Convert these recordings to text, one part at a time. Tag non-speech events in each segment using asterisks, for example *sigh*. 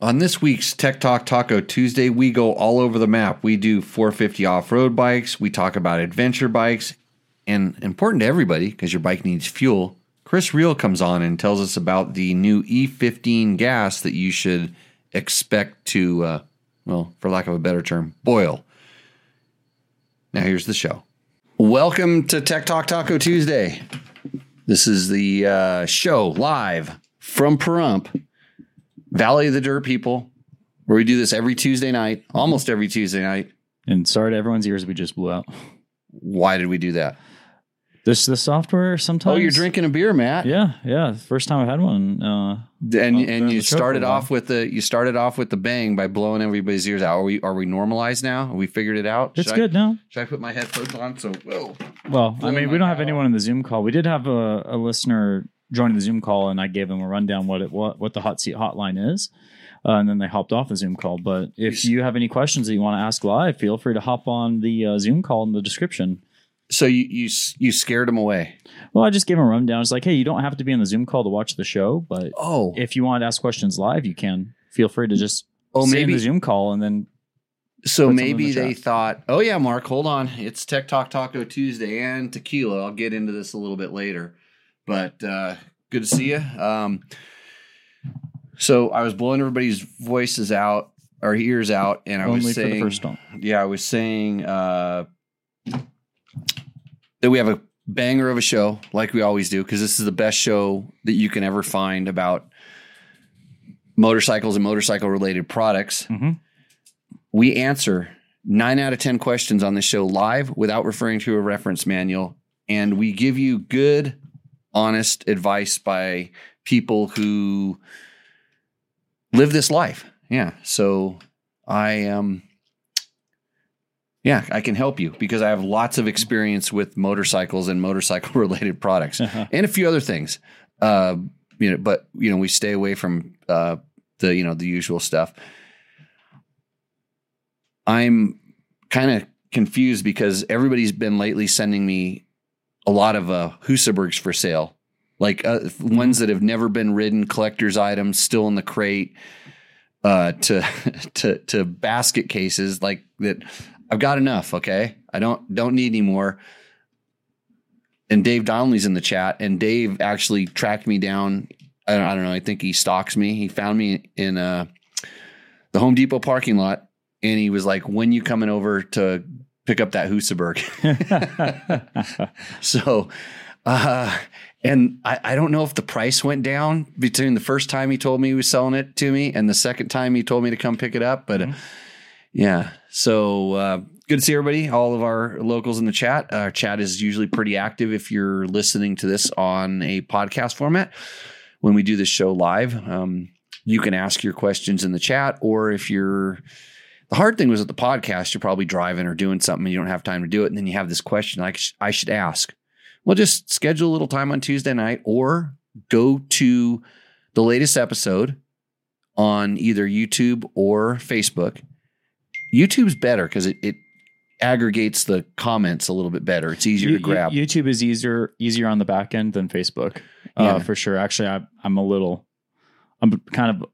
On this week's Tech Talk Taco Tuesday, we go all over the map. We do 450 off road bikes, we talk about adventure bikes, and important to everybody because your bike needs fuel. Chris Real comes on and tells us about the new E15 gas that you should expect to, uh, well, for lack of a better term, boil. Now, here's the show. Welcome to Tech Talk Taco Tuesday. This is the uh, show live from Pahrump, Valley of the Dirt People, where we do this every Tuesday night, almost every Tuesday night. And sorry to everyone's ears we just blew out. Why did we do that? This the software sometimes. Oh, you're drinking a beer, Matt. Yeah, yeah. First time I've had one. Uh, and Oh, and you started for a while. off with the you started off with the bang by blowing everybody's ears out. Are we are we normalized now? Have we figured it out? it's Should good now. Should I put my headphones on? So whoa. Well, I mean, we don't have hat anyone in the Zoom call. We did have a, a listener join the Zoom call, and I gave them a rundown what it what, what the hot seat hotline is, uh, and then they hopped off the Zoom call. But if you have any questions that you want to ask live, feel free to hop on the uh, Zoom call in the description. So you you you scared them away. Well, I just gave them a rundown. It's like, hey, you don't have to be on the Zoom call to watch the show, but Oh, if you want to ask questions live, you can. Feel free to just oh maybe the Zoom call and then So Put something in maybe the they chat. thought, oh yeah, Mark, hold on, it's Tech Talk Taco Tuesday and tequila. I'll get into this a little bit later, but uh, good to see you. Um, so I was blowing everybody's voices out, our ears out, and I only was for saying, the first one. yeah, I was saying uh, that we have a banger of a show, like we always do, because this is the best show that you can ever find about motorcycles and motorcycle related products. Mhm. We answer nine out of 10 questions on the show live without referring to a reference manual. And we give you good, honest advice by people who live this life. Yeah. So I am. yeah, I can help you because I have lots of experience with motorcycles and motorcycle *laughs* related products and a few other things. Uh, you know, but you know, we stay away from uh, the you know the usual stuff. I'm kind of confused because everybody's been lately sending me a lot of uh, Husabergs for sale, like uh, ones that have never been ridden, collector's items, still in the crate, uh, to *laughs* to to basket cases like that. I've got enough. Okay, I don't don't need any more and Dave Donnelly's in the chat, and Dave actually tracked me down. I don't, I don't know. I think he stalks me. He found me in uh, the Home Depot parking lot, and he was like, "When you coming over to pick up that Husaberg?" *laughs* so, uh, and I, I don't know if the price went down between the first time he told me he was selling it to me and the second time he told me to come pick it up, but. uh, yeah. So uh, good to see everybody, all of our locals in the chat. Our chat is usually pretty active if you're listening to this on a podcast format. When we do this show live, um, you can ask your questions in the chat, or if you're the hard thing was at the podcast, you're probably driving or doing something and you don't have time to do it. And then you have this question like, I should ask. Well, just schedule a little time on Tuesday night or go to the latest episode on either YouTube or Facebook. YouTube's better because it, it aggregates the comments a little bit better. It's easier to You- grab. YouTube is easier easier on the back end than Facebook. Yeah. Uh, for sure. Actually, I, I'm a little, I'm kind of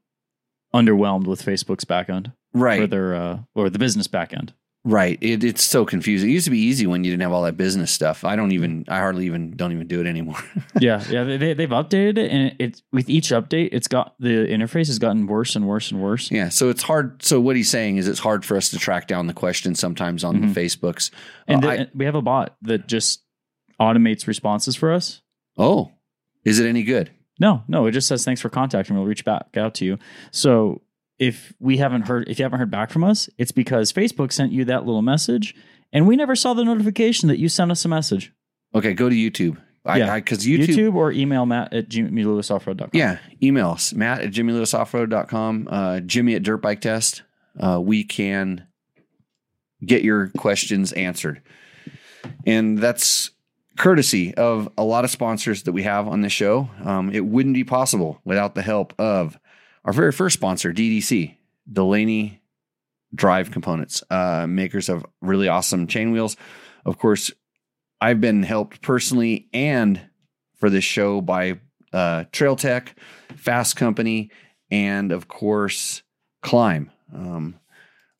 underwhelmed with Facebook's back end right, their uh, or the business back end. right. It, it's so confusing. It used to be easy when you didn't have all that business stuff. I don't even, I hardly even, don't even do it anymore. *laughs* yeah, yeah. They, they've updated it, and it's with each update, it's got the interface has gotten worse and worse and worse. yeah. So it's hard. So what he's saying is it's hard for us to track down the questions sometimes on Mhm. the Facebooks. And Uh, the- I- we have a bot that just automates responses for us. oh, is it any good? No, no, it just says thanks for contacting. We'll reach back out to you. So if we haven't heard, if you haven't heard back from us, it's because Facebook sent you that little message, and we never saw the notification that you sent us a message. Okay. Go to YouTube. I, Yeah. I, cause YouTube, YouTube, or email Matt at jimmylewisoffroad.com. Yeah, email us, Matt at jimmylewisoffroad.com, uh, Jimmy at Dirt Bike Test. Uh, we can get your questions answered. And that's courtesy of a lot of sponsors that we have on the show. Um, it wouldn't be possible without the help of our very first sponsor, DDC, Delaney Drive Components, uh, makers of really awesome chain wheels. Of course, I've been helped personally and for this show by uh, Trail Tech, Fasst Company, and of course Klim. Um,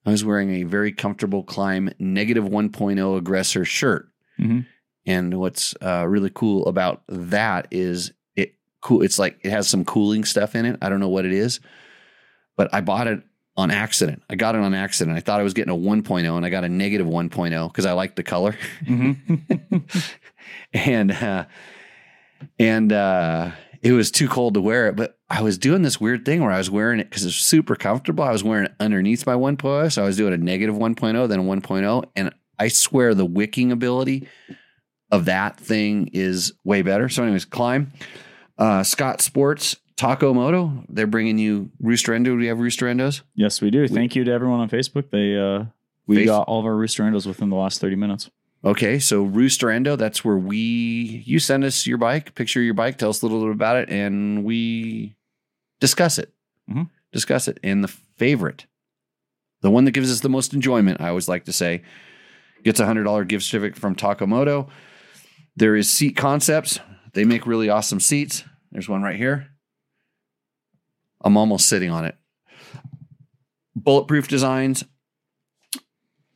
I was wearing a very comfortable Klim negative 1.0 aggressor shirt. Mhm. And what's uh, really cool about that is cool. It's like it has some cooling stuff in it. I don't know what it is, but I bought it on accident. I got it on accident. I thought I was getting a 1.0 and I got a negative 1.0 because I liked the color. Mhm. *laughs* and uh, and uh, it was too cold to wear it. But I was doing this weird thing where I was wearing it because it's super comfortable. I was wearing it underneath my 1.0, so I was doing a negative 1.0, then a 1.0, and I swear the wicking ability of that thing is way better. So, anyways, Klim. Uh, Scott Sports Taco Moto. They're bringing you Roost or Endo. Do we have Roost or Endos? yes, we do. Thank you to everyone on Facebook. They uh, we Face- got all of our Roost or Endos within the last thirty minutes. Okay, so Roost or Endo, that's where we you send us your bike, picture your bike, tell us a little bit about it, and we discuss it. Mhm. Discuss it. And the favorite, the one that gives us the most enjoyment, I always like to say, gets a hundred dollar gift certificate from Taco Moto. There is seat concepts. They make really awesome seats. There's one right here. I'm almost sitting on it. Bulletproof designs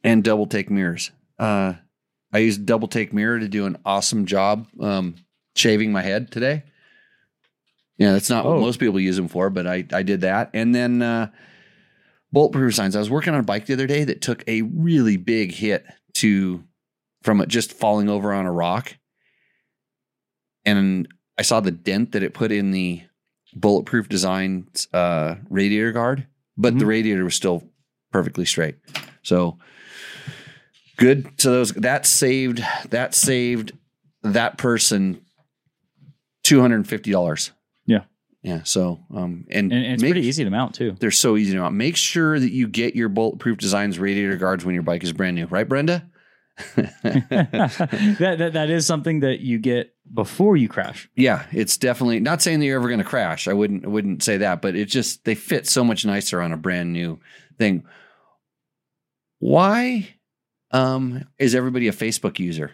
and double take mirrors. Uh, I used double take mirror to do an awesome job um, shaving my head today. Yeah, that's not Oh. what most people use them for, but I I did that. And then uh, bulletproof signs. I was working on a bike the other day that took a really big hit to from it just falling over on a rock, and I saw the dent that it put in the bulletproof designs uh, radiator guard, but the Mhm. radiator was still perfectly straight. So good to those that saved that saved that person two hundred and fifty dollars. Yeah. Yeah. So um and, And, and it's make- pretty easy to mount too. They're so easy to mount. Make sure that you get your bulletproof designs radiator guards when your bike is brand new, right, Brenda? *laughs* *laughs* that, that that is something that you get before you crash. yeah, it's definitely not saying that you're ever going to crash. I wouldn't I wouldn't say that, but it just they fit so much nicer on a brand new thing. Why um is everybody a Facebook user?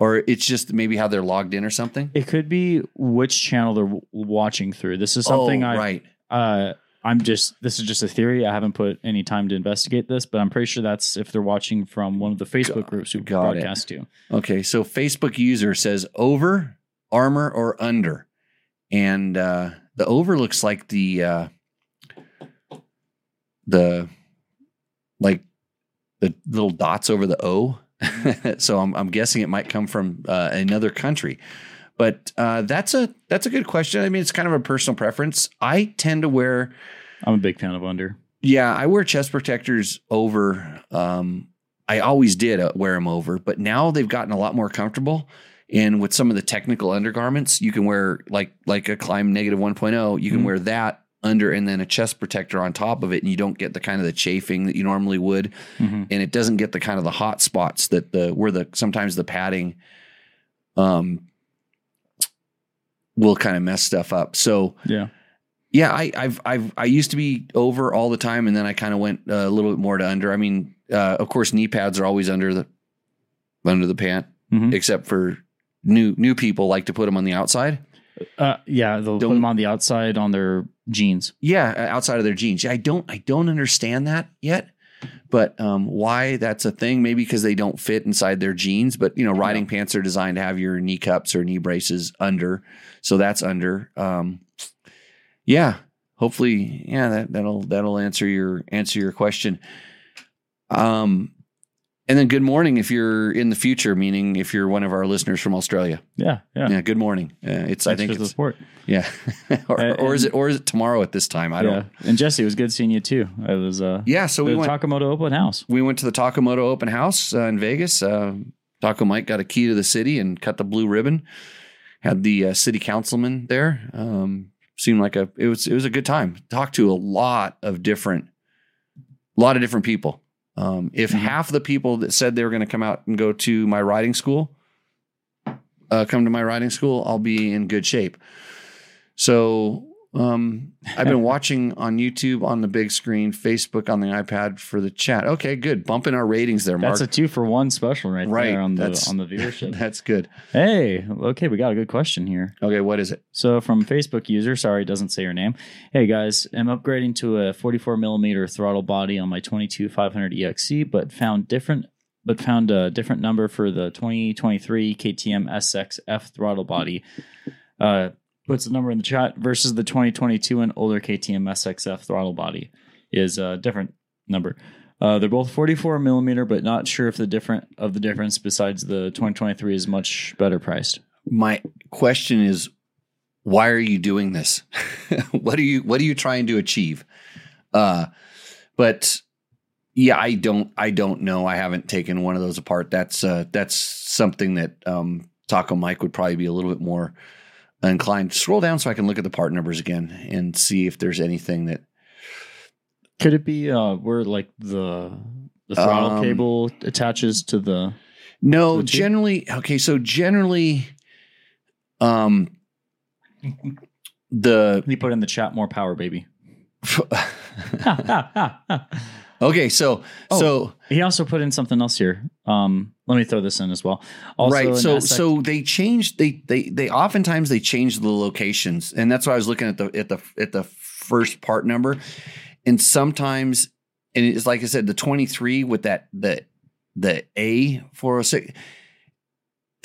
Or it's just maybe how they're logged in or something? It could be which channel they're w- watching through. This is something oh, I right. uh I'm just this is just a theory. I haven't put any time to investigate this, but I'm pretty sure that's if they're watching from one of the Facebook groups who got it. broadcast to. Okay, so Facebook user says over, armor, or under, and uh, the over looks like the uh, the like the little dots over the O. *laughs* so I'm, I'm guessing it might come from uh, another country, but uh, that's a that's a good question. I mean, it's kind of a personal preference. I tend to wear I'm a big fan of under. yeah, I wear chest protectors over. Um, I always did uh, wear them over, but now they've gotten a lot more comfortable. And with some of the technical undergarments, you can wear like like a Klim negative 1.0. You can Mhm. wear that under and then a chest protector on top of it, and you don't get the kind of the chafing that you normally would, Mhm. and it doesn't get the kind of the hot spots that the where the sometimes the padding um will kind of mess stuff up. So Yeah. Yeah, I, I've I've I used to be over all the time, and then I kind of went uh, a little bit more to under. I mean, uh, of course, knee pads are always under the under the pant, Mhm. except for new new people like to put them on the outside. Uh, yeah, they'll Don't- put them on the outside on their jeans. Yeah, uh, outside of their jeans. Yeah, I don't I don't understand that yet, but um, why that's a thing? Maybe because they don't fit inside their jeans. But you know, riding pants are designed to have your knee cups or knee braces under, so that's under. Um, yeah, hopefully, yeah, that, that'll that'll answer your answer your question. Um, and then good morning if you're in the future, meaning if you're one of our listeners from Australia. Yeah, yeah. Yeah, good morning. Uh, it's I think for the it's support. yeah, *laughs* or, Uh, or is it or is it tomorrow at this time? I don't. And Jesse, it was good seeing you too. I was uh Yeah, so we the went Taco Moto open house. we went to the Taco Moto open house uh, in Vegas. Uh, Taco Mike got a key to the city and cut the blue ribbon. Had the uh, city councilman there. Um, seemed like a it was it was a good time. Talked to a lot of different, a lot of different people. Um, if Mhm. half the people that said they were going to come out and go to my riding school, uh, come to my riding school, I'll be in good shape. So Um, I've been *laughs* watching on YouTube on the big screen, Facebook on the iPad for the chat. Okay, good. Bumping our ratings there, Mark. That's a two for one special right, Right, there on the that's- on the viewership. *laughs* That's good. hey, okay, we got a good question here. Okay, what is it? So from Facebook user, sorry, it doesn't say your name. Hey guys, I'm upgrading to a 44 millimeter throttle body on my 22 500 EXC, but found different, but found a different number for the 2023 KTM SXF throttle body. Uh, puts the number in the chat versus the 2022 and older KTM SXF throttle body is a different number. Uh, they're both 44 millimeter, but not sure if the different of the difference besides the 2023 is much better priced. My question is, why are you doing this? *laughs* what are you What are you trying to achieve? Uh, but yeah, I don't. I don't know. I haven't taken one of those apart. That's uh, that's something that um, Taco Mike would probably be a little bit more inclined. Scroll down so I can look at the part numbers again and see if there's anything that Could it be uh where like the the throttle Um, cable attaches to the No, To the generally okay. So generally, um, the you put in the chat more power baby. *laughs* *laughs* okay. So Oh. so he also put in something else here. Um let me throw this in as well. Also right. So so they changed. They they they oftentimes they change the locations, and that's why I was looking at the at the at the first part number, and sometimes and it's like I said, the twenty three with that the the A four hundred six.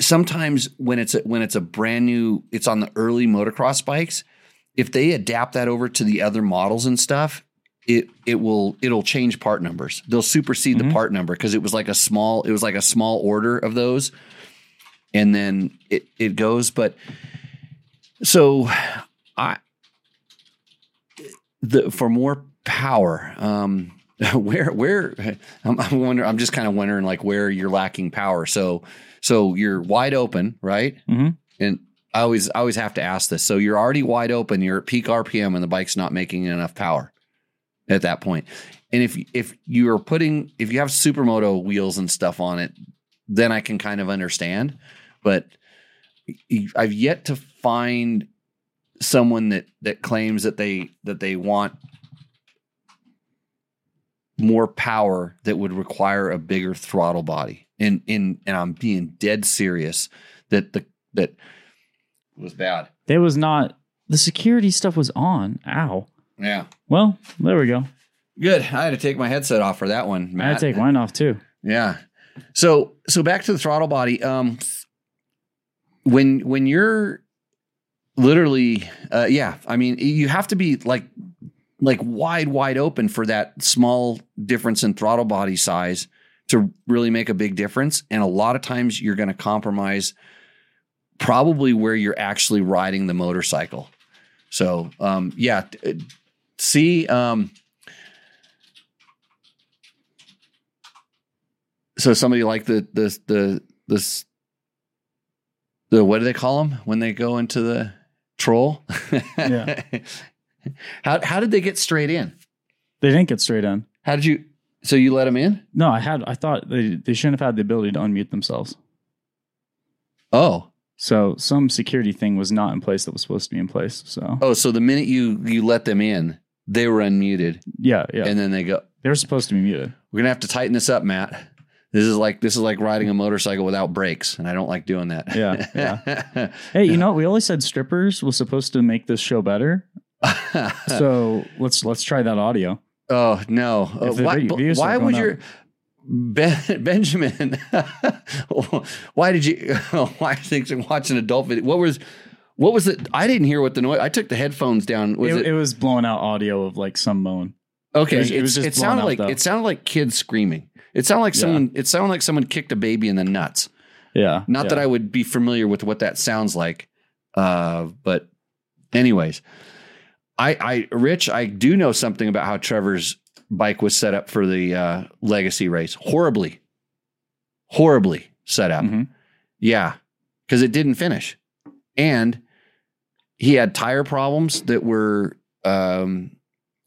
Sometimes when it's a, when it's a brand new, it's on the early motocross bikes. If they adapt that over to the other models and stuff, it it will it'll change part numbers. They'll supersede Mhm. the part number because it was like a small it was like a small order of those, and then it it goes. But so I the for more power. Um, *laughs* where where I'm, I'm wondering. I'm just kind of wondering like where you're lacking power. So so you're wide open, right? Mhm. And I always I always have to ask this. So you're already wide open. You're at peak RPM, and the bike's not making enough power at that point. And if if you are putting if you have supermoto wheels and stuff on it, then I can kind of understand. But I've yet to find someone that that claims that they that they want more power that would require a bigger throttle body. And in and I'm being dead serious that the that was bad. It was not the security stuff was on. Ow. Yeah. Well, there we go. Good. I had to take my headset off for that one. I had to take mine off too. Yeah. So so back to the throttle body. Um when when you're literally uh yeah, I mean you have to be like like wide wide open for that small difference in throttle body size to really make a big difference and a lot of times you're going to compromise probably where you're actually riding the motorcycle. So um yeah, see um so somebody like the the the this the what do they call them when they go into the troll? Yeah. *laughs* how how did they get straight in? They didn't get straight in. How did you? So you let them in? No, I had I thought they, they shouldn't have had the ability to unmute themselves. Oh So some security thing was not in place that was supposed to be in place. So oh. So the minute you you let them in, they were unmuted, yeah, yeah. and then they go. they were supposed to be muted. We're gonna have to tighten this up, Matt. This is like this is like riding a motorcycle without brakes, and I don't like doing that. Yeah, *laughs* yeah. Hey, you know, we always said strippers was supposed to make this show better. *laughs* So let's let's try that audio. Oh no! Uh, why why would your ben, *laughs* Benjamin? why did you? Why are you watch an adult video? What was what was it? I didn't hear what the noise. I took the headphones down. Was It, it, it was blowing out audio of like some moan. okay? it was- it was just it sounded like though. it sounded like kids screaming. It sounded like Yeah. someone. It sounded like someone kicked a baby in the nuts. Yeah. Not yeah. that I would be familiar with what that sounds like, uh, but anyways, I, I, Rich, I do know something about how Trevor's bike was set up for the uh, Legacy race. Horribly, horribly set up. Mhm. Yeah, because it didn't finish, and he had tire problems that were um,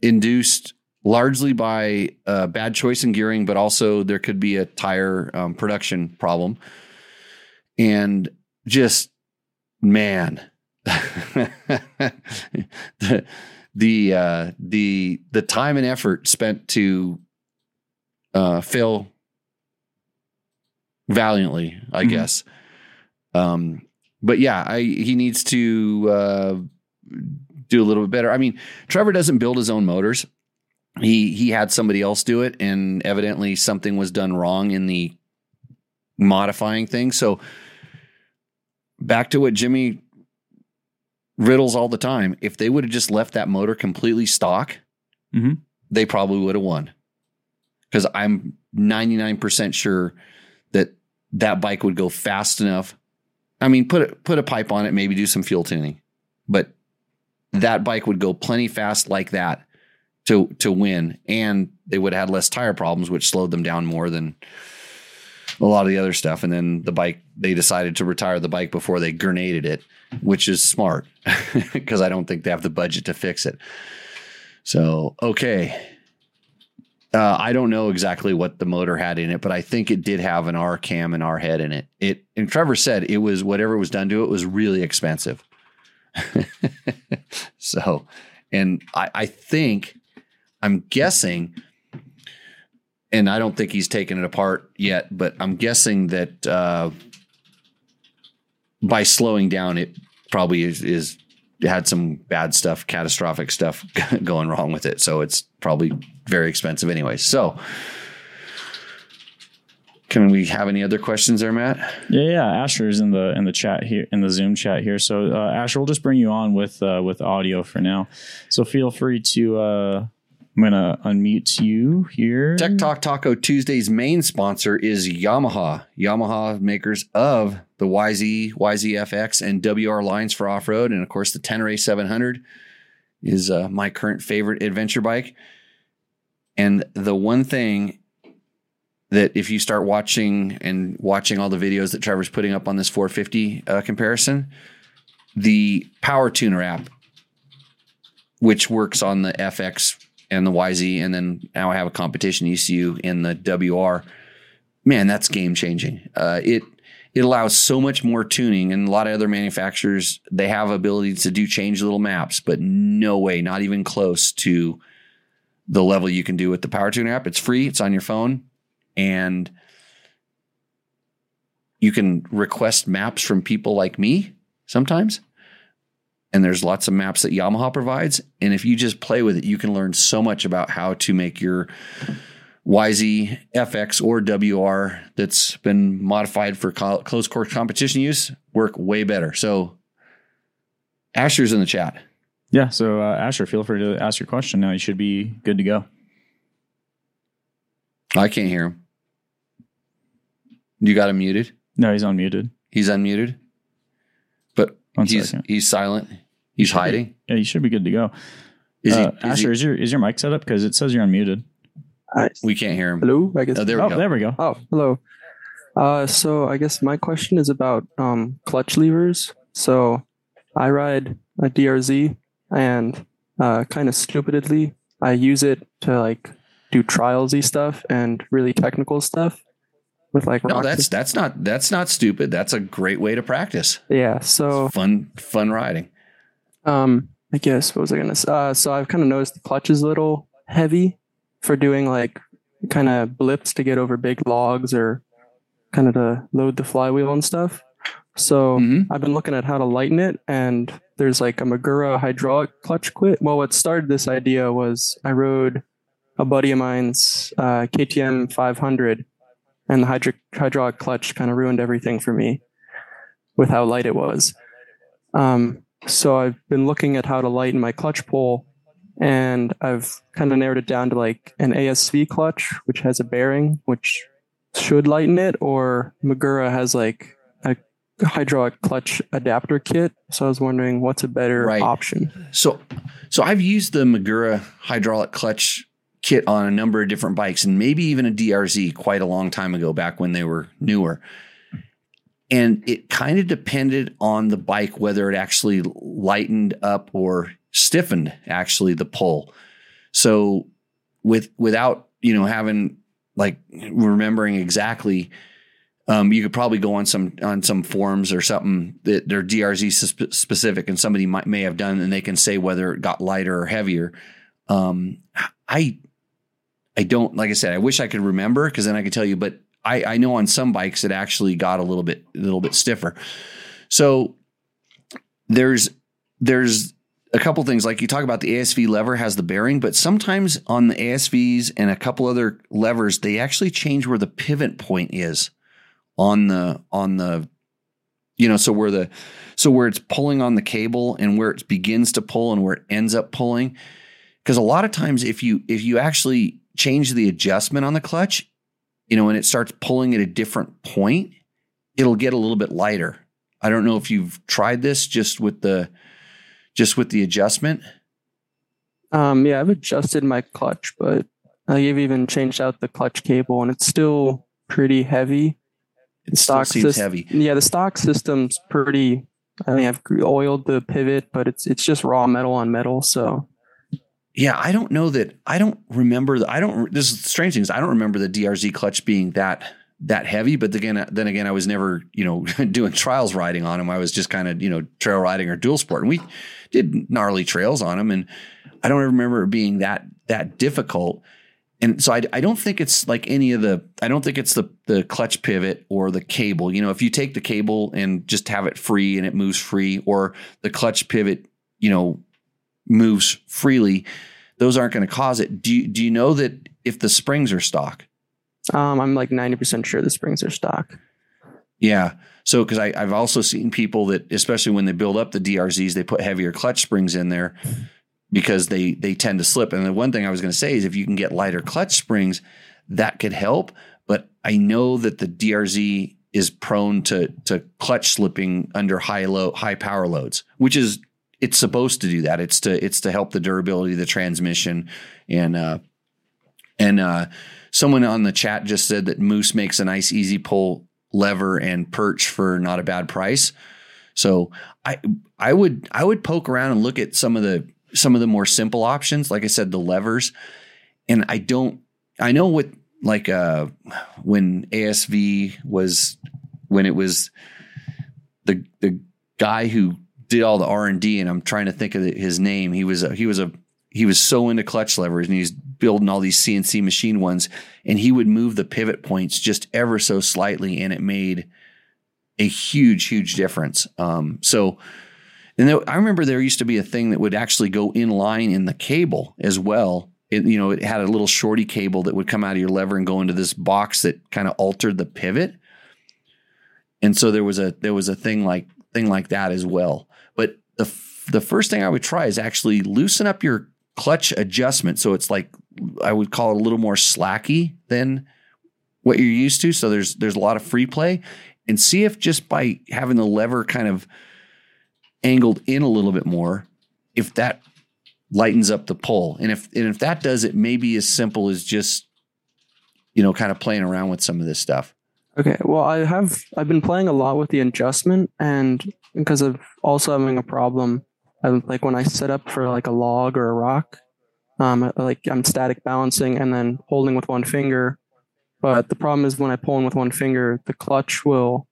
induced largely by uh, bad choice in gearing, but also there could be a tire um, production problem. And just man, *laughs* the the uh, the the time and effort spent to uh, fail valiantly, I Mhm. guess. Um, but yeah, I he needs to uh, do a little bit better. I mean, Trevor doesn't build his own motors. He he had somebody else do it, and evidently something was done wrong in the modifying thing. So back to what Jimmy riddles all the time. If they would have just left that motor completely stock, Mhm. they probably would have won. Because I'm 99% sure that that bike would go fast enough. I mean, put a, put a pipe on it, maybe do some fuel tuning, but that bike would go plenty fast like that to to win, and they would have had less tire problems, which slowed them down more than a lot of the other stuff. And then the bike, they decided to retire the bike before they grenaded it, which is smart *laughs* because I don't think they have the budget to fix it. So, okay. Uh, I don't know exactly what the motor had in it, but I think it did have an R cam and R head in it. It and Trevor said it was whatever was done to it was really expensive. *laughs* so, and I, I think I'm guessing, and I don't think he's taken it apart yet, but I'm guessing that uh, by slowing down, it probably is, is had some bad stuff, catastrophic stuff *laughs* going wrong with it. So it's probably very expensive anyway. So can we have any other questions there, Matt? Yeah, yeah. Asher's in the in the chat here in the Zoom chat here. So uh, Asher, we'll just bring you on with uh, with audio for now. So feel free to. Uh, I'm gonna unmute you here. Tech Talk Taco Tuesday's main sponsor is Yamaha. Yamaha makers of the YZ, YZFX, and WR lines for off road, and of course the Tenere 700 is uh, my current favorite adventure bike. And the one thing that if you start watching and watching all the videos that Trevor's putting up on this 450 uh, comparison, the Power Tuner app, which works on the FX and the YZ, and then now I have a competition ECU in the WR. Man, that's game changing. Uh, it it allows so much more tuning, and a lot of other manufacturers they have ability to do change little maps, but no way, not even close to the level you can do with the Power Tuner app. It's free. It's on your phone, and you can request maps from people like me sometimes and there's lots of maps that Yamaha provides. And if you just play with it, you can learn so much about how to make your YZ, FX, or WR that's been modified for co- close course competition use work way better. So, Asher's in the chat. Yeah. So uh, Asher, feel free to ask your question now. You should be good to go. I can't hear him. You got him muted. No, he's unmuted. He's unmuted, but One he's second. he's silent. He's should be- hiding. Yeah, you should be good to go. Is uh, he? Is Asher, he is your is your mic set up? Because it says you're unmuted. We can't hear him. Hello, I guess. Oh, there we oh, go. there we go. Oh, hello. Uh, so I guess my question is about um, clutch levers. So I ride a DRZ, and uh, kind of stupidly, I use it to like do trialsy stuff and really technical stuff with like No, that's that's not that's not stupid. That's a great way to practice. yeah. So It's fun fun riding. Um, I guess what was I gonna say? Uh, so I've kind of noticed the clutch is a little heavy for doing like kind of blips to get over big logs or kind of to load the flywheel and stuff. So Mhm. I've been looking at how to lighten it, and there's like a Magura hydraulic clutch quit. Well, what started this idea was I rode a buddy of mine's uh, KTM 500, and the hydro- hydraulic clutch kind of ruined everything for me with how light it was. Um, so I've been looking at how to lighten my clutch pull, and I've kind of narrowed it down to like an ASV clutch, which has a bearing, which should lighten it, or Magura has like a hydraulic clutch adapter kit. So I was wondering what's a better Right. option. So so I've used the Magura hydraulic clutch kit on a number of different bikes and maybe even a DRZ quite a long time ago back when they were newer. And it kind of depended on the bike whether it actually lightened up or stiffened actually the pull. So with without, you know, having like remembering exactly um, you could probably go on some on some forums or something that they're DRZ spe- specific, and somebody might may have done, and they can say whether it got lighter or heavier. Um, I I don't like I said. I wish I could remember because then I could tell you, but I, I know on some bikes it actually got a little bit a little bit stiffer. So there's there's a couple things like you talk about the ASV lever has the bearing, but sometimes on the ASVs and a couple other levers, they actually change where the pivot point is on the on the you know so where the so where it's pulling on the cable and where it begins to pull and where it ends up pulling. Because a lot of times if you if you actually change the adjustment on the clutch you know and it starts pulling at a different point it'll get a little bit lighter. I don't know if you've tried this just with the just with the adjustment Um, yeah, I've adjusted my clutch, but I've even changed out the clutch cable, and it's still pretty heavy. it still Stock seems sys- heavy Yeah, the stock system's pretty. I mean, I've oiled the pivot, but it's it's just raw metal on metal. So Yeah, I don't know that. I don't remember. The, I don't. This is strange things. I don't remember the DRZ clutch being that that heavy. But again, then again, I was never you know *laughs* doing trials riding on them. I was just kind of you know trail riding or dual sport, and we did gnarly trails on them. And I don't remember it being that that difficult. And so I, I don't think it's like any of the I don't think it's the the clutch pivot or the cable. You know, if you take the cable and just have it free and it moves free, or the clutch pivot, you know, moves freely, those aren't going to cause it. Do you, do you know that if the springs are stock? um, I'm like ninety percent sure the springs are stock. Yeah. So because I've also seen people that, especially when they build up the DRZs, they put heavier clutch springs in there because they they tend to slip. And the one thing I was going to say is if you can get lighter clutch springs, that could help. But I know that the DRZ is prone to to clutch slipping under high low high power loads, which is it's supposed to do that. It's to it's to help the durability of the transmission and uh and uh someone on the chat just said that Moose makes a nice easy pull lever and perch for not a bad price. So I I would I would poke around and look at some of the some of the more simple options. Like I said, the levers. And I don't I know what like uh when ASV was when it was the the guy who did all the R and D, and I'm trying to think of his name. He was a, he was a he was so into clutch levers, and he's building all these CNC machine ones, and he would move the pivot points just ever so slightly, and it made a huge huge difference. Um, so. And there, I remember there used to be a thing that would actually go in line in the cable as well. It, you know, it had a little shorty cable that would come out of your lever and go into this box that kind of altered the pivot. And so there was a there was a thing like thing like that as well. But the f- the first thing I would try is actually loosen up your clutch adjustment so it's like I would call it a little more slacky than what you're used to. So there's there's a lot of free play and see if just by having the lever kind of angled in a little bit more, if that lightens up the pull. And if and if that does it, maybe as simple as just you know kind of playing around with some of this stuff. Okay, well, I have I've been playing a lot with the adjustment, and because of also having a problem, I, like when I set up for like a log or a rock, um, like I'm static balancing and then holding with one finger. But the problem is when I pull in with one finger, the clutch will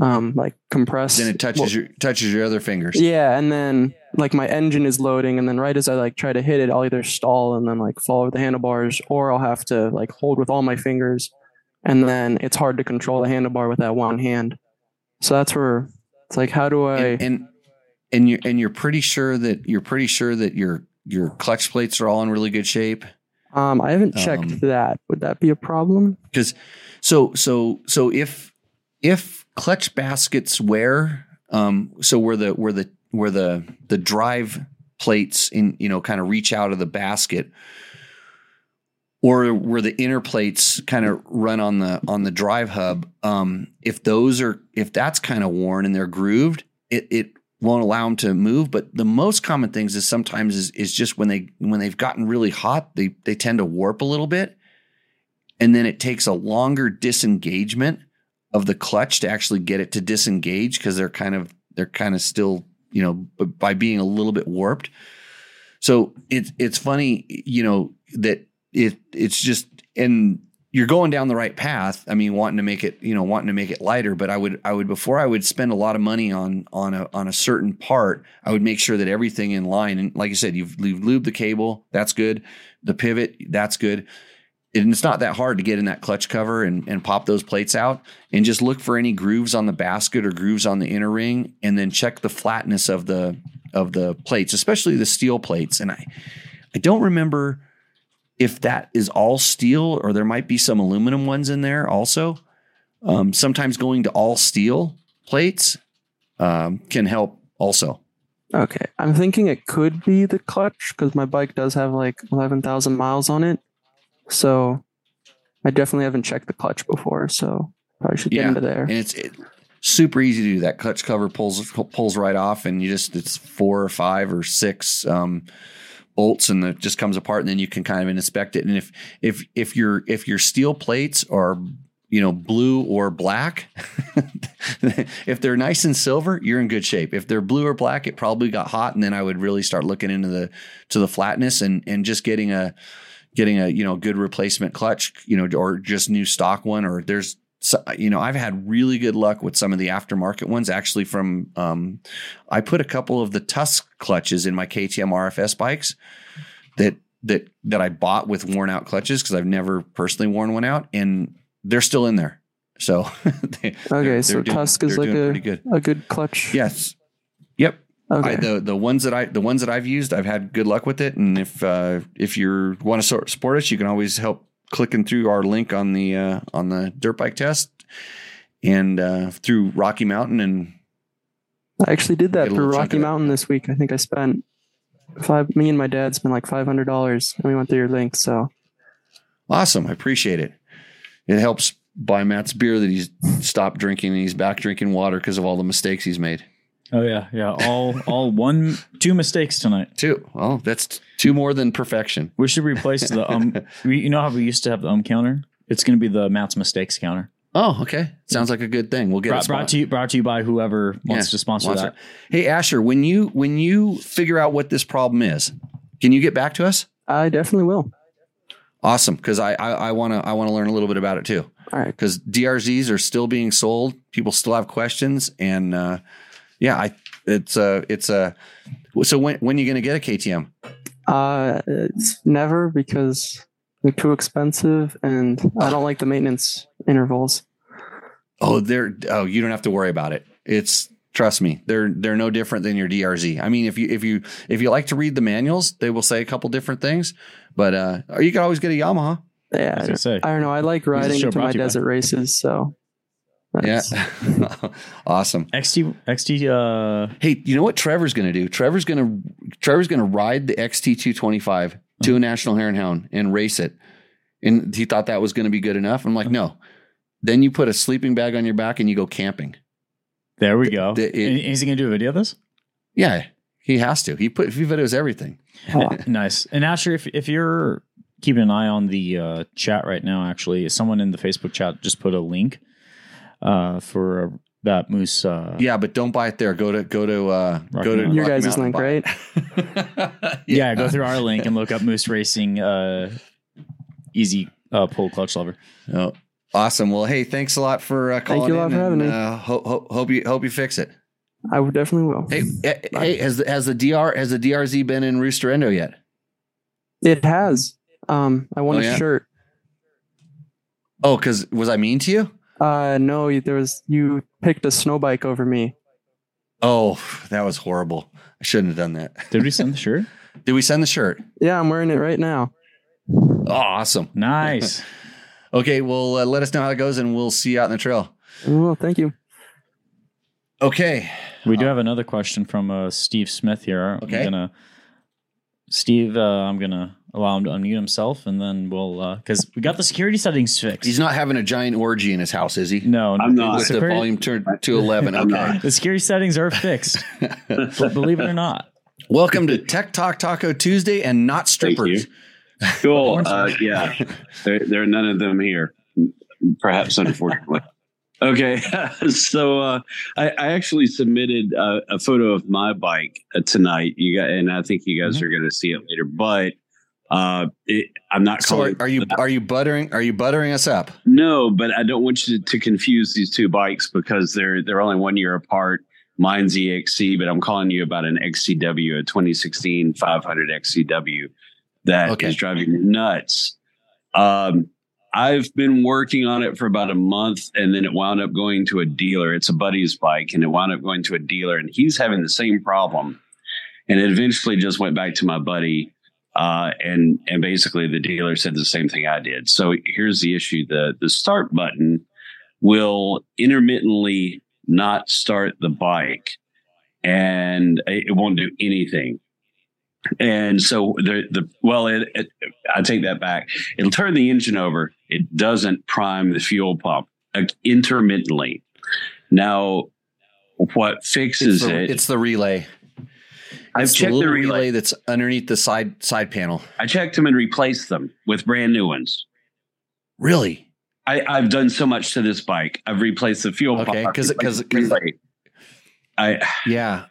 um, like compress. Then it touches well, your touches your other fingers. Yeah, and then like my engine is loading, and then right as I like try to hit it, I'll either stall and then like fall over the handlebars, or I'll have to like hold with all my fingers, and then it's hard to control the handlebar with that one hand. So that's where it's like, how do I? and, and and you're and you're pretty sure that you're pretty sure that your your clutch plates are all in really good shape um, I haven't checked um, that. Would that be a problem? because so so so if if clutch baskets wear um so where the where the where the the drive plates in you know kind of reach out of the basket or where the inner plates kind of run on the on the drive hub um if those are if that's kind of worn and they're grooved it it won't allow them to move but the most common things is sometimes is, is just when they when they've gotten really hot they they tend to warp a little bit. And then it takes a longer disengagement of the clutch to actually get it to disengage because they're kind of they're kind of still you know by being a little bit warped. So it's it's funny you know that it it's just and you're going down the right path. I mean, wanting to make it, you know, wanting to make it lighter. But I would, I would before I would spend a lot of money on on a on a certain part, I would make sure that everything in line. And like you said, you've, you've lubed the cable, that's good. The pivot, that's good. And it's not that hard to get in that clutch cover and, and pop those plates out and just look for any grooves on the basket or grooves on the inner ring and then check the flatness of the of the plates, especially the steel plates. And I I don't remember if that is all steel or there might be some aluminum ones in there also. Um, sometimes going to all steel plates um, can help also. Okay. I'm thinking it could be the clutch because my bike does have like 11,000 miles on it. So I definitely haven't checked the clutch before. So probably should get Yeah. into there. And it's it, super easy to do. That clutch cover pulls pulls right off, and you just it's four or five or six um, bolts, and it just comes apart, and then you can kind of inspect it. And if if if your if your steel plates are you know blue or black, *laughs* if they're nice and silver, you're in good shape. If they're blue or black, it probably got hot, and then I would really start looking into the to the flatness and and just getting a getting a you know good replacement clutch, you know, or just new stock one, or there's so, you know, I've had really good luck with some of the aftermarket ones. Actually, from um, I put a couple of the Tusk clutches in my KTM RFS bikes that that that I bought with worn out clutches because I've never personally worn one out, and they're still in there. So *laughs* they, Okay, so doing- Tusk is they're like a, good. a good clutch. Yes. Yep. Okay. I, the the ones that I the ones that I've used, I've had good luck with it. And if uh, if you want to support us, you can always help clicking through our link on the uh, on the dirt bike test and uh, through Rocky Mountain and I actually did that Get a for little chunk Rocky. Mountain this week. I think I spent five. Me and my dad spent like five hundred dollars, and we went through your link. So awesome. I appreciate it. It helps buy Matt's beer that he's stopped drinking and he's back drinking water because of all the mistakes he's made. Oh yeah, yeah. All all one two mistakes tonight. Two. Well, that's two more than perfection. We should replace the um. *laughs* you know how we used to have the um counter? It's going to be the Matt's mistakes counter. Oh, okay. Sounds like a good thing. We'll get Brought, it brought to you brought to you by whoever wants Yeah, to sponsor wants that. Hey Asher, when you when you figure out what this problem is, can you get back to us? I definitely will. Awesome, because I I want to I want to learn a little bit about it too. All right. Because DRZs are still being sold, people still have questions, and uh, yeah, I it's a it's a so when when are you going to get a KTM? Uh, it's never because they're too expensive, and I don't like the maintenance intervals. Oh, they're oh you don't have to worry about it. It's trust me, they're they're no different than your DRZ. I mean, if you if you if you like to read the manuals, they will say a couple different things, but uh, you can always get a Yamaha. Yeah, I say, I don't know. I like riding to my to you by- desert races, so Yeah, *laughs* awesome. XT XT. Uh, Hey, you know what Trevor's going to do? Trevor's going to Trevor's going to ride the XT225 to a National Hare and Hound and race it. And he thought that was going to be good enough. I'm like, no. Then you put a sleeping bag on your back and you go camping. there we go. the- it- is he going to do a video of this? Yeah, he has to. He put he videos everything. Oh, *laughs* nice. And Asher, if if you're keeping an eye on the uh, chat right now, actually, someone in the Facebook chat just put a link uh, for uh, that moose. Uh, Yeah, but don't buy it there. Go to go to uh, Rocky go to Mountain. your Rocky guys' Mountain link, right? *laughs* it. yeah, Go through our link and look up Moose Racing uh, easy uh, pull clutch lever. Oh, awesome. Well, hey, thanks a lot for uh, calling you a lot for having and, me. Uh, hope, hope, hope you hope you fix it. I would definitely will. Hey, eh, hey, has the, has the DR has the DRZ been in Roost or Endo yet? It has. Um, I want Oh, a yeah? shirt. Oh, because was I mean to you? Uh, no, there was you picked a snow bike over me. Oh, that was horrible. I shouldn't have done that. *laughs* Did we send the shirt? *laughs* Did we send the shirt? Yeah, I'm wearing it right now. Oh, awesome. Nice. *laughs* Okay, well, uh, let us know how it goes, and we'll see you out in the trail. Well, thank you. Okay. We do have another question from uh, Steve Smith here. Okay. I'm gonna Steve, uh, I'm gonna allow him to unmute himself, and then we'll because we got the security settings fixed. He's not having a giant orgy in his house, is he? no, I'm not. With the Security- volume turned to 11. I'm Okay. not. The security settings are fixed. but *laughs* believe it or not. Welcome to Tech Talk Taco Tuesday and not Thank strippers. you. Cool. Uh, yeah, there, there are none of them here. Perhaps unfortunately. Okay, *laughs* so uh, I, I actually submitted uh, a photo of my bike uh, tonight. You got, and I think you guys are going to see it later. But Uh, it, I'm not So are, are you are you buttering are you buttering us up? No, but I don't want you to, to confuse these two bikes because they're they're only one year apart. Mine's EXC, but I'm calling you about an XCW, a 2016 500 XCW that is Okay. driving me nuts. Um, I've been working on it for about a month, and then it wound up going to a dealer. It's a buddy's bike, and it wound up going to a dealer, and he's having the same problem. And it eventually just went back to my buddy, uh, and and basically the dealer said the same thing I did. So here's the issue: the the start button will intermittently not start the bike, and it won't do anything. And so the the well, it, it, I take that back. It'll turn the engine over. It doesn't prime the fuel pump uh, intermittently. Now, what fixes It's the, it? it's the relay. I've It's checked the the relay. relay that's underneath the side side panel. I checked them and replaced them with brand new ones. Really? I, I've done so much to this bike. I've replaced the fuel Okay, pump. I've 'cause it- 'cause replaced it- I Yeah.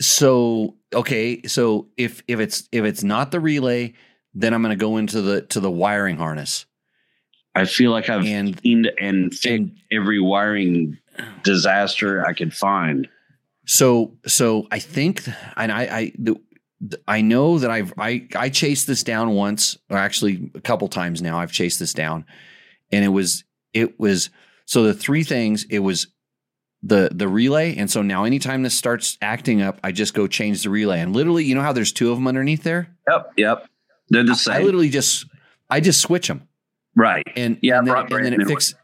So okay, so if if it's if it's not the relay, then I'm going to go into the to the wiring harness I feel like I've and cleaned and fixed and every wiring disaster I could find. So so I think and I I the, I know that I've I I chased this down once or actually a couple times now I've chased this down and it was it was so the three things it was the the relay and so now anytime this starts acting up I just go change the relay and literally you know how there's two of them underneath there Yep, yep. They're the same. I same. literally just I just switch them right. and Yeah, and then, and then it new fix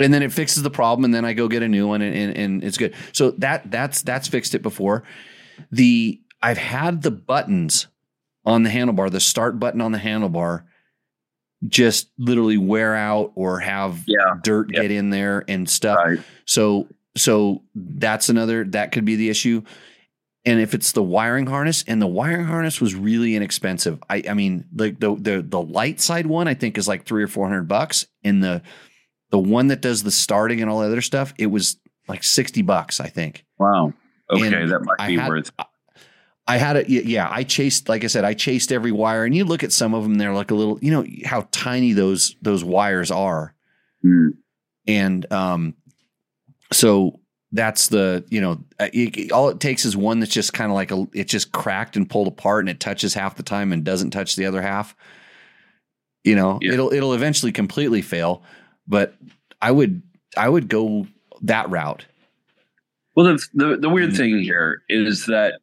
and then it fixes the problem and then I go get a new one and, and, and it's good. So that that's that's fixed it before. The I've had the buttons on the handlebar, the start button on the handlebar just literally wear out or have Yeah. dirt Yeah. get in there and stuff. Right. So so that's another that could be the issue. And if it's the wiring harness, and the wiring harness was really inexpensive. I I mean, like the the the light side one, I think is like three or four hundred bucks. And the the one that does the starting and all the other stuff, it was like sixty bucks, I think. Wow. Okay, And that might be had- worth. I had it. Yeah, I chased. Like I said, I chased every wire, and you look at some of them; they're like a little. You know how tiny those those wires are. Hmm. and um so that's the you know uh, it, it- all it takes is one that's just kind of like a it just cracked and pulled apart and it touches half the time and doesn't touch the other half you know Yeah. it'll it'll eventually completely fail but i would i would go that route Well, the, the the weird Mm. thing here is that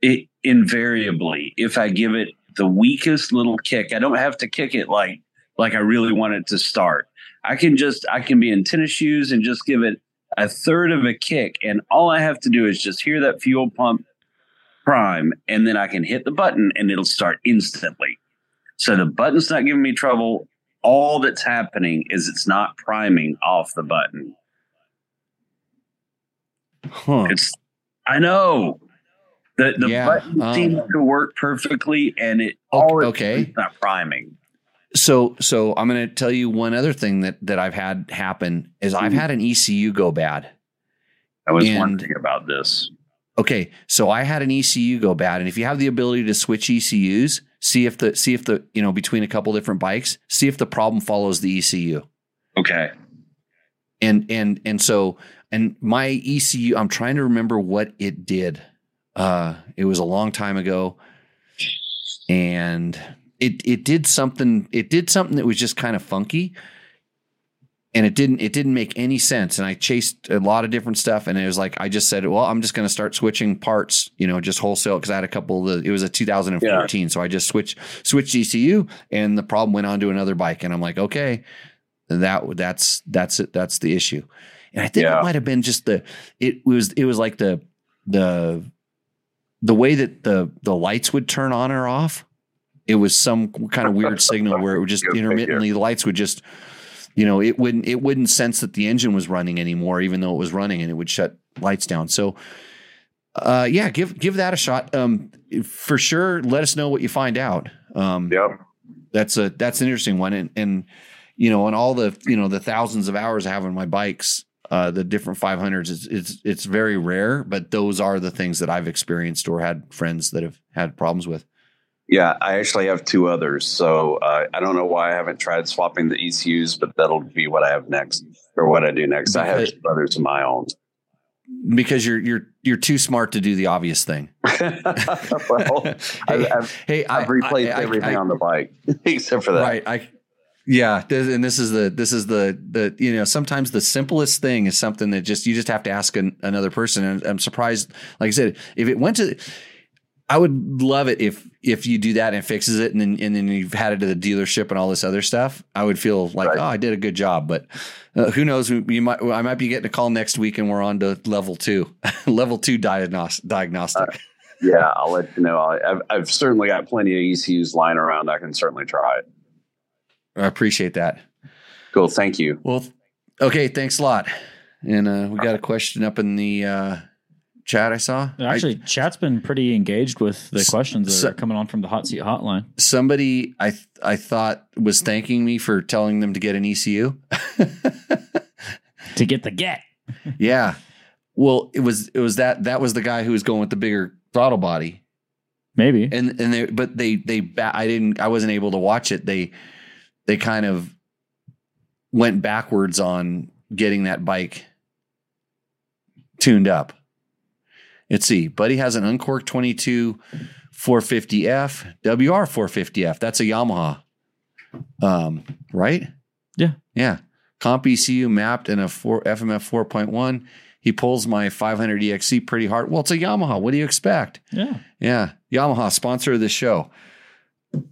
it invariably, if I give it the weakest little kick, I don't have to kick it like like I really want it to start. I can just I can be in tennis shoes and just give it a third of a kick, and all I have to do is just hear that fuel pump prime, and then I can hit the button, and it'll start instantly. So the button's not giving me trouble. All that's happening is it's not priming off the button. huh It's I know. The the Yeah, button um, seems to work perfectly and it all it's okay. it's not priming. so so i'm going to tell you one other thing that that i've had happen is i've Mhm. had an ecu go bad I was And- wondering about this. Okay, so I had an ECU go bad, and if you have the ability to switch ECUs, see if the see if the you know between a couple different bikes, see if the problem follows the ECU, Okay. and and and so and my ECU, I'm trying to remember what it did. Uh, it was a long time ago, and it it did something. It did something that was just kind of funky. And it didn't. It didn't make any sense. And I chased a lot of different stuff. And it was like I just said, "Well, I'm just going to start switching parts, you know, just wholesale." Because I had a couple. Of the, it was a 2014, so I just switched switched ECU, and the problem went on to another bike. And I'm like, okay, that that's that's it. That's the issue. And I think Yeah. it might have been just the. It was it was like the the the way that the the lights would turn on or off. It was some kind of weird signal where it would just *laughs* intermittently the lights would just you know it wouldn't it wouldn't sense that the engine was running anymore even though it was running and it would shut lights down. So uh yeah give give that a shot. Um for sure let us know what you find out. Um Yep. that's a that's an interesting one. And and you know on all the you know the thousands of hours i have on my bikes uh the different 500s it's it's it's very rare but those are the things that i've experienced or had friends that have had problems with Yeah, I actually have two others. So uh, I don't know why I haven't tried swapping the ECUs, but that'll be what I have next or what I do next. I have two others of my own. because you're you're you're too smart to do the obvious thing. *laughs* well, *laughs* hey, I've, I've, hey, I've replaced I- I- everything I- on the bike *laughs* except for that. Right. I yeah, and this is the this is the the you know sometimes the simplest thing is something that just you just have to ask an, another person. And I'm surprised, like I said, if it went to, I would love it if if you do that and it fixes it, and then and then you've had it to the dealership and all this other stuff. I would feel like Right. oh, I did a good job. But uh, who knows? You might I might be getting a call next week, and we're on to level two, *laughs* level two diagnos- diagnostic. Yeah, I'll let you know. I, I've, I've certainly got plenty of ECUs lying around. I can certainly try it. I appreciate that. Cool. Thank you. Well, okay, thanks a lot. And uh, we got a question up in the uh, chat I saw. Actually, chat's been pretty engaged with the questions that so- are coming on from the hot seat hotline. Somebody I th- I thought was thanking me for telling them to get an ECU. To get the get. *laughs* yeah. Well, it was it was that that was the guy who was going with the bigger throttle body. Maybe. And and they but they they I didn't I wasn't able to watch it. They they kind of went backwards on getting that bike tuned up. Let's see. Buddy has an uncorked 22 450F, WR 450F. That's a Yamaha. Um, right? Yeah. Yeah. Comp ECU mapped in a four, FMF 4.1. He pulls my 500 EXC pretty hard. Well, it's a Yamaha. What do you expect? yeah. Yeah, Yamaha sponsor of this show.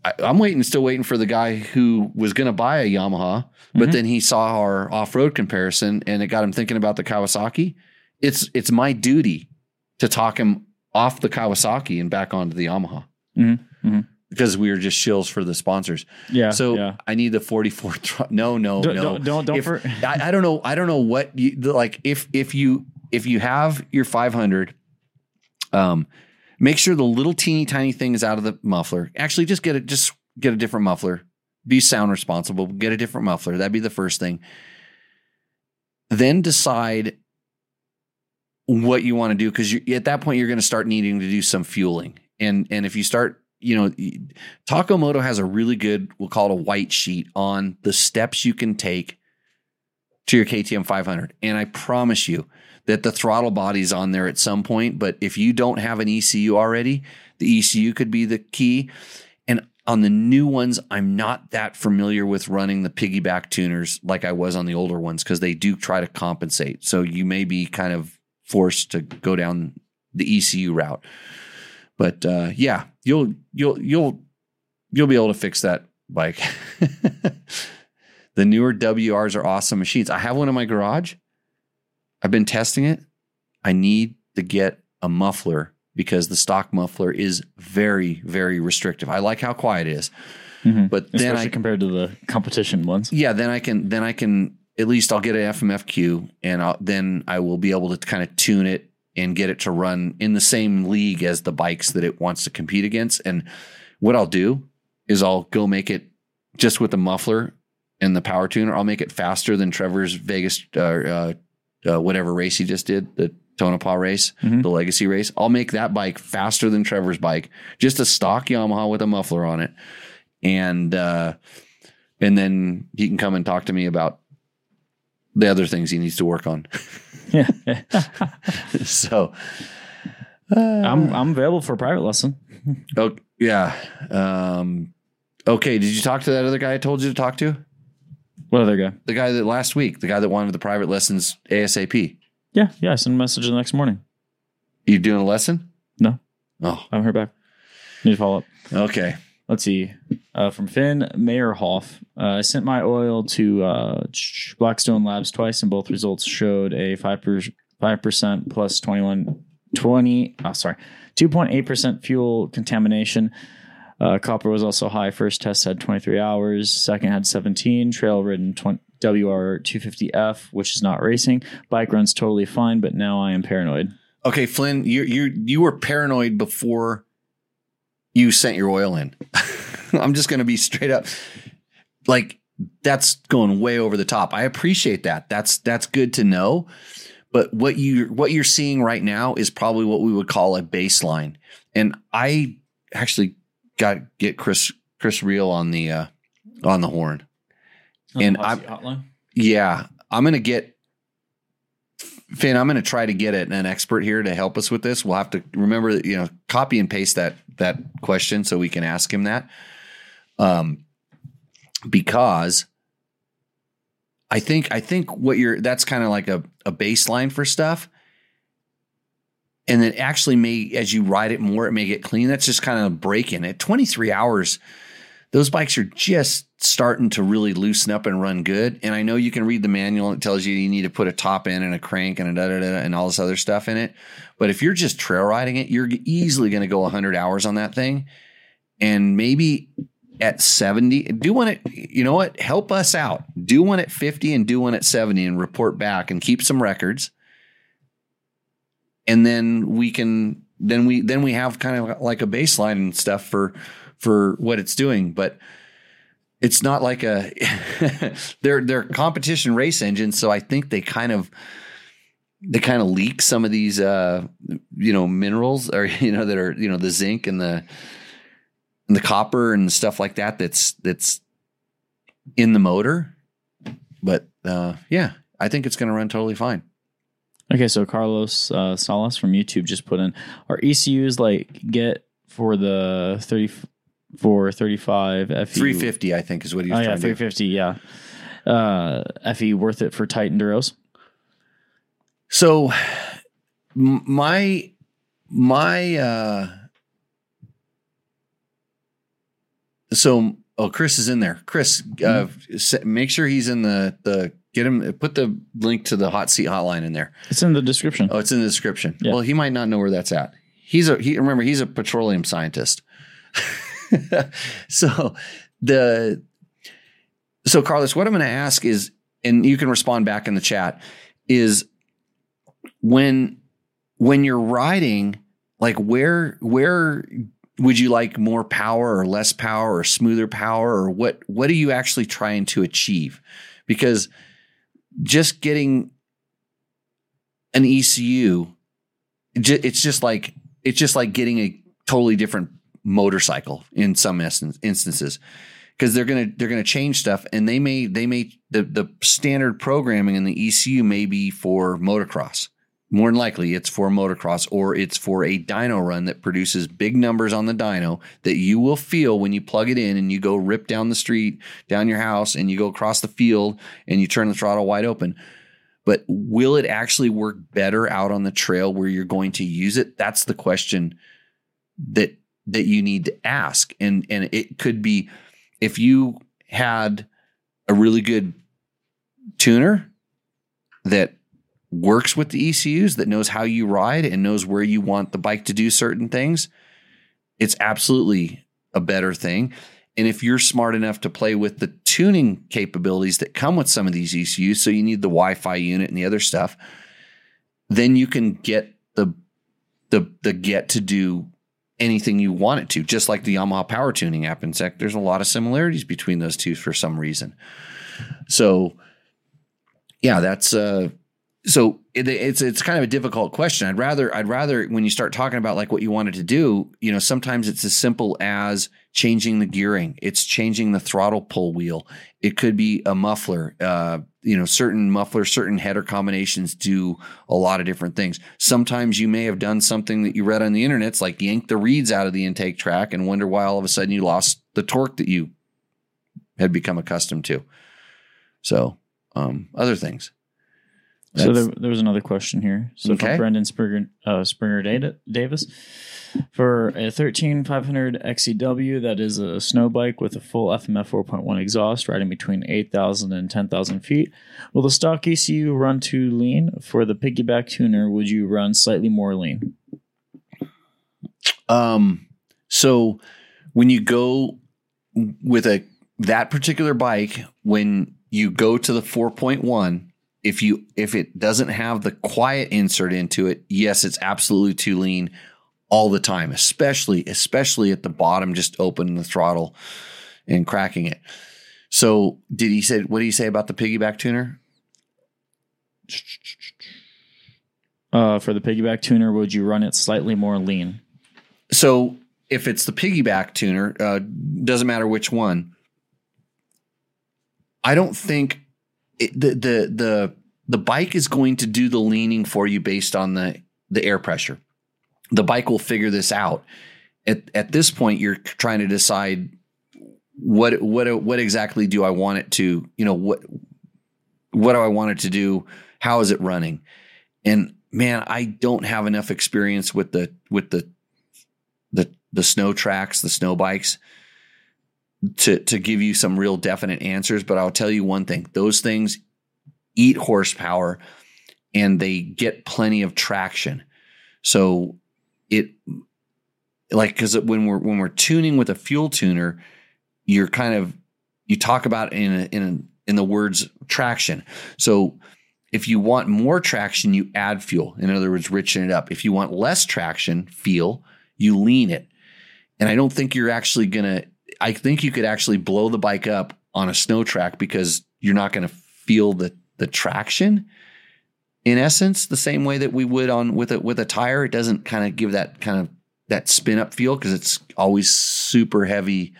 I, I'm waiting, still waiting for the guy who was going to buy a Yamaha, but Mhm. then he saw our off-road comparison, and it got him thinking about the Kawasaki. It's it's my duty to talk him off the Kawasaki and back onto the Yamaha Mhm. Mhm. because we were just shills for the sponsors. Yeah. so yeah. I need the 44. *laughs* Tr- no, no, Don't, no. don't don't don't If- for, I, I don't know. I don't know what you like. If if you if you have your 500, um, make sure the little teeny tiny thing is out of the muffler. Actually, just get it. Just get a different muffler. Be sound responsible. Get a different muffler. That'd be the first thing. Then decide what you want to do because at that point you're going to start needing to do some fueling. And and if you start, you know, Taco Moto has a really good, we'll call it a white sheet on the steps you can take to your KTM 500. And I promise you that the throttle body's on there at some point. But if you don't have an ECU already, the ECU could be the key. And on the new ones, I'm not that familiar with running the piggyback tuners like I was on the older ones because they do try to compensate. So you may be kind of forced to go down the ECU route. But uh, yeah, you'll you'll you'll you'll be able to fix that bike. *laughs* the newer WRs are awesome machines. I have one in my garage. I've been testing it. I need to get a muffler because the stock muffler is very very restrictive. I like how quiet it is, Mhm. but then especially I compared to the competition ones. yeah, then I can then I can at least I'll get an FMFQ and I'll, then I will be able to kind of tune it and get it to run in the same league as the bikes that it wants to compete against. And what I'll do is I'll go make it just with the muffler and the power tuner. I'll make it faster than Trevor's Vegas uh, uh, uh, whatever race he just did, the Tonopah race, Mhm. the Legacy race. I'll make that bike faster than Trevor's bike, just a stock Yamaha with a muffler on it, and uh, and then he can come and talk to me about the other things he needs to work on. Yeah. *laughs* *laughs* so, uh, I'm I'm available for a private lesson. oh, yeah. Um, okay. Did you talk to that other guy I told you to talk to? What other guy? The guy that last week, the guy that wanted the private lessons ASAP. Yeah, yeah. I sent a message the next morning. You doing a lesson? No. Oh, I haven't heard back. Need to follow up. okay. Let's see. Uh, from Finn Meyerhoff, uh, I sent my oil to uh, Blackstone Labs twice, and both results showed a five percent plus 21, 20, oh, sorry, two point eight percent fuel contamination. Uh, copper was also high. First test had 23 hours. Second had 17. Trail ridden 20, WR250F, which is not racing. Bike runs totally fine, but now I am paranoid. Okay, Flynn, you you you were paranoid before you sent your oil in. *laughs* I'm just going to be straight up. Like that's going way over the top. I appreciate that. That's that's good to know. But what you what you're seeing right now is probably what we would call a baseline. And I actually got get Chris Chris Real on the uh, on the horn. On And I'm- hotline. Yeah, I'm gonna get Finn. I'm gonna try to get it, an expert here to help us with this. We'll have to remember you know copy and paste that that question so we can ask him that. Um, because I think I think what you're that's kind of like a a baseline for stuff. And then actually may as you ride it more, it may get clean. That's just kind of breaking at 23 hours those bikes are just starting to really loosen up and run good. And I know you can read the manual. It tells you you need to put a top in and a crank and a da da da and all this other stuff in it. But if you're just trail riding it, you're easily going to go 100 hours on that thing. And maybe at 70, do one at, you know what? Help us out. Do one at 50 and do one at 70 and report back and keep some records. And then we can, then we, then we have kind of like a baseline and stuff for, for what it's doing, but it's not like a *laughs* they're they're competition race engines, so I think they kind of they kind of leak some of these uh you know minerals or *laughs* you know that are you know the zinc and the and the copper and stuff like that that's that's in the motor. But uh yeah, I think it's going to run totally fine. Okay, so Carlos uh, Salas from YouTube just put in our ECUs like get for the thirty for thirty five FE 350 I think is what he Oh was yeah, trying three to do. Yeah, uh, FE worth it for titan enduros. So my my uh so oh Chris is in there. Chris uh s- make sure he's in the the get him put the link to the hot seat hotline in there. It's in the description. Oh, it's in the description. Yeah. Well, he might not know where that's at. He's a he remember he's a petroleum scientist. *laughs* so the so Carlos, what I'm going to ask is, and you can respond back in the chat, is when when you're riding, like where where would you like more power or less power or smoother power or what what are you actually trying to achieve? Because just getting an ECU, it's just like it's just like getting a totally different motorcycle in some instances because they're gonna they're gonna change stuff and they may they may the the standard programming in the ECU may be for motocross. More than likely, it's for motocross or it's for a dyno run that produces big numbers on the dyno that you will feel when you plug it in and you go rip down the street, down your house, and you go across the field and you turn the throttle wide open. But will it actually work better out on the trail where you're going to use it? That's the question that that you need to ask. And and it could be if you had a really good tuner that works with the ECUs that knows how you ride and knows where you want the bike to do certain things it's absolutely a better thing and if you're smart enough to play with the tuning capabilities that come with some of these ECUs, so you need the Wi-Fi unit and the other stuff, then you can get the the the get to do anything you want it to, just like the Yamaha power tuning app. In fact, there's a lot of similarities between those two for some reason. So, yeah, that's uh, so it, it's it's kind of a difficult question. I'd rather I'd rather when you start talking about like what you wanted to do, you know, sometimes it's as simple as changing the gearing. It's changing the throttle pull wheel. It could be a muffler. Uh, you know, certain mufflers, certain header combinations do a lot of different things. Sometimes you may have done something that you read on the internet, it's like yank the reeds out of the intake track and wonder why all of a sudden you lost the torque that you had become accustomed to. So, um, other things. So there, there was another question here. So Okay. from Brendan Springer, uh, Springer Data, Davis, for a 13500 XCW E that is a snow bike with a full FMF 4.1 exhaust, riding between 8,000 and 10,000 feet, will the stock ECU run too lean? For the piggyback tuner, would you run slightly more lean? Um, so when you go with a that particular bike, when you go to the 4.1, if you if it doesn't have the quiet insert into it, yes, it's absolutely too lean all the time, especially especially at the bottom, just opening the throttle and cracking it. So did he say what did he say about the piggyback tuner? Uh, for the piggyback tuner, would you run it slightly more lean? So if it's the piggyback tuner, uh, doesn't matter which one. I don't think it, the the the the bike is going to do the leaning for you based on the the air pressure. The bike will figure this out. At at this point, you're trying to decide what what what exactly do I want it to you know what what do I want it to do? How is it running? And man, I don't have enough experience with the with the the the snow tracks, the snow bikes to to give you some real definite answers, but I'll tell you one thing. Those things eat horsepower and they get plenty of traction. So it like cuz when we're when we're tuning with a fuel tuner, you're kind of you talk about in in in the words traction. So if you want more traction, you add fuel. In other words, richen it up. If you want less traction, feel, you lean it. And I don't think you're actually going to, I think you could actually blow the bike up on a snow track because you're not going to feel the, the traction in essence, the same way that we would on with a, with a tire. It doesn't kind of give that kind of that spin up feel because it's always super heavy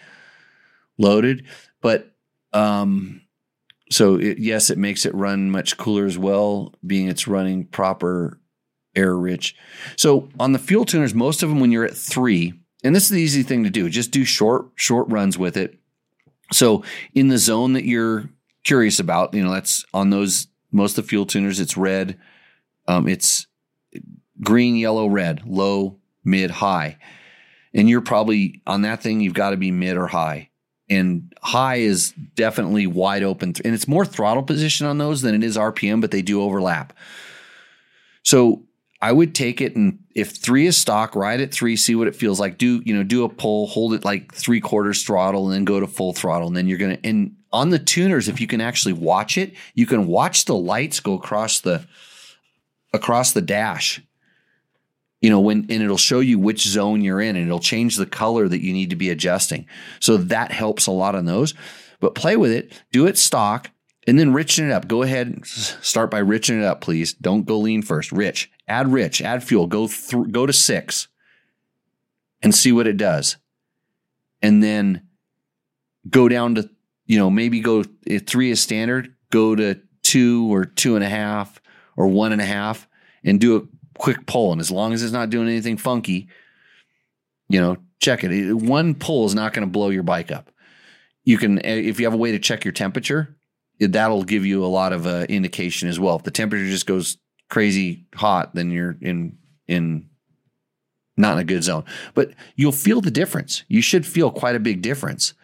loaded. But, um, so it, yes, it makes it run much cooler as well, being it's running proper air rich. So on the fuel tuners, most of them when you're at three, and this is the easy thing to do, just do short short runs with it. So in the zone that you're curious about, you know, that's on those most of the fuel tuners. It's red, um, it's green, yellow, red, low, mid, high, and you're probably on that thing. You've got to be mid or high and high is definitely wide open and it's more throttle position on those than it is rpm but they do overlap so i would take it and if three is stock ride at three see what it feels like. Do you know do a pull hold it like three quarters throttle and then go to full throttle. And then you're gonna and on the tuners if you can actually watch it you can watch the lights go across the across the dash you know when and it'll show you which zone you're in and it'll change the color that you need to be adjusting. So that helps a lot on those. But play with it do it stock and then richen it up. Go ahead start by richen it up please. Don't go lean first. Rich add rich add fuel go through go to six and see what it does and then go down to you know maybe go three is standard go to two or two and a half or one and a half and do a quick pull. And as long as it's not doing anything funky, you know, check it. One pull is not going to blow your bike up. You can, if you have a way to check your temperature, that'll give you a lot of uh, indication as well. If the temperature just goes crazy hot, then you're in in not in a good zone. But you'll feel the difference. You should feel quite a big difference,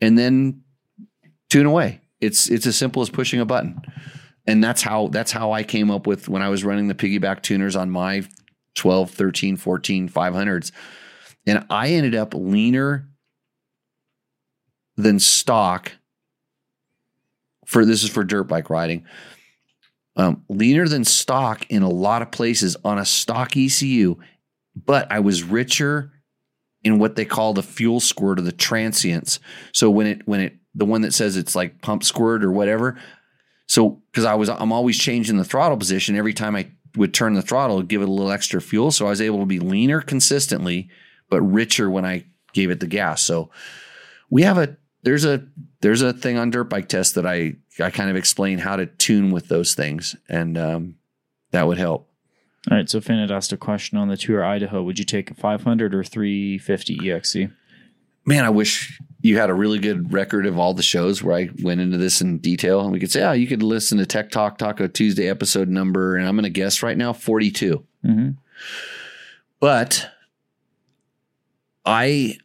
and then tune away. It's it's as simple as pushing a button and that's how that's how I came up with when I was running the piggyback tuners on my 12, 13, 14, 500s. And I ended up leaner than stock for this is for dirt bike riding. Um, leaner than stock in a lot of places on a stock ECU, but I was richer in what they call the fuel squirt or the transients. So when it when it the one that says it's like pump squirt or whatever, so because I was I'm always changing the throttle position every time I would turn the throttle, give it a little extra fuel. So I was able to be leaner consistently, but richer when I gave it the gas. So we have a there's a there's a thing on dirt bike test that I I kind of explain how to tune with those things, and um, that would help. All right. So Finn had asked a question on the tour Idaho. Would you take a 500 or 350 EXC? man, I wish you had a really good record of all the shows where I went into this in detail. And we could say, oh, you could listen to Tech Talk Taco Tuesday episode number, and I'm going to guess right now 42. Mm-hmm. But I,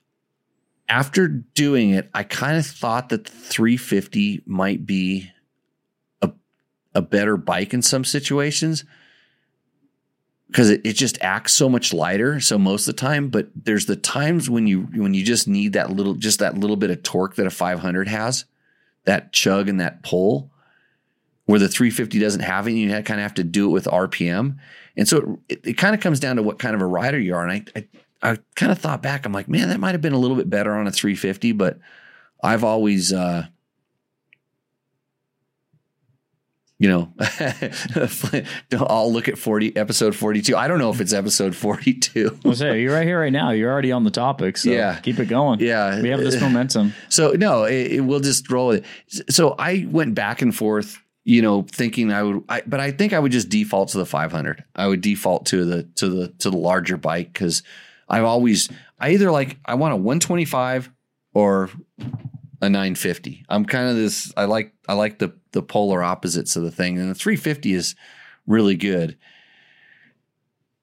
after doing it, I kind of thought that the 350 might be a, a better bike in some situations because it, it just acts so much lighter so most of the time but there's the times when you when you just need that little just that little bit of torque that a 500 has that chug and that pull where the 350 doesn't have it you kind of have to do it with rpm and so it, it kind of comes down to what kind of a rider you are and i i, I kind of thought back i'm like man that might have been a little bit better on a 350 but i've always uh you know, *laughs* I'll look at 40 episode 42. I don't know if it's episode 42. I'll say you're right here right now. You're already on the topic. So Yeah. keep it going. Yeah. We have this momentum. *laughs* So no, it, it- we'll just roll it. So I went back and forth, you know, thinking I would, I, but I think I would just default to the 500. I would default to the to the to the larger bike because I've always I either like I want a 125 or a 950. I'm kind of this. I like I like the the polar opposites of the thing, and the 350 is really good.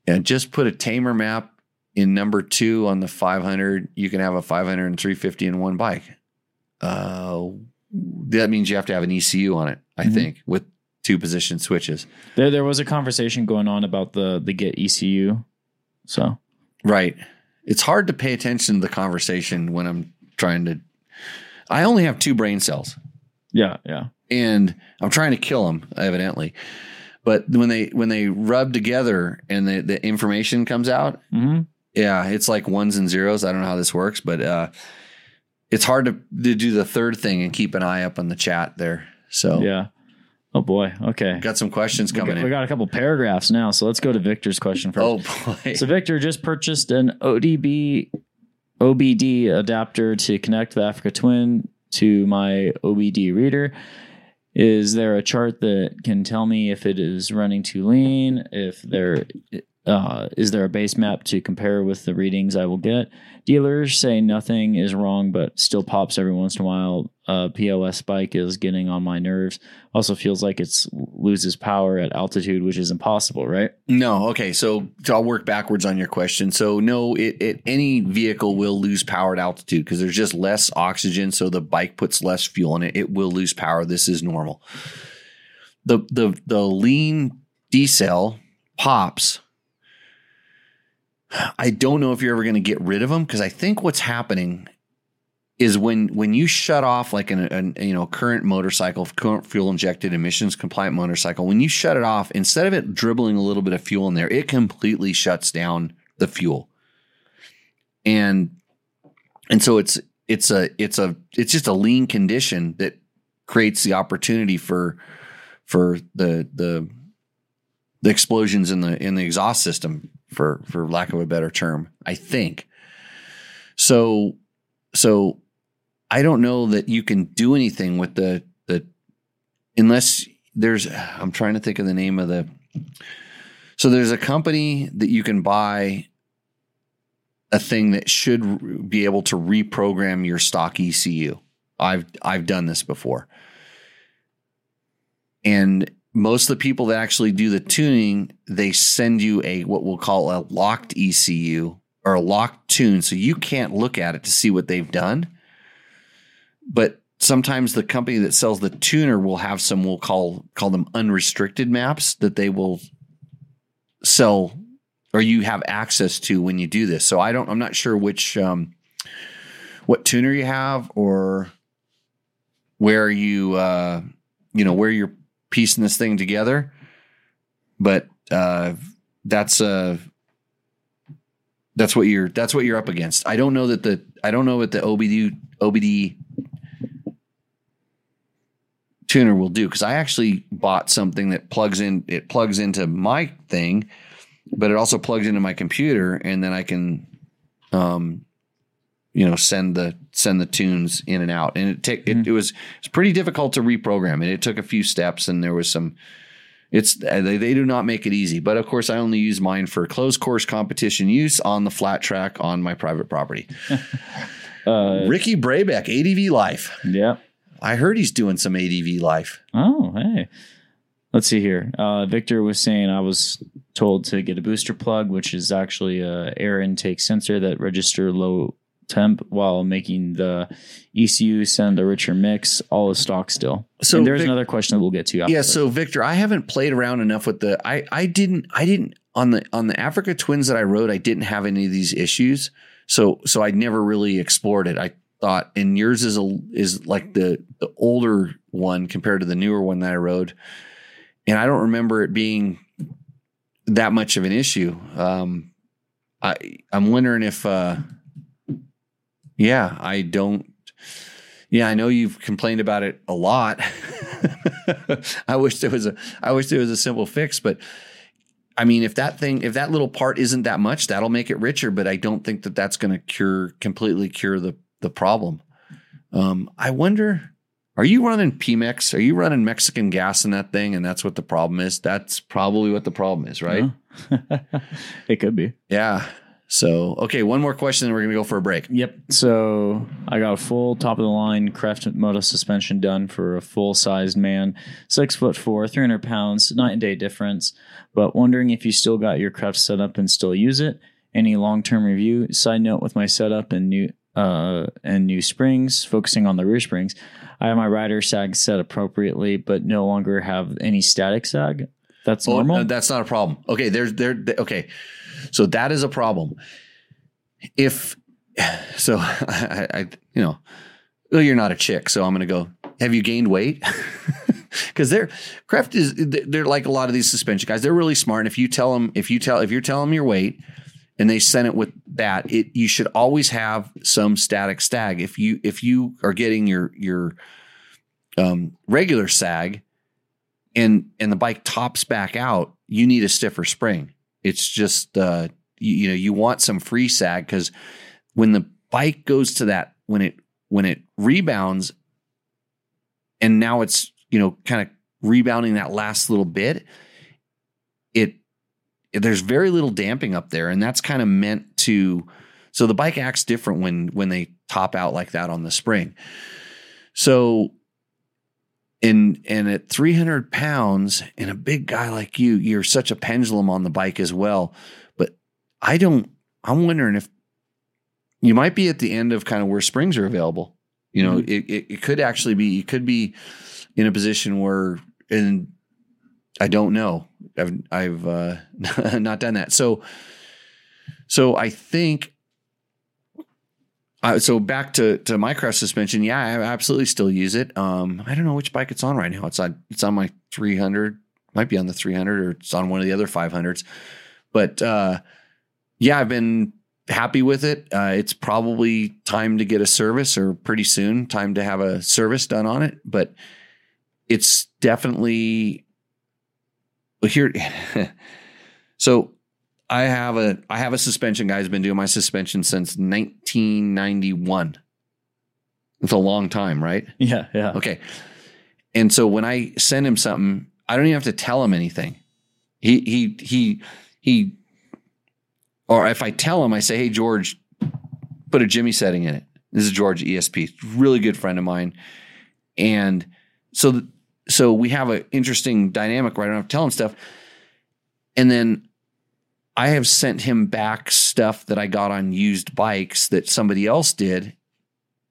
And just put a tamer map in number two on the 500. You can have a 500 and 350 in one bike. Uh, that means you have to have an ECU on it. I Mhm. think with two position switches. There, there was a conversation going on about the the Get ECU. So Right. It's hard to pay attention to the conversation when I'm trying to. I only have two brain cells. yeah, yeah. and I'm trying to kill them, evidently. But when they when they rub together and the, the information comes out, hmm yeah, it's like ones and zeros. I don't know how this works, but uh, it's hard to, to do the third thing and keep an eye up on the chat there. So Yeah. Oh boy. Okay. got some questions We coming got, we got a couple paragraphs now, so let's go to Victor's question first. oh boy, So Victor just purchased an ODB OBD adapter to connect the Africa Twin to my OBD reader. Is there a chart that can tell me if it is running too lean? If there uh, is there a base map to compare with the readings I will get? Dealers say nothing is wrong, but still pops every once in a while. Uh, POS spike is getting on my nerves. Also feels like it's loses power at altitude, which is impossible, right? no. Okay, so I'll work backwards on your question. So no, it, it any vehicle will lose power at altitude because there's just less oxygen, so the bike puts less fuel in it. It will lose power. This is normal. The the the lean decel pops. I don't know if you're ever going to get rid of them because I think what's happening is when when you shut off like an, an you know current motorcycle, current fuel injected emissions compliant motorcycle, when you shut it off, instead of it dribbling a little bit of fuel in there, it completely shuts down the fuel. And and so it's it's a it's a it's just a lean condition that creates the opportunity for for the the the explosions in the in the exhaust system for for lack of a better term i think so so i don't know that you can do anything with the the unless there's i'm trying to think of the name of the so there's a company that you can buy a thing that should be able to reprogram your stock ECU. I've I've done this before. And most of the people that actually do the tuning, they send you a what we'll call a locked ECU or a locked tune so you can't look at it to see what they've done. But sometimes the company that sells the tuner will have some we'll call call them unrestricted maps that they will sell or you have access to when you do this. So I don't I'm not sure which um what tuner you have or where you uh you know where you're piecing this thing together. But uh that's uh that's what you're that's what you're up against. I don't know that the I don't know what the OBD OBD tuner will do because I actually bought something that plugs in it plugs into my thing, but it also plugs into my computer and then I can um you know send the send the tunes in and out and it take it, it was it's pretty difficult to reprogram it. It took a few steps and there was some it's they, they do not make it easy, but of course I only use mine for closed course competition use on the flat track on my private property. *laughs* Uh, Ricky Brabec, ADV Life. yeah. I heard he's doing some ADV Life. Oh, hey. Let's see here. Uh, Victor was saying I was told to get a booster plug, which is actually a air intake sensor that register low temp while making the ECU send a richer mix. All is stock still. So and there's Vic- another question that we'll get to. After Yeah, this. so Victor, I haven't played around enough with the I I didn't I didn't on the on the Africa Twins that I rode, I didn't have any of these issues. So so I never really explored it. I thought and yours is a is like the the older one compared to the newer one that I rode. And I don't remember it being that much of an issue. Um I I'm wondering if uh yeah, I don't yeah, I know you've complained about it a lot. *laughs* I wish there was a I wish there was a simple fix, but I mean, if that thing, if that little part isn't that much, that'll make it richer. But I don't think that that's going to cure completely cure the the problem. Um, I wonder, are you running Pemex? Are you running Mexican gas in that thing? And that's what the problem is. That's probably what the problem is, right? Yeah. *laughs* it could be. Yeah. So, okay, one more question, and we're going to go for a break. Yep. So I got a full top of the line Craft Moto suspension done for a full sized man, six foot four, 300 pounds, night and day difference. But wondering if you still got your craft set up and still use it. Any long term review? Side note with my setup and new uh, and new springs, focusing on the rear springs. I have my rider sag set appropriately, but no longer have any static sag. That's Oh, normal. uh, that's not a problem. Okay, there's there. th- Okay, so that is a problem. If *sighs* so, *laughs* I, I you know, well, you're not a chick, so I'm going to go. Have you gained weight? *laughs* Because they're craft is they're like a lot of these suspension guys. They're really smart, and if you tell them, if you tell, if you're telling them your weight, and they sent it with that, it you should always have some static sag. If you if you are getting your your um, regular sag, and and the bike tops back out, you need a stiffer spring. It's just uh, you, you know you want some free sag because when the bike goes to that when it when it rebounds, and now it's you know kind of rebounding that last little bit, it there's very little damping up there, and that's kind of meant to. So the bike acts different when when they top out like that on the spring. So and and at 300 pounds and a big guy like you you're such a pendulum on the bike as well but i don't i'm wondering if you might be at the end of kind of where springs are available you know mm-hmm. it, it, it could actually be you could be in a position where and i don't know i've i've uh *laughs* not done that so so i think uh, so back to to my craft suspension, yeah, I absolutely still use it. Um, I don't know which bike it's on right now. It's on it's on my 300, might be on the 300, or it's on one of the other 500s. But uh, yeah, I've been happy with it. Uh, it's probably time to get a service, or pretty soon, time to have a service done on it. But it's definitely well, here. *laughs* so I have a I have a suspension guy who's been doing my suspension since 1991. It's a long time, right? yeah, yeah. Okay. And so when I send him something, I don't even have to tell him anything. He he he he or if I tell him, I say, "Hey George, put a Jimmy setting in it." This is George ESP, really good friend of mine. And so so we have an interesting dynamic where I don't have to tell him stuff. And then I have sent him back stuff that I got on used bikes that somebody else did.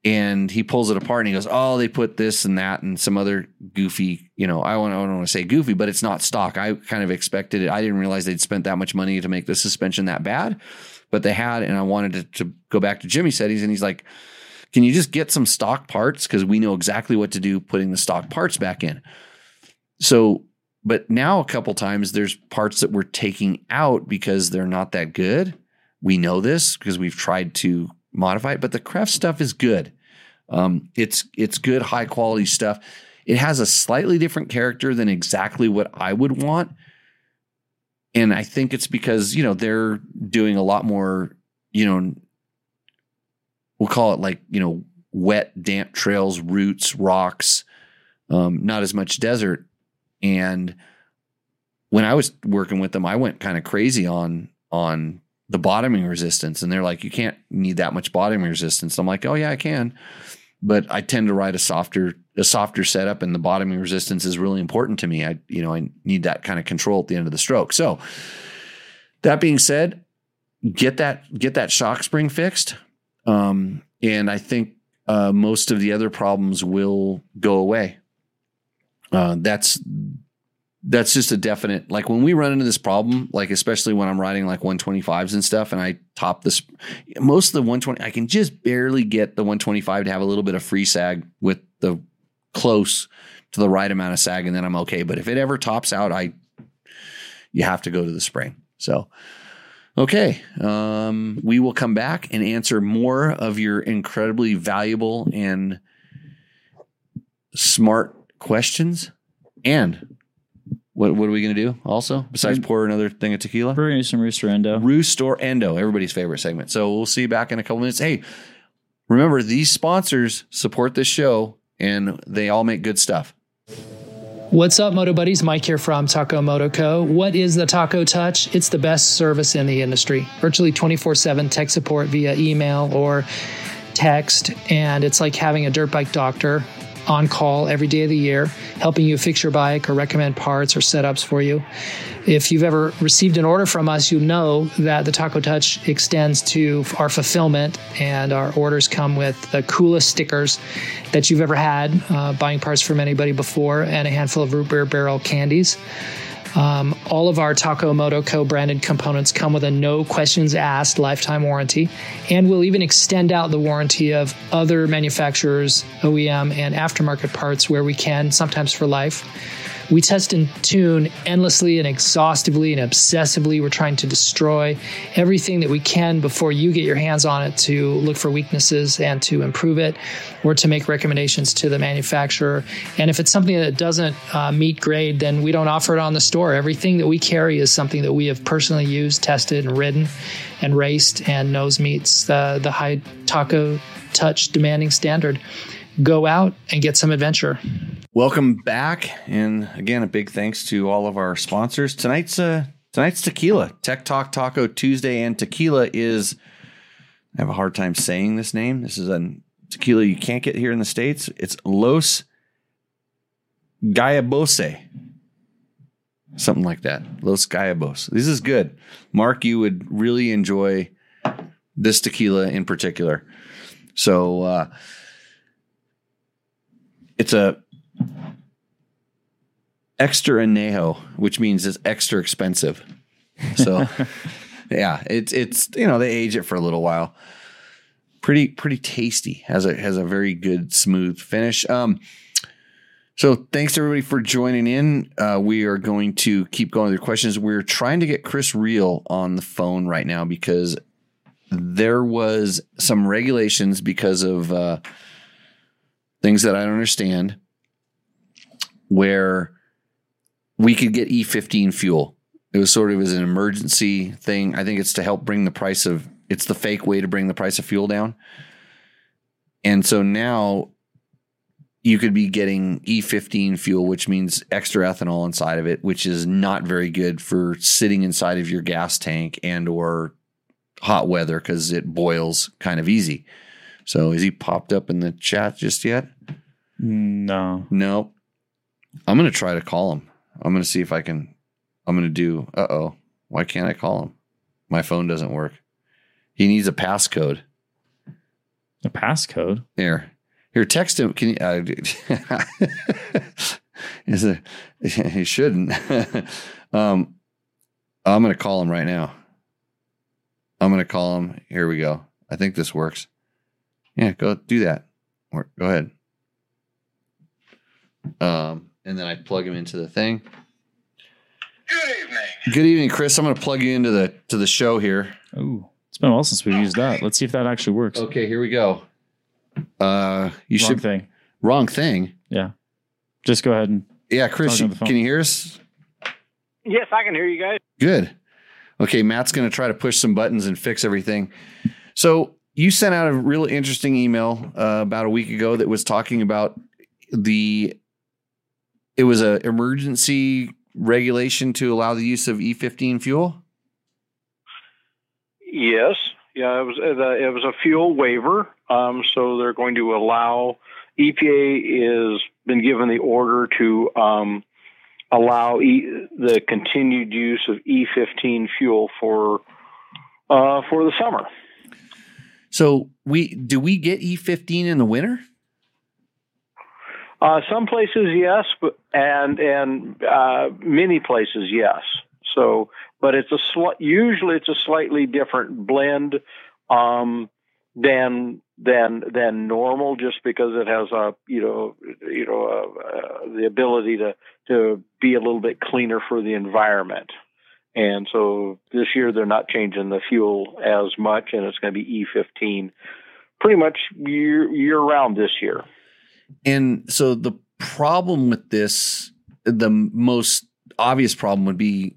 And he pulls it apart and he goes, Oh, they put this and that and some other goofy, you know, I don't, I don't want to say goofy, but it's not stock. I kind of expected it. I didn't realize they'd spent that much money to make the suspension that bad, but they had. And I wanted to, to go back to Jimmy settings. And he's like, Can you just get some stock parts? Because we know exactly what to do putting the stock parts back in. So but now a couple times there's parts that we're taking out because they're not that good. We know this because we've tried to modify it, but the craft stuff is good. Um, it's it's good, high quality stuff. It has a slightly different character than exactly what I would want, and I think it's because you know they're doing a lot more. You know, we'll call it like you know wet, damp trails, roots, rocks, um, not as much desert and when I was working with them, I went kind of crazy on on the bottoming resistance. And they're like, you can't need that much bottoming resistance. I'm like, oh yeah, I can. But I tend to ride a softer a softer setup, and the bottoming resistance is really important to me. I you know I need that kind of control at the end of the stroke. So that being said, get that get that shock spring fixed, um, and I think uh, most of the other problems will go away. Uh, that's that's just a definite like when we run into this problem like especially when i'm riding like 125s and stuff and i top this most of the 120 i can just barely get the 125 to have a little bit of free sag with the close to the right amount of sag and then i'm okay but if it ever tops out i you have to go to the spring so okay um, we will come back and answer more of your incredibly valuable and smart questions. And what what are we gonna do also besides pour another thing of tequila? We're gonna do some Roost or Endo. Roost or Endo, everybody's favorite segment. So we'll see you back in a couple minutes. Hey, remember these sponsors support this show and they all make good stuff. What's up, Moto Buddies? Mike here from Taco Moto Co. What is the Taco Touch? It's the best service in the industry. Virtually 24 7 tech support via email or text. And it's like having a dirt bike doctor on call every day of the year, helping you fix your bike or recommend parts or setups for you. If you've ever received an order from us, you know that the Taco Touch extends to our fulfillment, and our orders come with the coolest stickers that you've ever had, uh, buying parts from anybody before, and a handful of root beer barrel candies. Um, all of our Taco Moto Co branded components come with a no questions asked lifetime warranty, and we'll even extend out the warranty of other manufacturers, OEM, and aftermarket parts where we can, sometimes for life. We test and tune endlessly and exhaustively and obsessively. We're trying to destroy everything that we can before you get your hands on it to look for weaknesses and to improve it or to make recommendations to the manufacturer. And if it's something that doesn't uh, meet grade, then we don't offer it on the store. Everything that we carry is something that we have personally used, tested, and ridden and raced and knows meets the, the high taco touch demanding standard. Go out and get some adventure. Welcome back, and again, a big thanks to all of our sponsors. Tonight's uh, tonight's tequila Tech Talk Taco Tuesday, and tequila is. I have a hard time saying this name. This is a tequila you can't get here in the states. It's Los Gallabose, something like that. Los Gallabos. This is good. Mark, you would really enjoy this tequila in particular. So uh, it's a extra anejo, which means it's extra expensive. So *laughs* yeah, it's it's you know they age it for a little while. Pretty pretty tasty. Has a has a very good smooth finish. Um, so thanks everybody for joining in. Uh, we are going to keep going with your questions. We're trying to get Chris Real on the phone right now because there was some regulations because of uh, things that I don't understand where we could get E15 fuel. It was sort of as an emergency thing. I think it's to help bring the price of it's the fake way to bring the price of fuel down. And so now you could be getting E15 fuel, which means extra ethanol inside of it, which is not very good for sitting inside of your gas tank and or hot weather because it boils kind of easy. So is he popped up in the chat just yet? No. No. I'm gonna try to call him. I'm gonna see if I can. I'm gonna do. Uh oh. Why can't I call him? My phone doesn't work. He needs a passcode. A passcode? Here, here. Text him. Can you? Uh, *laughs* is it? *laughs* He shouldn't. *laughs* um, I'm gonna call him right now. I'm gonna call him. Here we go. I think this works. Yeah, go do that. Or go ahead. Um, and then I plug him into the thing. Good evening. Good evening, Chris. I'm going to plug you into the to the show here. Oh, it's been a while since we've used that. Let's see if that actually works. Okay, here we go. Uh, you Wrong should thing. wrong thing. Yeah. Just go ahead and Yeah, Chris, Talking you, the phone. can you hear us? Yes, I can hear you guys. Good. Okay, Matt's going to try to push some buttons and fix everything. So you sent out a really interesting email uh, about a week ago that was talking about the. It was a emergency regulation to allow the use of E15 fuel. Yes, yeah, it was it was a fuel waiver. Um, so they're going to allow EPA has been given the order to um, allow e, the continued use of E15 fuel for uh, for the summer. So we do we get E15 in the winter? Uh, some places, yes, but and and uh, many places, yes. So, but it's a sli- usually it's a slightly different blend um, than than than normal, just because it has a you know you know uh, uh, the ability to to be a little bit cleaner for the environment. And so this year they're not changing the fuel as much, and it's going to be E15 pretty much year year round this year. And so the problem with this, the most obvious problem would be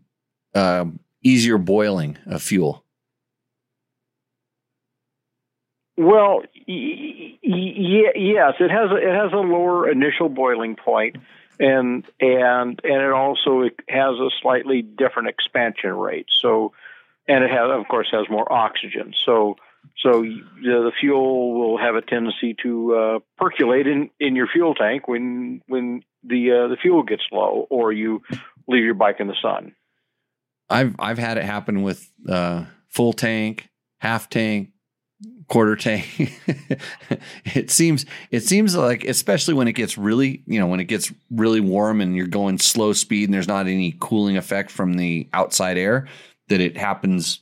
uh, easier boiling of fuel. Well, y- y- yes, it has a, it has a lower initial boiling point, and and and it also has a slightly different expansion rate. So, and it has, of course, has more oxygen. So, so the, the fuel will have a tendency to uh, percolate in, in your fuel tank when when the uh, the fuel gets low, or you leave your bike in the sun. I've I've had it happen with uh, full tank, half tank, quarter tank. *laughs* it seems it seems like especially when it gets really you know when it gets really warm and you're going slow speed and there's not any cooling effect from the outside air that it happens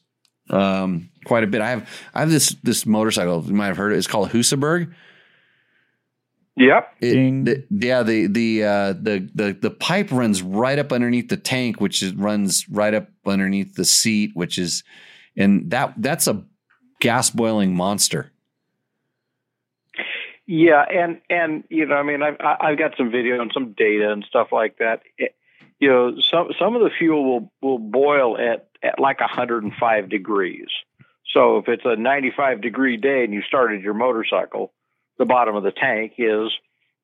um, quite a bit. I have I have this this motorcycle you might have heard it. It's called Husaberg. Yep. It, the, yeah, the the uh, the the the pipe runs right up underneath the tank, which is, runs right up underneath the seat, which is, and that that's a gas boiling monster. Yeah, and and you know, I mean, I've I've got some video and some data and stuff like that. It, you know, some some of the fuel will will boil at at like 105 degrees. So if it's a 95 degree day and you started your motorcycle, the bottom of the tank is,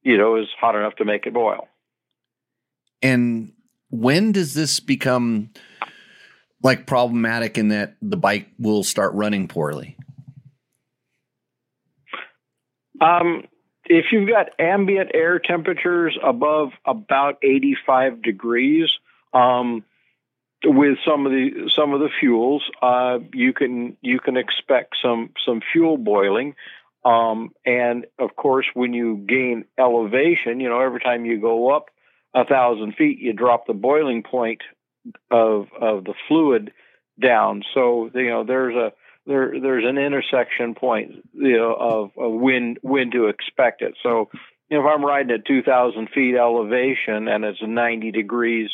you know, is hot enough to make it boil. And when does this become like problematic in that the bike will start running poorly? Um, if you've got ambient air temperatures above about 85 degrees, um, with some of the some of the fuels, uh, you can you can expect some some fuel boiling. Um, and of course, when you gain elevation, you know, every time you go up a thousand feet, you drop the boiling point of of the fluid down. So you know, there's a there there's an intersection point, you know, of, of when when to expect it. So you know, if I'm riding at 2,000 feet elevation and it's 90 degrees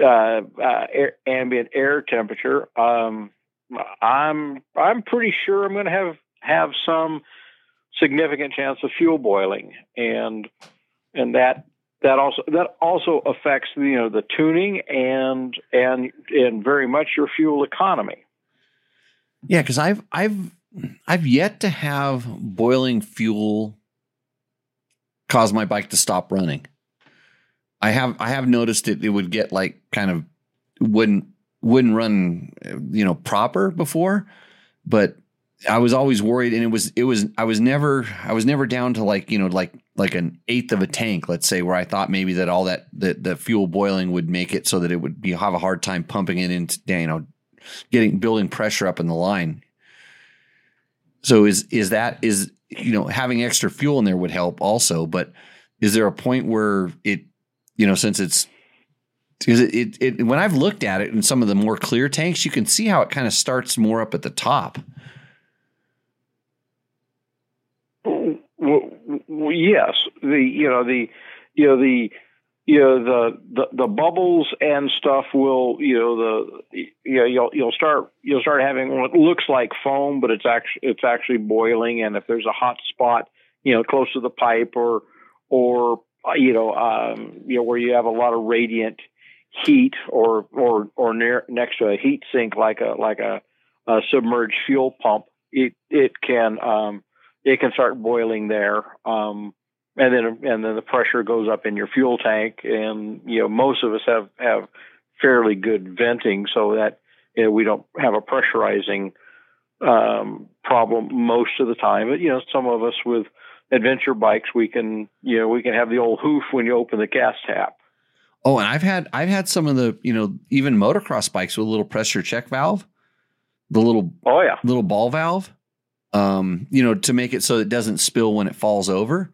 uh, uh, air, ambient air temperature, um, I'm I'm pretty sure I'm going to have have some significant chance of fuel boiling, and and that that also that also affects you know the tuning and and and very much your fuel economy. Yeah, because I've I've I've yet to have boiling fuel cause my bike to stop running. I have I have noticed it it would get like kind of wouldn't wouldn't run you know proper before, but I was always worried, and it was it was I was never I was never down to like you know like like an eighth of a tank, let's say, where I thought maybe that all that that the fuel boiling would make it so that it would be have a hard time pumping it into you know getting building pressure up in the line. So is is that is you know having extra fuel in there would help also, but is there a point where it you know since it's because it, it, it when I've looked at it in some of the more clear tanks, you can see how it kind of starts more up at the top. Well, yes, the you know the you know the you know the, the the bubbles and stuff will you know the you know you'll you'll start you'll start having what looks like foam, but it's actually it's actually boiling. And if there's a hot spot, you know, close to the pipe or or you know um, you know where you have a lot of radiant heat or or or near next to a heat sink like a like a, a submerged fuel pump, it it can um, it can start boiling there. Um, and then and then the pressure goes up in your fuel tank and you know most of us have have fairly good venting so that you know, we don't have a pressurizing um, problem most of the time but you know some of us with adventure bikes we can you know we can have the old hoof when you open the gas tap. Oh and i've had i've had some of the you know even motocross bikes with a little pressure check valve the little oh yeah. little ball valve um you know to make it so it doesn't spill when it falls over.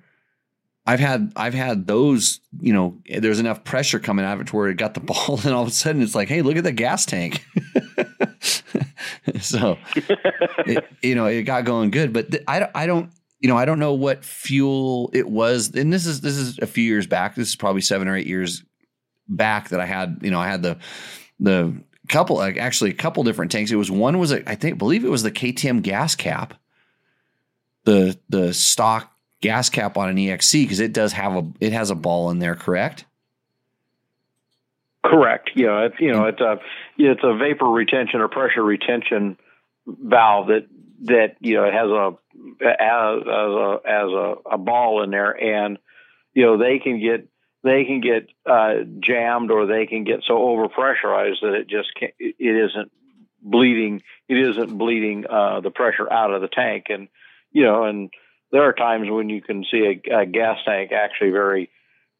I've had I've had those, you know, there's enough pressure coming out of it to where it got the *laughs* ball, and all of a sudden it's like, hey, look at the gas tank. *laughs* so, *laughs* it, you know, it got going good, but th- I I don't, you know, I don't know what fuel it was, and this is this is a few years back. This is probably seven or eight years back that I had, you know, I had the the couple, like actually a couple different tanks. It was one was a, I think believe it was the KTM gas cap, the the stock gas cap on an EXC because it does have a it has a ball in there, correct? Correct. Yeah, it's you know mm. it's a it's a vapor retention or pressure retention valve that that you know has a as, as a as a, a ball in there, and you know they can get they can get uh, jammed or they can get so overpressurized that it just can't, it isn't bleeding it isn't bleeding uh, the pressure out of the tank, and you know and there are times when you can see a, a gas tank actually very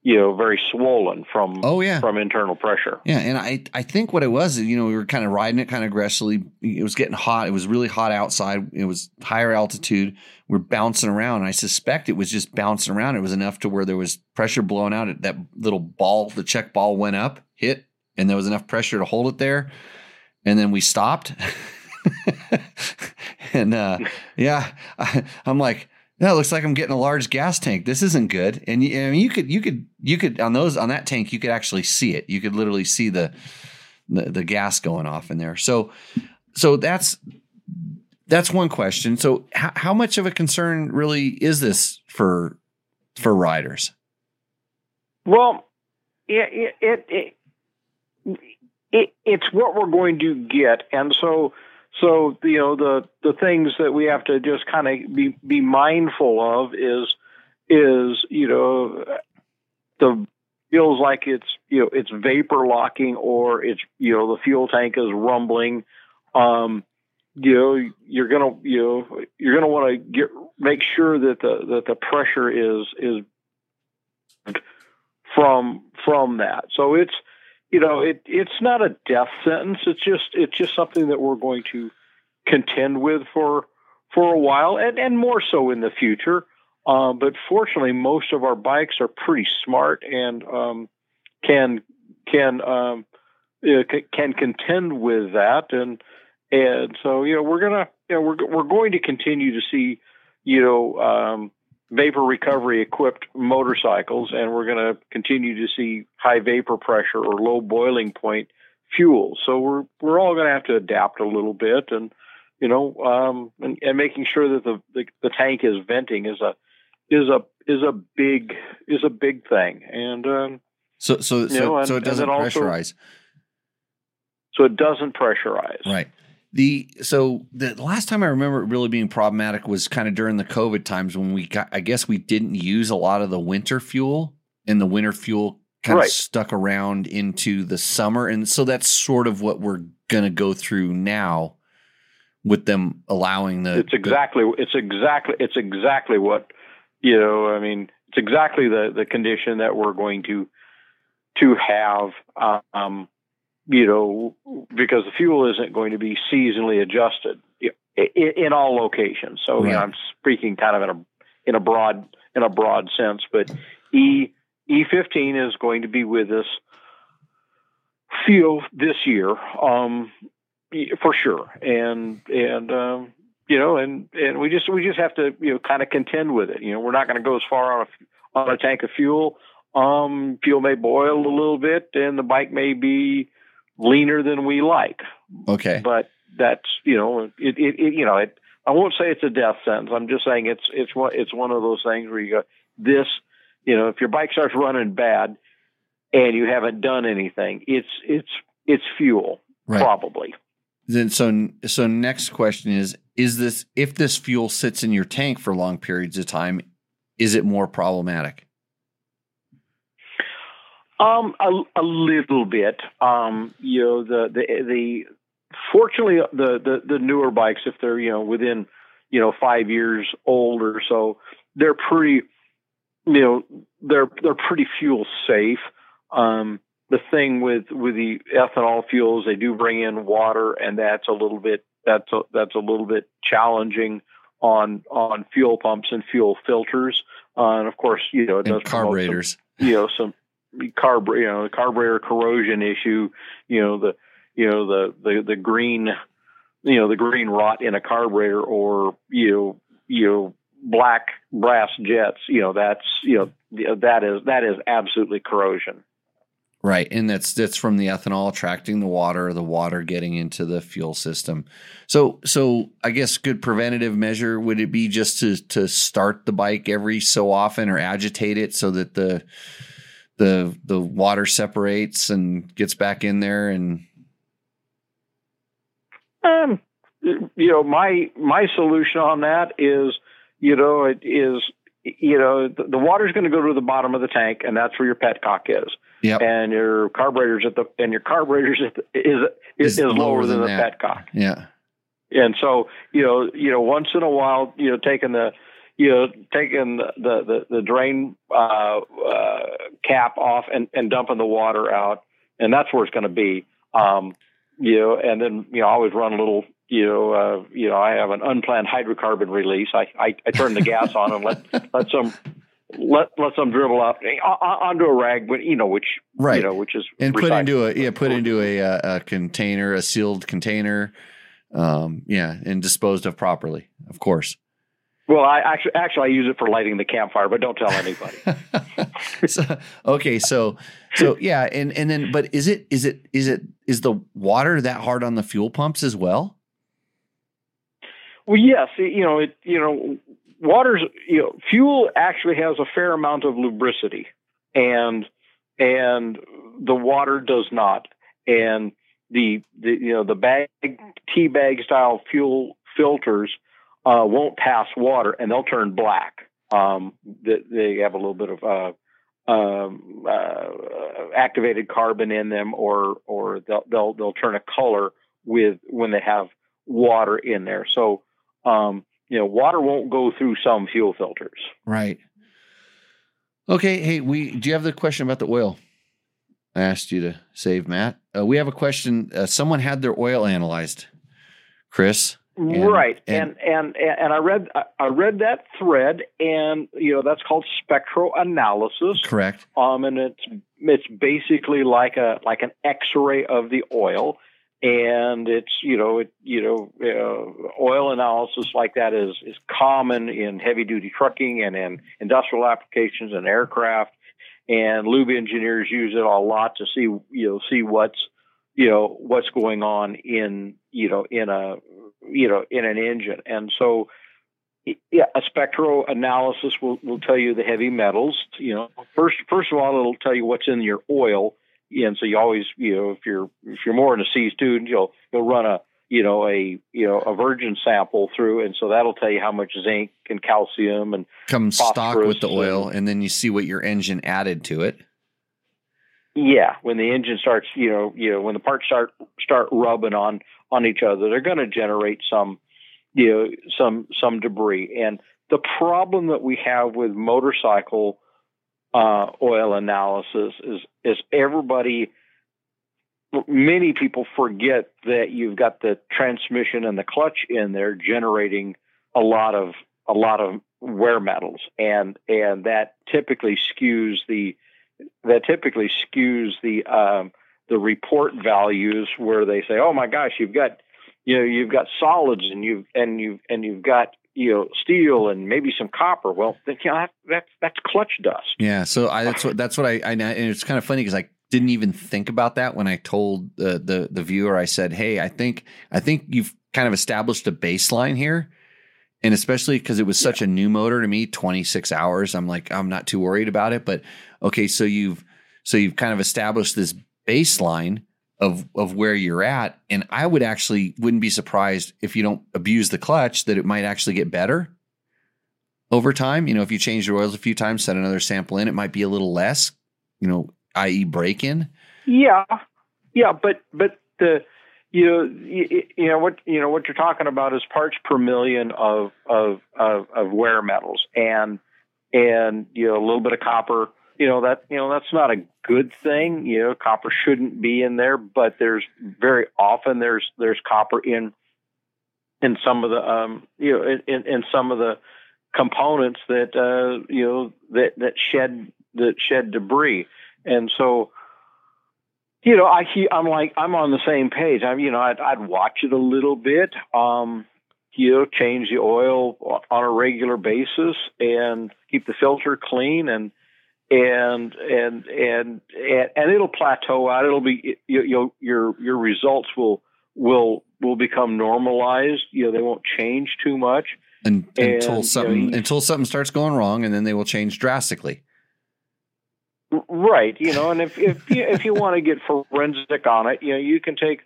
you know very swollen from Oh yeah. from internal pressure. Yeah, and I I think what it was, is you know, we were kind of riding it kind of aggressively. It was getting hot. It was really hot outside. It was higher altitude. We are bouncing around. I suspect it was just bouncing around. It was enough to where there was pressure blowing out. It, that little ball, the check ball went up, hit, and there was enough pressure to hold it there. And then we stopped. *laughs* and uh, *laughs* yeah, I, I'm like, no, it looks like I'm getting a large gas tank. This isn't good. And you, I mean, you could, you could, you could on those on that tank, you could actually see it. You could literally see the, the, the gas going off in there. So, so that's that's one question. So, how, how much of a concern really is this for for riders? Well, it it, it it it's what we're going to get, and so so you know the the things that we have to just kind of be be mindful of is is you know the feels like it's you know it's vapor locking or it's you know the fuel tank is rumbling. Um you know you're gonna you know you're gonna want to get make sure that the that the pressure is is from from that. So it's you know it it's not a death sentence. It's just it's just something that we're going to contend with for for a while and and more so in the future. Uh, but fortunately most of our bikes are pretty smart and um, can can um, uh, can contend with that. And and so you know we're gonna you know we're we're going to continue to see you know um, vapor recovery equipped motorcycles, and we're going to continue to see high vapor pressure or low boiling point fuels. So we're we're all going to have to adapt a little bit, and you know, um, and, and making sure that the, the the tank is venting is a is a is a big is a big thing, and um, So so so, know, and- so it doesn't then also- pressurize. so it doesn't pressurize. Right. The so the last time I remember it really being problematic was kind of during the COVID times when we got I guess we didn't use a lot of the winter fuel and the winter fuel kind Right. of stuck around into the summer and so that's sort of what we're going to go through now with them allowing the it's exactly it's exactly it's exactly what you know i mean it's exactly the the condition that we're going to to have um you know because the fuel isn't going to be seasonally adjusted in all locations. So you know i'm speaking kind of in a in a broad in a broad sense but e e15 is going to be with us fuel this year um for sure. And and um you know and and we just we just have to you know kind of contend with it. You know we're not going to go as far on a on a tank of fuel. Um fuel may boil a little bit and the bike may be leaner than we like okay. but that's you know it, it, it you know it I won't say it's a death sentence. I'm just saying it's it's one it's one of those things where you go this you know if your bike starts running bad and you haven't done anything it's it's it's fuel Right. probably Then so so next question is is this if this fuel sits in your tank for long periods of time is it more problematic? Um, a, a little bit. Um, you know, the the the fortunately the, the the newer bikes, if they're you know within you know five years old or so, they're pretty. You know, they're they're pretty fuel safe. Um, the thing with with the ethanol fuels, they do bring in water, and that's a little bit that's a, that's a little bit challenging on on fuel pumps and fuel filters. Uh, and of course, you know, it does And some carburetors. you know some carb you know carburetor corrosion issue you know the you know the the the green you know the green rot in a carburetor or you know you know black brass jets you know that's you know that is that is absolutely corrosion Right, and that's that's from the ethanol attracting the water, the water getting into the fuel system. So, so I guess good preventative measure would it be just to to start the bike every so often or agitate it so that the the the water separates and gets back in there and um you know my my solution on that is you know it is you know the, the water's going to go to the bottom of the tank and that's where your petcock is Yep. and your carburetor's at the and your carburetor's at the, is, is is lower than, the that. petcock yeah. and so you know you know once in a while you know taking the you know taking the the the drain uh, uh, cap off and and dumping the water out and that's where it's going to be. Um you know and then you know I always run a little you know uh you know I have an unplanned hydrocarbon release. I I, I turn the gas on and let *laughs* let some let let some dribble out eh, onto a rag but you know which Right. you know which is and put into a yeah put into a, uh, a container a sealed container um yeah and disposed of properly of course well I actually actually I use it for lighting the campfire but don't tell anybody. *laughs* So, okay so so yeah and and then but is it is it is it is the water that hard on the fuel pumps as well? Well, yes, you know, it, you know, water's, you know, fuel actually has a fair amount of lubricity, and and the water does not, and the the you know the bag tea bag style fuel filters uh, won't pass water, and they'll turn black. Um, they, they have a little bit of uh, um, uh, activated carbon in them, or or they'll they'll they'll turn a color with when they have water in there. So um, you know, water won't go through some fuel filters. right okay hey we do you have the question about the oil i asked you to save matt uh, we have a question uh, someone had their oil analyzed chris And- right. and- And, and and I read I read that thread and you know that's called spectroanalysis. correct Um and it's it's basically like a like an x-ray of the oil and it's you know it you know uh, oil analysis like that is is common in heavy duty trucking and in industrial applications and aircraft and lube engineers use it a lot to see you know see what's you know what's going on in you know in a you know in an engine. And so yeah a spectroanalysis will, will tell you the heavy metals you know. First first of all it'll tell you what's in your oil. And so you always you know if you're if you're more in a C student you'll you'll run a you know a you know a virgin sample through. And so that'll tell you how much zinc and calcium and comes stock with the oil and then you see what your engine added to it Yeah, when the engine starts, you know, you know, when the parts start start rubbing on on each other, they're going to generate some, you know, some some debris. And the problem that we have with motorcycle uh, oil analysis is is everybody, many people forget that you've got the transmission and the clutch in there generating a lot of a lot of wear metals, and and that typically skews the that typically skews the um, the report values where they say, "Oh my gosh, you've got you know you've got solids and you've and you and you've got you know steel and maybe some copper." Well, you know that, that's that's clutch dust. Yeah, so I, that's what that's what I, I and it's kind of funny because I didn't even think about that when I told the, the the viewer. I said, "Hey, I think I think you've kind of established a baseline here." And especially because it was such a new motor to me, 26 hours, I'm like, I'm not too worried about it. But okay, so you've so you've kind of established this baseline of of where you're at. And I would actually wouldn't be surprised if you don't abuse the clutch that it might actually get better over time. You know, if you change your oils a few times, set another sample in, it might be a little less, you know, i.e. break in. Yeah, yeah, but but the you know you, you know what you know what you're talking about is parts per million of of of, of wear metals and and you know a little bit of copper. You know that you know that's not a good thing. You know copper shouldn't be in there, but there's very often there's there's copper in in some of the um you know in, in, in some of the components that uh you know that that shed that shed debris and so you know, I keep, I'm like, I'm on the same page. I'm, you know, I'd, I'd watch it a little bit, um, you know, change the oil on a regular basis and keep the filter clean and, and and and and, and it'll plateau out. It'll be you, you'll, your your results will will will become normalized. You know, they won't change too much and, until And, you something know, until something starts going wrong, and then they will change drastically. Right, you know, and if if you, if you want to get forensic on it, you know, you can take,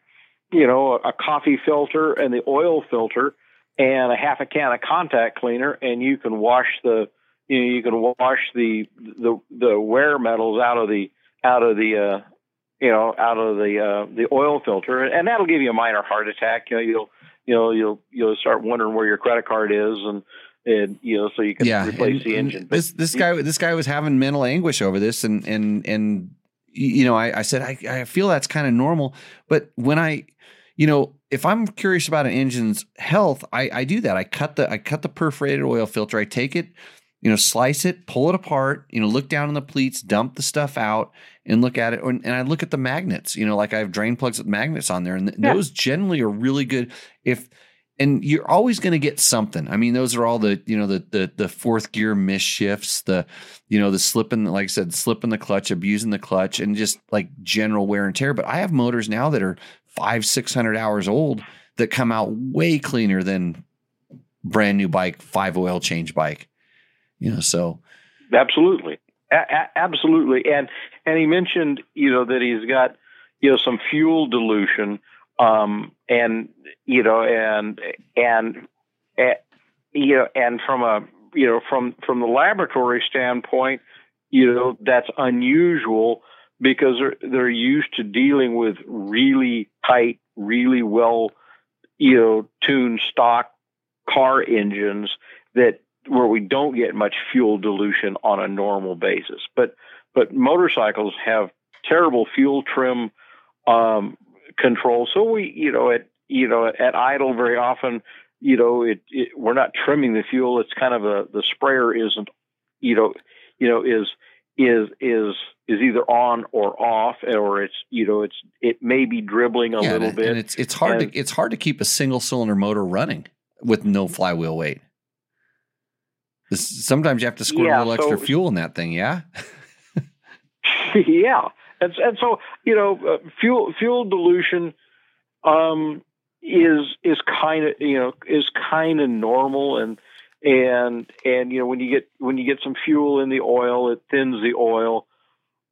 you know, a coffee filter and the oil filter and a half a can of contact cleaner, and you can wash the, you know, you can wash the the the wear metals out of the out of the, uh, you know, out of the uh, the oil filter, and that'll give you a minor heart attack. You know, you'll you know you'll you'll start wondering where your credit card is, and and you know, so you can yeah, replace and- the engine. But This this guy this guy was having mental anguish over this, and and and you know, I, I said I I feel that's kind of normal, but when I, you know, if I'm curious about an engine's health, I I do that. I cut the I cut the perforated oil filter. I take it. You know, slice it, pull it apart. You know, look down in the pleats, dump the stuff out, and look at it. And, and I look at the magnets. You know, like I have drain plugs with magnets on there, and th- Yeah. those generally are really good. If and you're always going to get something. I mean, those are all the you know the the the fourth gear miss shifts, the you know the slipping, like I said, slipping the clutch, abusing the clutch, and just like general wear and tear. But I have motors now that are five six hundred hours old that come out way cleaner than brand new bike, five oil change bike. You know, so Absolutely, a- absolutely, and and he mentioned you know that he's got you know some fuel dilution, um, and you know and and eh, you know and from a you know from from the laboratory standpoint, you know that's unusual because they're they're used to dealing with really tight, really well you know tuned stock car engines that where we don't get much fuel dilution on a normal basis. But but motorcycles have terrible fuel trim um, control. So we you know at you know at idle very often you know it, it we're not trimming the fuel. It's kind of a the sprayer isn't you know you know is is is is either on or off or it's you know it's it may be dribbling a yeah, little and, bit and it's it's hard and- to it's hard to keep a single cylinder motor running with no mm-hmm. flywheel weight. Sometimes you have to squirt Yeah, a little extra fuel in that thing. Yeah. *laughs* *laughs* yeah, and and so you know, uh, fuel fuel dilution um, is is kind of you know is kind of normal, and and and you know when you get when you get some fuel in the oil, it thins the oil.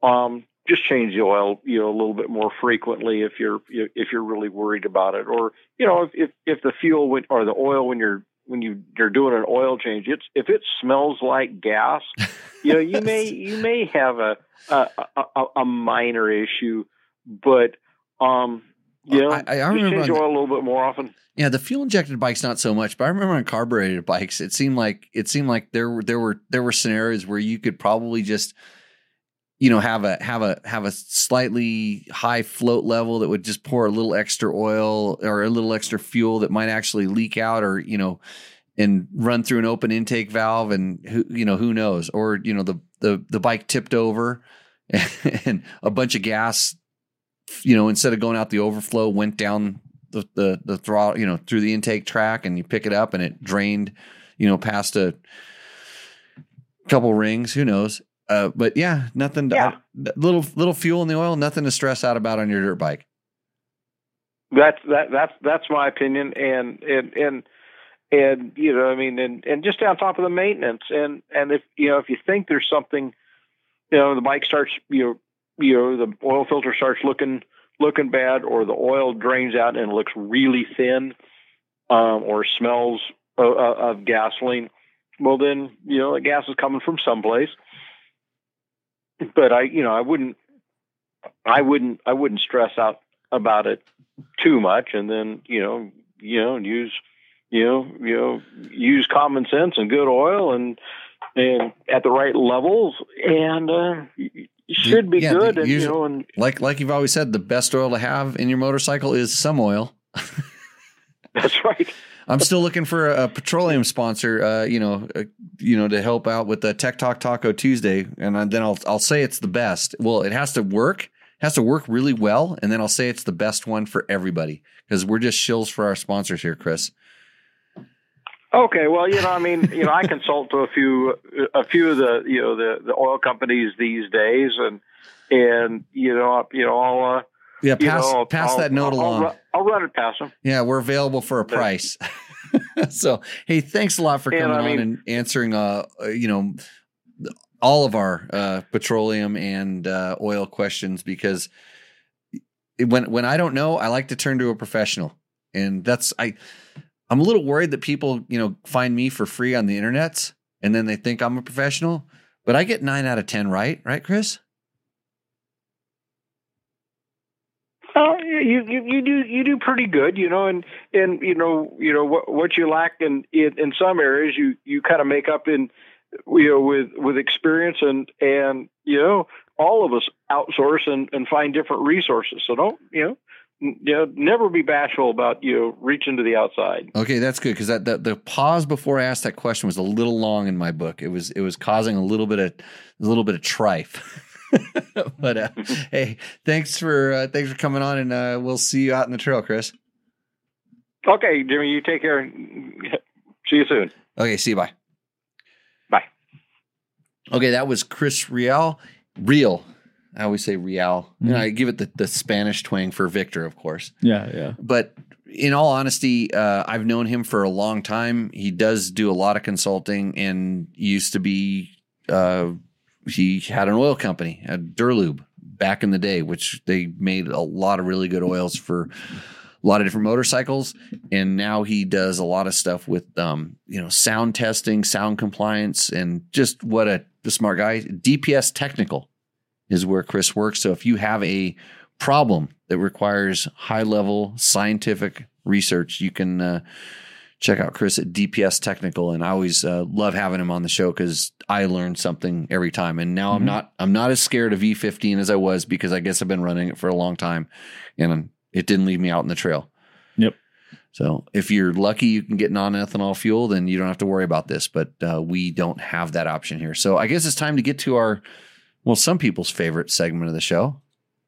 Um, just change the oil, you know, a little bit more frequently if you're if you're really worried about it, or you know, if if, if the fuel when, or the oil when you're when you you're doing an oil change, it's if it smells like gas, *laughs* you know, you may you may have a a, a, a minor issue, but um, you know, I- I remember change on the- oil a little bit more often. Yeah, the fuel injected bikes not so much, but I remember on carbureted bikes, it seemed like it seemed like there were there were there were scenarios where you could probably just you know have a have a have a slightly high float level that would just pour a little extra oil or a little extra fuel that might actually leak out or you know and run through an open intake valve and who you know who knows or you know the the the bike tipped over *laughs* and a bunch of gas you know instead of going out the overflow went down the the the throttle, you know, through the intake track, and you pick it up, and it drained, you know, past a couple rings. Who knows? Uh, but yeah, nothing. Yeah. uh, little little fuel in the oil, nothing to stress out about on your dirt bike. That's that that's that's my opinion, and and and and you know, I mean, and and just on top of the maintenance, and and if you know, if you think there's something, you know, the bike starts, you know, you know, the oil filter starts looking looking bad, or the oil drains out and looks really thin, um, or smells of, of gasoline. Well, then you know, the gas is coming from someplace. But I, you know, I wouldn't, I wouldn't, I wouldn't stress out about it too much. And then you know you know use you know you know use common sense and good oil and and at the right levels. And uh should be yeah, good the- and you know and Like like you've always said, the best oil to have in your motorcycle is some oil. *laughs* that's right. I'm still looking for a, petroleum sponsor, uh, you know, you know, to help out with the Tech Talk Taco Tuesday, and then I'll I'll say it's the best. Well, it has to work, has to work really well, and then I'll say it's the best one for everybody because we're just shills for our sponsors here, Chris. Okay, well, you know, I mean, you know, I consult to a few, a few of the, you know, the the oil companies these days, and and you know, you know, I'll, uh, Yeah, you pass know, pass I'll- that note I'll, along. I'll, I'll run it past them. Yeah, we're available for a price. *laughs* *laughs* so, hey, thanks a lot for And coming I on mean- and answering, uh, uh, you know, all of our uh, petroleum and uh, oil questions because when when I don't know, I like to turn to a professional, and that's I. I'm a little worried that people, you know, find me for free on the internet and then they think I'm a professional, but I get nine out of ten right, right, Chris? Uh, you, you you do you do pretty good, you know, and and you know you know what what you lack in in, in some areas you you kind of make up in you know with with experience and and you know all of us outsource and and find different resources. So don't you know. You know, never be bashful about you know, reaching to the outside. Okay, that's good because that, that the pause before I asked that question was a little long in my book. It was it was causing a little bit of a little bit of trife. *laughs* *laughs* but uh, hey, thanks for uh, thanks for coming on, and uh, we'll see you out in the trail, Chris. Okay, Jimmy, you take care. See you soon. Okay, see you. Bye. Bye. Okay, that was Chris Real. Real. I always say Real. You know, Mhm. I give it the, the Spanish twang for Victor, of course. Yeah, yeah. but in all honesty, uh, I've known him for a long time. He does do a lot of consulting and used to be, uh, he had an oil company, a Durlube, back in the day, which they made a lot of really good oils for a lot of different motorcycles. And now he does a lot of stuff with, um, you know, sound testing, sound compliance, and just what a, a smart guy. DPS Technical is where Chris works. So if you have a problem that requires high level scientific research, you can uh, check out Chris at DPS Technical. And I always uh, love having him on the show because I learn something every time. And now I'm Mhm. not I'm not as scared of E15 as I was because I guess I've been running it for a long time, and it didn't leave me out in the trail. Yep. So if you're lucky, you can get non-ethanol fuel, then you don't have to worry about this. But uh, we don't have that option here. So I guess it's time to get to our well, some people's favorite segment of the show.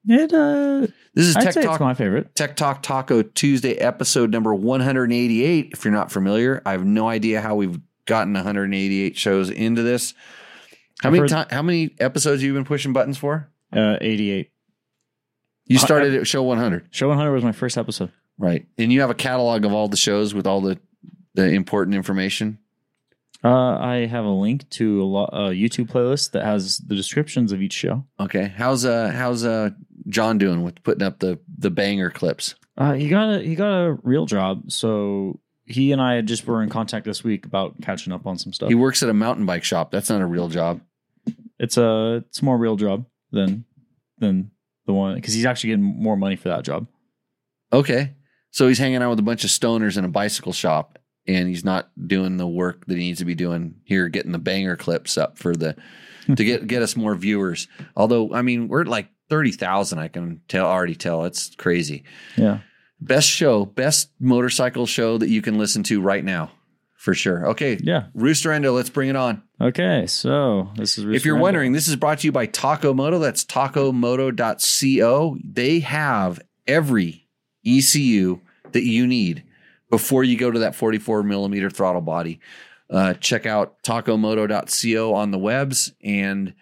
It uh, This is I'd Tech Talk my favorite. Tech Talk Taco Tuesday, episode number 188. If you're not familiar, I have no idea how we've gotten 188 shows into this. How I've many heard- how many episodes have you been pushing buttons for? Uh, 88. You Uh, started at show 100, Show 100 was my first episode. right? And you have a catalog of all the shows with all the the important information. Uh, I have a link to a, lo- a YouTube playlist that has the descriptions of each show. Okay, how's uh how's uh John doing with putting up the the banger clips? Uh, he got a he got a real job, so he and I just were in contact this week about catching up on some stuff. He works at a mountain bike shop. That's not a real job. it's a it's a more real job than than the one because he's actually getting more money for that job. Okay. So he's hanging out with a bunch of stoners in a bicycle shop and he's not doing the work that he needs to be doing here, getting the banger clips up for the to get get us more viewers. Although, I mean, we're like thirty thousand, I can tell already tell. It's crazy. Yeah. Best show, best motorcycle show that you can listen to right now. For sure. Okay. Yeah. Roost or Endo, let's bring it on. Okay. So this is if you're wondering, this is brought to you by Taco Moto. That's tacomoto.co. They have every ECU that you need before you go to that 44 millimeter throttle body. Uh, check out tacomoto.co on the webs and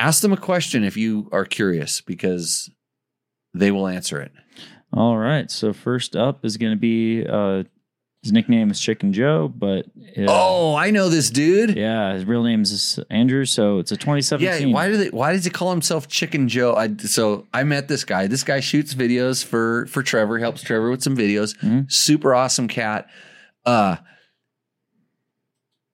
ask them a question if you are curious because they will answer it. All right. So first up is going to be uh, his nickname is Chicken Joe, but uh, Oh, I know this dude. yeah, his real name is Andrew. So it's a 2017. Yeah, why do they? Why does he call himself Chicken Joe? I, so I met this guy. This guy shoots videos for for Trevor. Helps Trevor with some videos. Mhm. Super awesome cat. Uh,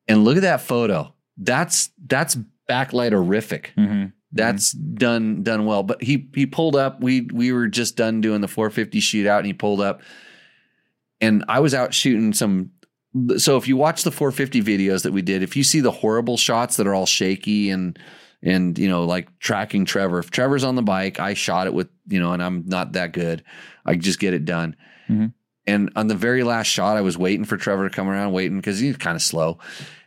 and look at that photo. That's that's backlight horrific. Mhm. That's done done well. But he he pulled up. We we were just done doing the 450 shootout, and he pulled up. And I was out shooting some. So if you watch the 450 videos that we did, if you see the horrible shots that are all shaky and and you know like tracking Trevor, if Trevor's on the bike, I shot it with you know, and I'm not that good. I just get it done. Mhm. And on the very last shot, I was waiting for Trevor to come around, waiting because he's kind of slow.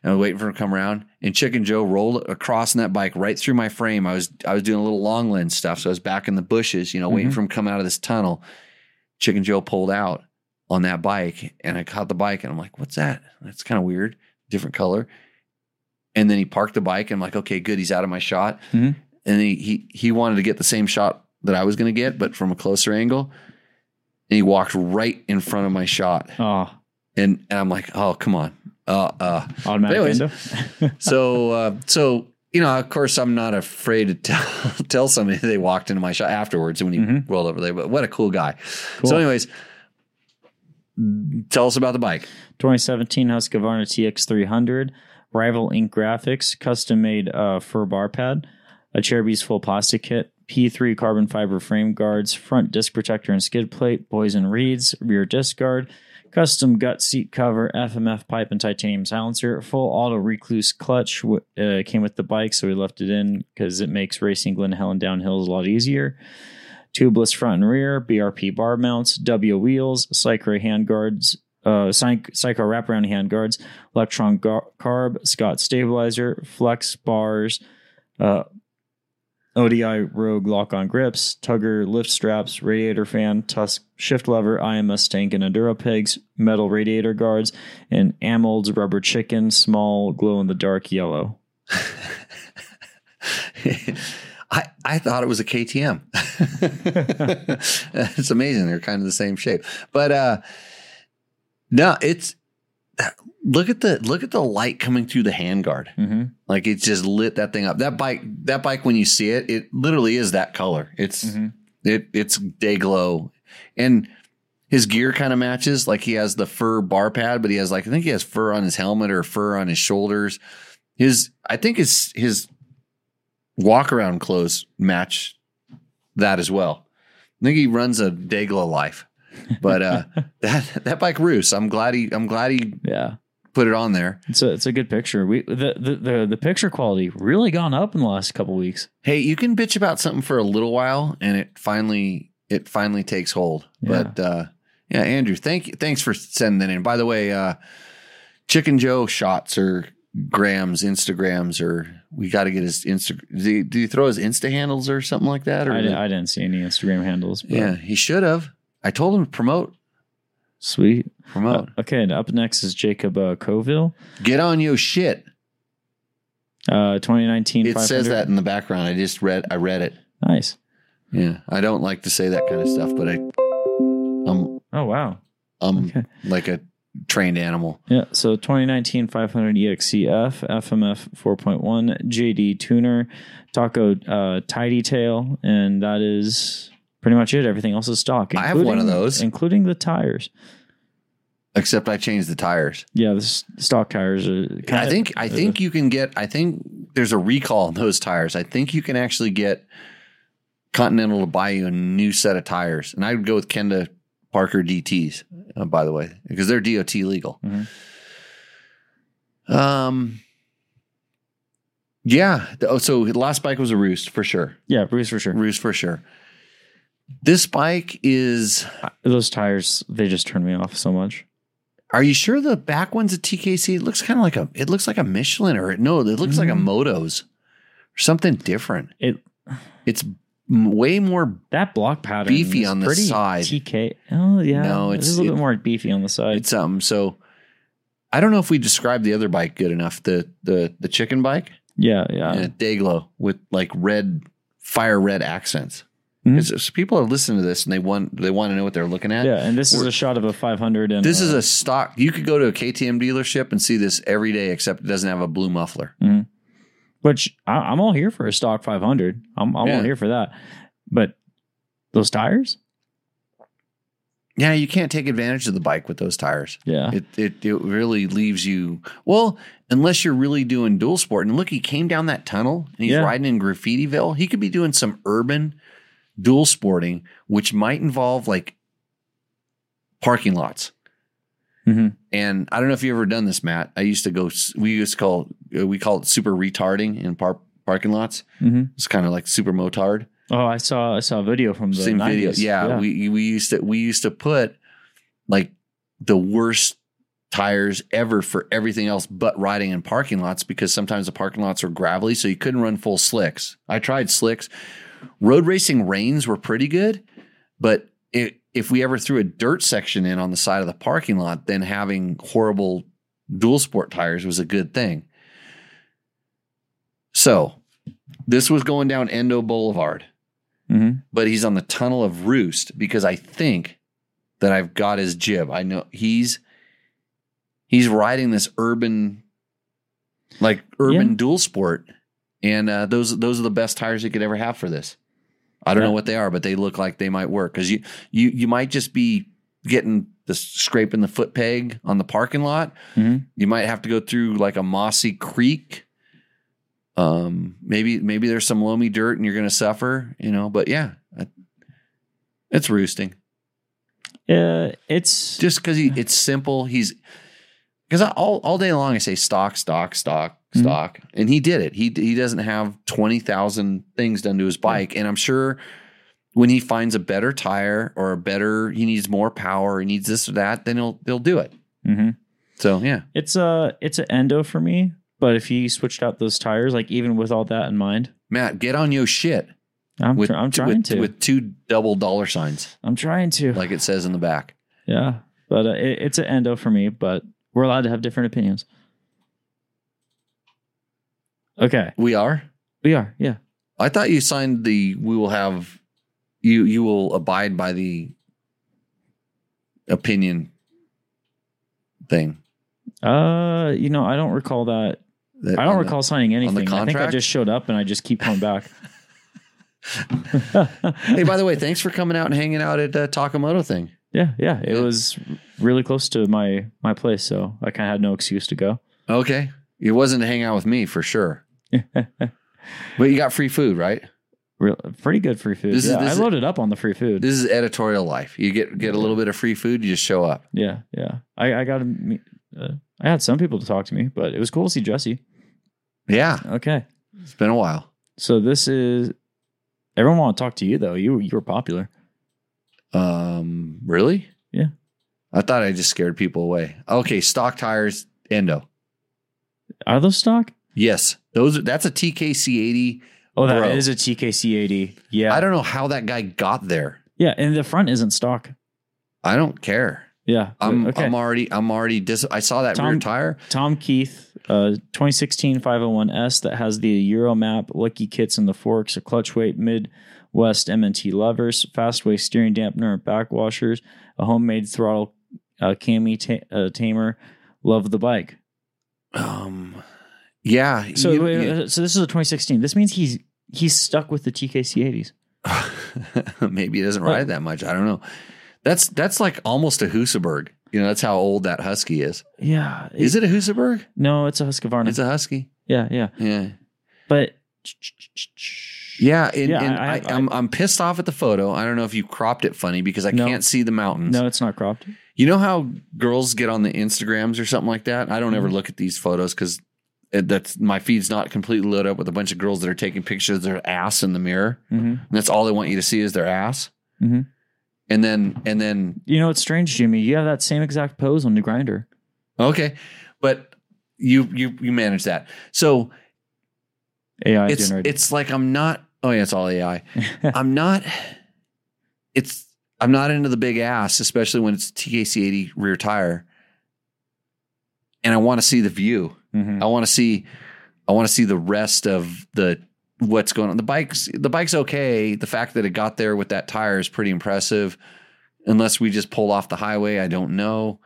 And I was waiting for him to come around. And Chicken Joe rolled across in that bike right through my frame. I was I was doing a little long lens stuff, so I was back in the bushes, you know, waiting Mhm. for him to come out of this tunnel. Chicken Joe pulled out. on that bike, and I caught the bike, and I'm like, "What's that? That's kind of weird, different color." And then he parked the bike, and I'm like, "Okay, good, he's out of my shot." Mhm. And he he he wanted to get the same shot that I was going to get, but from a closer angle. And he walked right in front of my shot, Oh, and and I'm like, "Oh, come on." Uh, uh, automatic anyways, window. *laughs* so uh, so you know, of course, I'm not afraid to tell *laughs* tell somebody they walked into my shop afterwards when he Mhm. rolled over there. But what a cool guy! Cool. So, anyways, tell us about the bike. 2017 Husqvarna TX300, Rival Ink graphics, custom made uh, fur bar pad, Acerbis full plastic kit, P3 carbon fiber frame guards, front disc protector and skid plate, Boyesen reeds, rear disc guard, custom gut seat cover, FMF pipe and titanium silencer, full auto Rekluse clutch uh, came with the bike, so we left it in because it makes racing Glen Helen downhills a lot easier. Tubeless front and rear, BRP bar mounts, W wheels, Cycra hand guards, uh, Psych- Psycho wraparound hand guards, Lectron gar- carb, Scott stabilizer, flex bars, uh, ODI Rogue lock on grips, Tugger lift straps, radiator fan, Tusk shift lever, IMS tank and Enduro pegs, metal radiator guards, and Amold's rubber chicken, small glow in the dark yellow. *laughs* I, I thought it was a KTM. *laughs* it's amazing. They're kind of the same shape. But uh no, it's look at the look at the light coming through the handguard. Mm-hmm. Like it just lit that thing up. That bike, that bike when you see it, it literally is that color. It's Mhm. it it's day glow. And his gear kind of matches. Like he has the fur bar pad, but he has like I think he has fur on his helmet or fur on his shoulders. His I think his his walk around clothes match that as well. I think he runs a day glow life. But uh *laughs* that that bike roosts. I'm glad he I'm glad he Yeah. put it on there. It's a, it's a good picture. We the, the the the picture quality really gone up in the last couple weeks. Hey, you can bitch about something for a little while and it finally it finally takes hold. Yeah. But uh yeah, Andrew, thank you thanks for sending that in. By the way, uh Chicken Joe shots or grams, Instagrams, or we got to get his Insta. Do you, do you throw his Insta handles or something like that? Or I, di- I didn't see any Instagram handles. But yeah, he should have. I told him to promote, sweet. promote. Uh, okay, and up next is Jacob uh, Coville, Get on your shit. uh, 2019. It says that in the background. I just read. I read it. Nice. Yeah, I don't like to say that kind of stuff, but I, I'm, Oh wow. I'm Okay. like a trained animal. Yeah. So 2019 500 EXCF FMF 4.1 JD tuner Taco uh, Tidy Tail, and that is pretty much it. Everything else is stock. I have one of including- those. including the tires. Except I changed the tires. Yeah, the stock tires are. Kind I think I think you can get. I think there's a recall on those tires. I think you can actually get Continental to buy you a new set of tires, and I would go with Kenda Parker DTs. Uh, by the way, because they're DOT legal. Mhm. Um. Yeah. Oh, so the last bike was a roost for sure. Yeah, roost for sure. Roost for sure. This bike is. Those tires they just turn me off so much. Are you sure the back one's a TKC? It looks kind of like a. It looks like a Michelin, or no, it looks like a Mhm. Motos, or something different. It It's way more. that block pattern Beefy on the pretty side. TK. Oh yeah, No, it's it's- a little it- bit more beefy on the side. It's um. So, I don't know if we described the other bike good enough. The the the chicken bike, yeah, yeah. yeah, Dayglow with like red fire red accents. Because people are listening to this and they want they want to know what they're looking at. Yeah, and this is We're- a shot of a 500. And This is uh, a stock. You could go to a KTM dealership and see this every day, except it doesn't have a blue muffler. which I, I'm all here for a stock 500. I'm, I'm Yeah. all here for that. But those tires, Yeah, you can't take advantage of the bike with those tires. yeah, It it it really leaves you well, unless you're really doing dual sport. And look, he came down that tunnel and he's Yeah. riding in Graffitiville. He could be doing some urban dual sporting, which might involve like parking lots. Mhm. And I don't know if you've ever done this, Matt. I used to go. We used to call uh, we call it super retarding in par- parking lots. hmm It's kind of like super motard. Oh, I saw I saw a video from the Same 90s. video. Yeah, we we used to we used to put like the worst tires ever for everything else but riding in parking lots because sometimes the parking lots are gravelly, so you couldn't run full slicks. I tried slicks. Road racing rains were pretty good, but it if we ever threw a dirt section in on the side of the parking lot, then having horrible dual sport tires was a good thing. So this was going down Endo Boulevard, Mhm. but he's on the tunnel of Roost because I think that I've got his jib. I know he's he's riding this urban like urban Yeah. dual sport and uh, those those are the best tires you could ever have for this. I don't Yeah. know what they are, but they look like they might work because you you you might just be getting the scraping the foot peg on the parking lot. Mhm. You might have to go through like a mossy creek. Um, maybe maybe there's some loamy dirt and you're going to suffer, you know. But yeah, it's roosting Uh, it's just because it's simple. He's because all all day long I say stock, stock, stock, Mhm. stock, and he did it. He he doesn't have twenty thousand things done to his bike, and I'm sure when he finds a better tire or a better, he needs more power, he needs this or that, then he'll he'll do it. Mhm. So yeah, it's a it's an endo for me. But if he switched out those tires, like even with all that in mind, Matt, get on your shit I'm with tr- I'm trying with, to. with two double dollar signs I'm trying to. like it says in the back. yeah, but uh, it, it's an endo for me. But we're allowed to have different opinions. Okay, We are. we are. Yeah. I thought you signed the. We will have you. You will abide by the opinion thing. Uh, you know, I don't recall that. that- I don't on the- recall signing anything. I think I just showed up and I just keep coming back. *laughs* *laughs* hey, by the way, thanks for coming out and hanging out at uh, Taco Moto thing. yeah, yeah. It Yeah. was really close to my my place, so I kind of had no excuse to go. Okay, it wasn't to hang out with me for sure, but you got free food, right? Real, pretty good free food. This is- this I is- loaded up on the free food. This is editorial life. You get get a little bit of free food, you just show up. yeah, yeah. I I got to. Uh, I had some people to talk to me, but it was cool to see Jesse. Yeah, Okay, it's been a while. so this is everyone want to talk to you though. You you were popular. Um, really? Yeah. I thought I just scared people away. Okay, stock tires, endo. Are those stock? Yes, those. That's a TKC80. Oh, that Bro. is a TKC eighty. Yeah, I don't know how that guy got there. Yeah, and the front isn't stock. I don't care. Yeah, I'm okay. I'm already I'm already dis- I saw that rear Tom- tire. Tom Keith, uh, 2016 501S that has the Euro map, Lucky kits in the forks, a clutch weight Midwest MNT levers, fastway steering dampener, back washers, a homemade throttle uh, cami ta- uh, tamer. Love the bike. Um, yeah. So, you- wait, you- uh, so this is a 2016. This means he's he's stuck with the TKC 80s. *laughs* maybe he doesn't ride that much. I don't know. That's that's like almost a Husaberg. You know, that's how old that husky is. Yeah, Is it a Husaberg? No, it's a Husqvarna. It's a husky. yeah, yeah, Yeah. but Yeah, and, Yeah, and I- am I'm pissed off at the photo. I don't know if you cropped it funny because I No. can't see the mountains. no, it's not cropped. You know how girls get on the Instagrams or something like that? I don't Mm-hmm. ever look at these photos because that's my feed's not completely loaded up with a bunch of girls that are taking pictures of their ass in the mirror. hmm And that's all they want you to see is their ass. Mhm. And then and then You know, it's strange, Jimmy. You have that same exact pose on the grinder. okay, but you you you manage that. So AI it's generated. it's like I'm not. Oh yeah, it's all AI. *laughs* I'm not. It's I'm not into the big ass, especially when it's TKC80 rear tire. And I want to see the view. Mhm. I want to see. I want to see the rest of the what's going on. The bike's the bike's okay. The fact that it got there with that tire is pretty impressive. Unless we just pull off the highway, I don't know.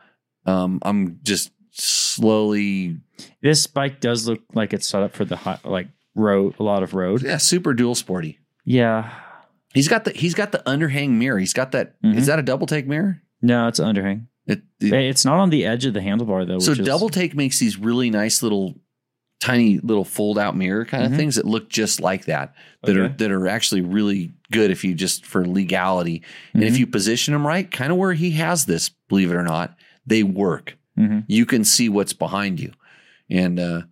Um, I'm just slowly, This bike does look like it's set up for the hot, like road, a lot of road. yeah, super dual sporty. Yeah. He's got the he's got the underhang mirror. He's got that. Is Mhm. that a double take mirror? No, it's an underhang. It, it- It's not on the edge of the handlebar though. so which is- double take makes these really nice little tiny little fold out mirror kind of Mhm. things that look just like that that are that are actually really good if you just for legality and if Mhm. you position them right kind of where he has this believe it or not they work Mhm. you can see what's behind you and uh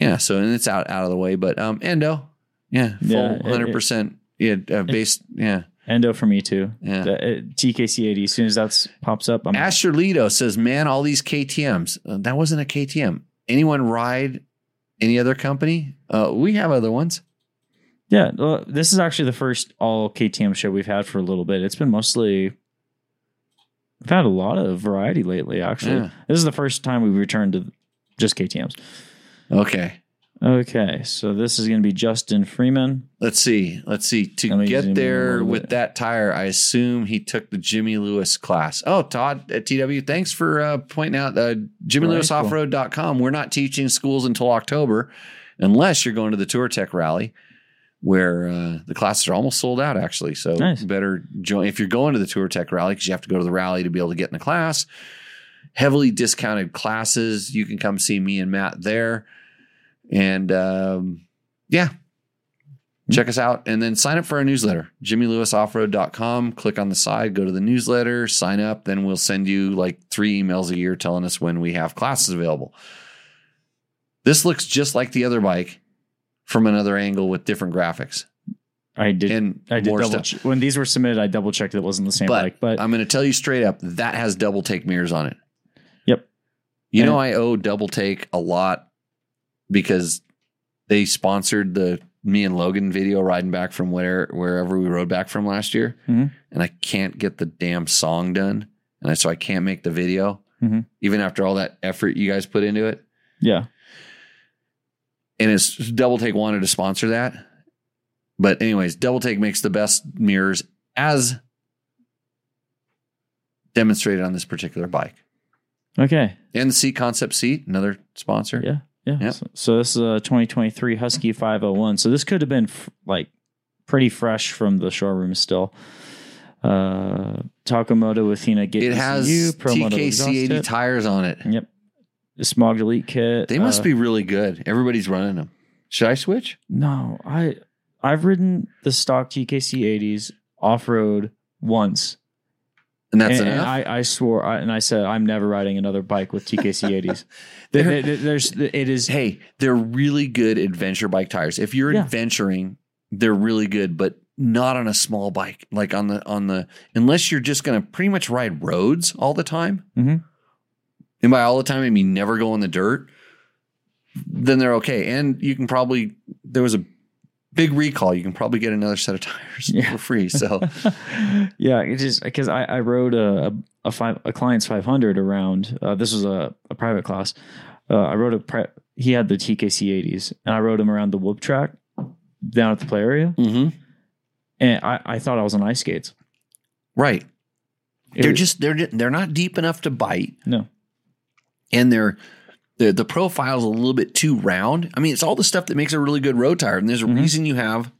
yeah so and it's out out of the way but um endo yeah full Yeah, it- 100% yeah uh, based yeah Endo for me too. yeah The, uh, TKC 80. As soon as that pops up, I'm Asher Lido says, "Man, all these KTM's. Uh, that wasn't a KTM. Anyone ride any other company? Uh, we have other ones. yeah. Well, this is actually the first all KTM show we've had for a little bit. It's been mostly We've had a lot of variety lately, actually. Yeah. This is the first time we've returned to just KTM's. Okay. Okay, so this is going to be Justin Freeman. Let's see. Let's see. To in get there with that tire, I assume he took the Jimmy Lewis class. Oh, Todd at TW, thanks for uh, pointing out uh, JimmyLewisOffroad.com. We're not teaching schools until October unless you're going to the Touratech Rally where uh, the classes are almost sold out, actually. So Nice. you better join if you're going to the Touratech Rally because you have to go to the rally to be able to get in the class. Heavily discounted classes. You can come see me and Matt there. And um, yeah, check us out and then sign up for our newsletter jimmylewisoffroad.com click on the side go to the newsletter sign up then we'll send you like three emails a year telling us when we have classes available this looks just like the other bike from another angle with different graphics I did. and I did double che- when these were submitted. I double checked it wasn't the same but, bike, but i'm going to tell you straight up that has double take mirrors on it Yep. you And- know i owe double take a lot because they sponsored the me and logan video riding back from where wherever we rode back from last year. Mhm. and i can't get the damn song done. And I, so i can't make the video. Mhm. even after all that effort you guys put into it. Yeah, and it's double take wanted to sponsor that. But anyways double take makes the best mirrors as demonstrated on this particular bike. Okay, and the seat concept seat another sponsor. Yeah, yeah. Yep. So, so this is a 2023 Husky 501. So this could have been f- like pretty fresh from the showroom still. Uh, Taco Moto Athena Get it has ECU, tkc80 tires on it Yep. The Smog Delete kit. they must uh, be really good everybody's running them should i switch No, I I've ridden the stock TKC 80s off road once, and that's and, and I, I swore I, and I said I'm never riding another bike with TKC 80s. *laughs* There- there- there's it is hey they're really good adventure bike tires if you're Yeah. adventuring they're really good but not on a small bike like on the on the unless you're just going to pretty much ride roads all the time Mhm. and by all the time i mean never go in the dirt then they're okay and you can probably there was a big recall you can probably get another set of tires Yeah. for free so *laughs* yeah, it just because I, I rode a a, five, a client's 500 around. Uh, this was a, a private class. Uh, I rode a pri- he had the TKC 80s, and I rode him around the whoop track down at the play area, Mhm. and I, I thought I was on ice skates. right It they're was- just they're they're not deep enough to bite no, and they're the the profile's a little bit too round. I mean, it's all the stuff that makes a really good road tire. And there's a Mhm. reason you have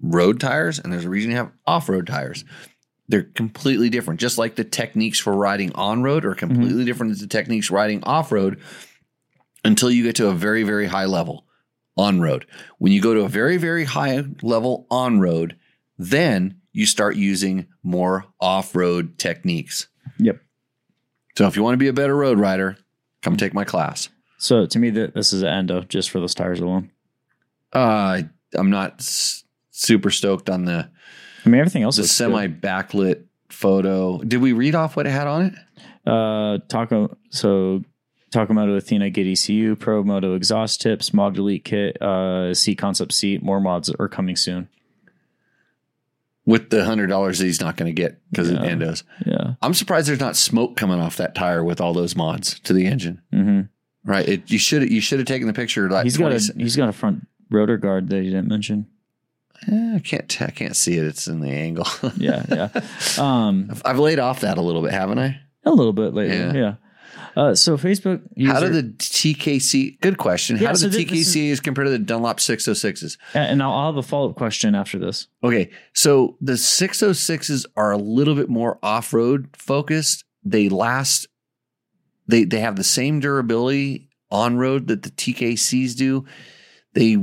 road tires and there's a reason you have off-road tires. They're completely different. Just like the techniques for riding on road are completely different as the techniques riding off road until you get to a very, very high level on road. When you go to a very, very high level on road, then you start using more off road techniques. Yep. So if you want to be a better road rider, come take my class. So to me, this is an endo just for those tires alone. Uh, I'm not s- super stoked on the I mean, everything else the is semi backlit photo. Did we read off what it had on it? Uh, Taco. So Taco Moto Athena Get ECU Pro Moto exhaust tips, Mog Delete kit, uh, seat concept seat. More mods are coming soon. With the hundred dollars that he's not going to get because Yeah. of endos. Yeah. I'm surprised there's not smoke coming off that tire with all those mods to the engine. hmm Right? It, you should you should have taken the picture like He's got a he's got a front rotor guard that he didn't mention. Eh, I can't t- I can't see it. It's in the angle. *laughs* Yeah, yeah. Um, I've- I've laid off that a little bit, haven't I? a little bit later. Yeah. Yeah. Uh, so Facebook. User, How do the TKC? Good question. Yeah, How do so the TKCs compare to the Dunlop 606s? and I'll, I'll have a follow up question after this. Okay, so the 606s are a little bit more off-road focused. They last they they have the same durability on road that the TKCs do. They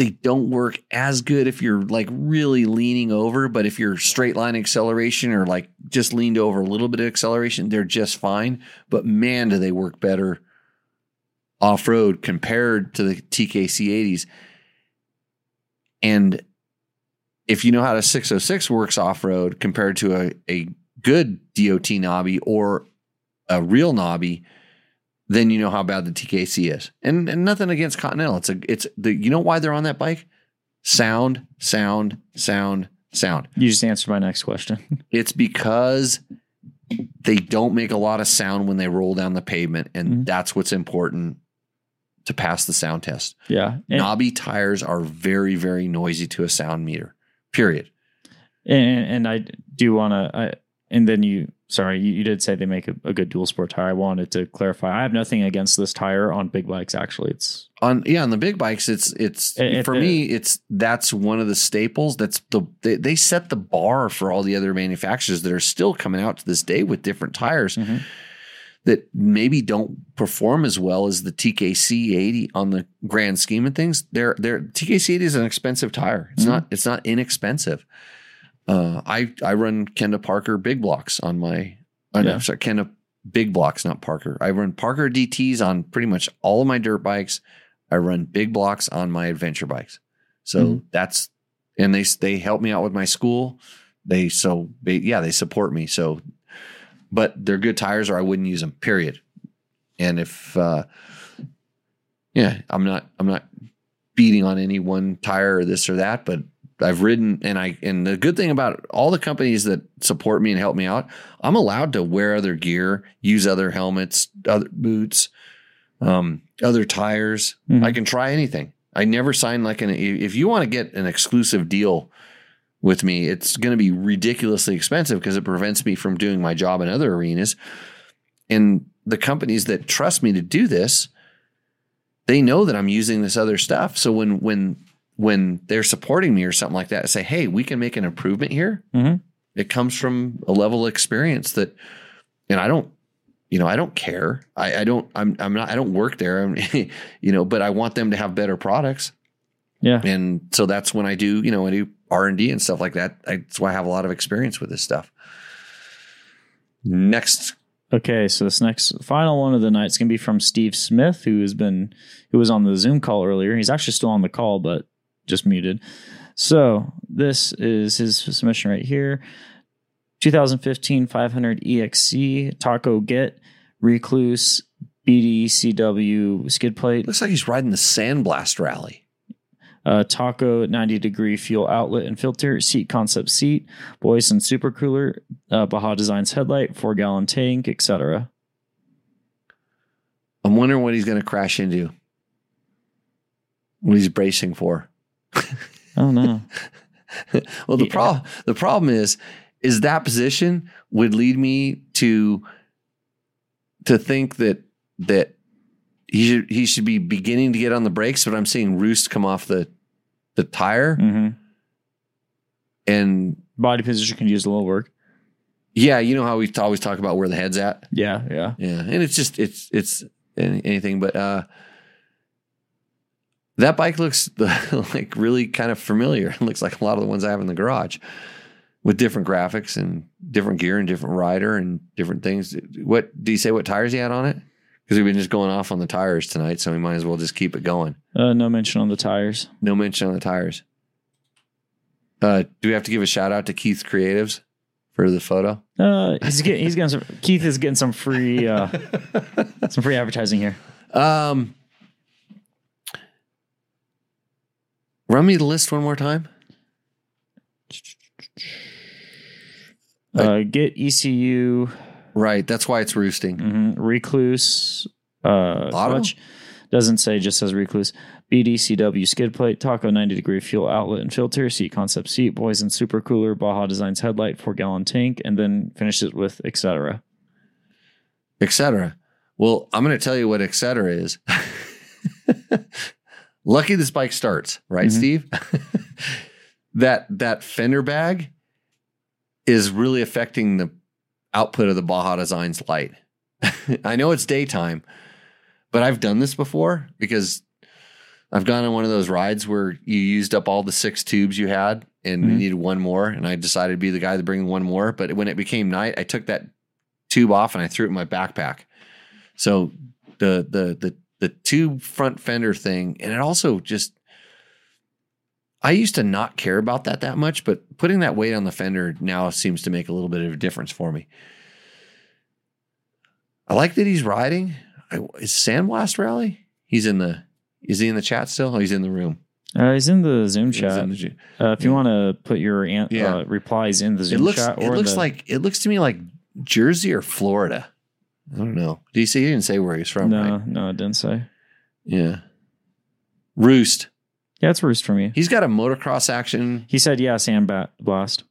they don't work as good if you're like really leaning over, but if you're straight line acceleration or like just leaned over a little bit of acceleration, they're just fine. But man, do they work better off road compared to the TKC 80s. And if you know how the 606 works off road compared to a, a good DOT knobby or a real knobby, then you know how bad the TKC is. And, and nothing against Continental. It's a it's the you know why they're on that bike? Sound, sound, sound, sound. You just answered my next question. *laughs* It's because they don't make a lot of sound when they roll down the pavement, and Mhm. that's what's important to pass the sound test. Yeah. And, Knobby tires are very, very noisy to a sound meter. Period. and, and I do want to, and then you, sorry, you, you did say they make a, a good dual sport tire. I wanted to clarify. I have nothing against this tire on big bikes. Actually, it's On yeah, on the big bikes, it's it's If for the- me, it's that's one of the staples. That's the they, they set the bar for all the other manufacturers that are still coming out to this day with different tires Mhm. that maybe don't perform as well as the TKC 80 on the grand scheme of things. They're they're TKC 80 is an expensive tire. It's Mhm. not it's not inexpensive. Uh, I I run Kenda Parker big blocks on my uh, no, Yeah. sorry, Kenda big blocks, not Parker. I run Parker DTs on pretty much all of my dirt bikes. I run big blocks on my adventure bikes. So Mhm. that's and they they help me out with my school. They so they, yeah they support me. So, but they're good tires, or I wouldn't use them. Period. And if uh, yeah, I'm not I'm not beating on any one tire or this or that, but I've ridden and I and the good thing about all the companies that support me and help me out, I'm allowed to wear other gear, use other helmets, other boots, um, other tires. Mhm. I can try anything. I never sign like an if you want to get an exclusive deal with me, it's going to be ridiculously expensive because it prevents me from doing my job in other arenas. And the companies that trust me to do this, they know that I'm using this other stuff. So when when when they're supporting me or something like that, say, "Hey, we can make an improvement here." Mhm. It comes from a level of experience that, and I don't, you know, I don't care. I, I don't. I'm. I'm not. I don't work there. I'm, *laughs* you know, but I want them to have better products, yeah. and so that's when I do. You know, I do R and D and stuff like that. I, that's why I have a lot of experience with this stuff. Next Okay, so this next final one of the night is gonna be from Steve Smith, who has been who was on the Zoom call earlier. He's actually still on the call, but just muted. So this is his submission right here. 2015 500 EXC Taco Get Rekluse BDCW skid plate looks like he's riding the Sandblast rally. uh, taco 90 degree fuel outlet and filter, seat concept seat, Boyesen super cooler, uh, Baja Designs headlight, four gallon tank, etc. I'm wondering what he's going to crash into. What he's bracing for. Oh no. *laughs* well, the Yeah. problem the problem is is that position would lead me to to think that that he should he should be beginning to get on the brakes, but I'm seeing roost come off the the tire hmm and Body position can use a little work. yeah, you know how we always talk about where the head's at. Yeah, yeah. Yeah, and it's just it's it's anything, but uh, that bike looks *laughs* like really kind of familiar. It looks like a lot of the ones I have in the garage, with different graphics and different gear and different rider and different things. What do you say? What tires he had on it? Because we've been just going off on the tires tonight, so we might as well just keep it going. Uh, no mention on the tires. No mention on the tires. Uh, do we have to give a shout out to Keith Creatives for the photo? Uh, he's getting he's getting some. Keith is getting some free uh, *laughs* some free advertising here. Um, run me the list one more time. Uh, get ECU Right, that's why it's roosting. mhm, Rekluse uh, Auto? clutch doesn't say just says Rekluse. BDCW skid plate, Taco 90 degree fuel outlet and filter, seat concept seat, Boyesen super cooler, Baja Designs headlight, four gallon tank, and then finishes it with etc. etc. Well, I'm going to tell you what etc. is. *laughs* Lucky this bike starts, right, Mhm. Steve? *laughs* that that fender bag is really affecting the output of the Baja Designs light. *laughs* I know it's daytime, but I've done this before because I've gone on one of those rides where you used up all the six tubes you had and you Mhm. needed one more, and I decided to be the guy to bring one more. But when it became night, I took that tube off and I threw it in my backpack. So the the the the tube front fender thing, and it also just I used to not care about that that much, but putting that weight on the fender now seems to make a little bit of a difference for me. I like that he's riding. I, is Sandblast Rally? He's in the. Is he in the chat still? Oh, he's in the room. Uh, he's in the Zoom chat. the- Uh, if you want to put your an- Yeah. uh, replies in the it Zoom looks. chat, It looks the, like. It looks to me like Jersey or Florida. I don't know. Do you see? He didn't say where he's from. no, Right? no, it didn't say. Yeah. Roost. Yeah, it's roost for me. He's got a motocross action. He said, yes "Yeah, sandbat blast."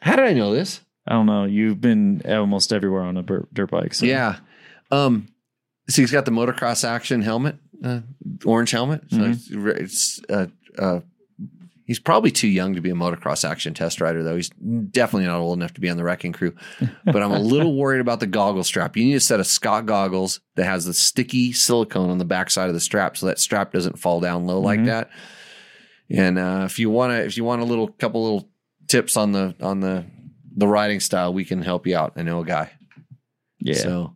How did I know this? I don't know. You've been almost everywhere on a dirt bike. So. Yeah. Um. So he's got the motocross action helmet, uh, orange helmet. So Mhm. it's, it's uh, uh, he's probably too young to be a motocross action test rider, though. He's definitely not old enough to be on the wrecking crew. But I'm a little worried about the goggle strap. You need a set of Scott goggles that has the sticky silicone on the backside of the strap, so that strap doesn't fall down low like Mhm. that. And uh, if you want to, if you want a little couple little tips on the on the the riding style, we can help you out. I know a guy. yeah. So,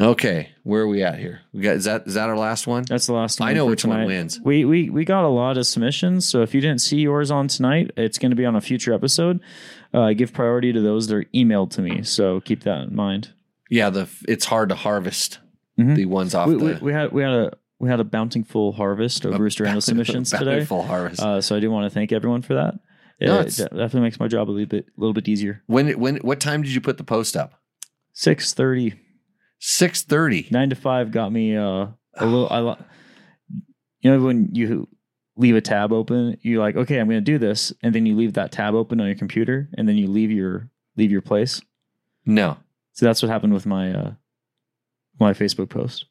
okay, where are we at here? We got is that is that our last one? That's the last one. I know for which one wins. We we we got a lot of submissions, so if you didn't see yours on tonight, it's going to be on a future episode. Uh, I give priority to those that are emailed to me, so keep that in mind. Yeah, the it's hard to harvest Mhm. the ones off We, the we, we had we had a we had a bountiful harvest of Rooster Animal submissions today, Full harvest. uh, so I do want to thank everyone for that. It, No, it it's- definitely makes my job a little bit a little bit easier. when when what time did you put the post up? Six thirty, Six thirty. nine to five got me uh, a little. I you know when you leave a tab open, you're like, okay, I'm going to do this, and then you leave that tab open on your computer, and then you leave your leave your place. No. So that's what happened with my uh, my Facebook post.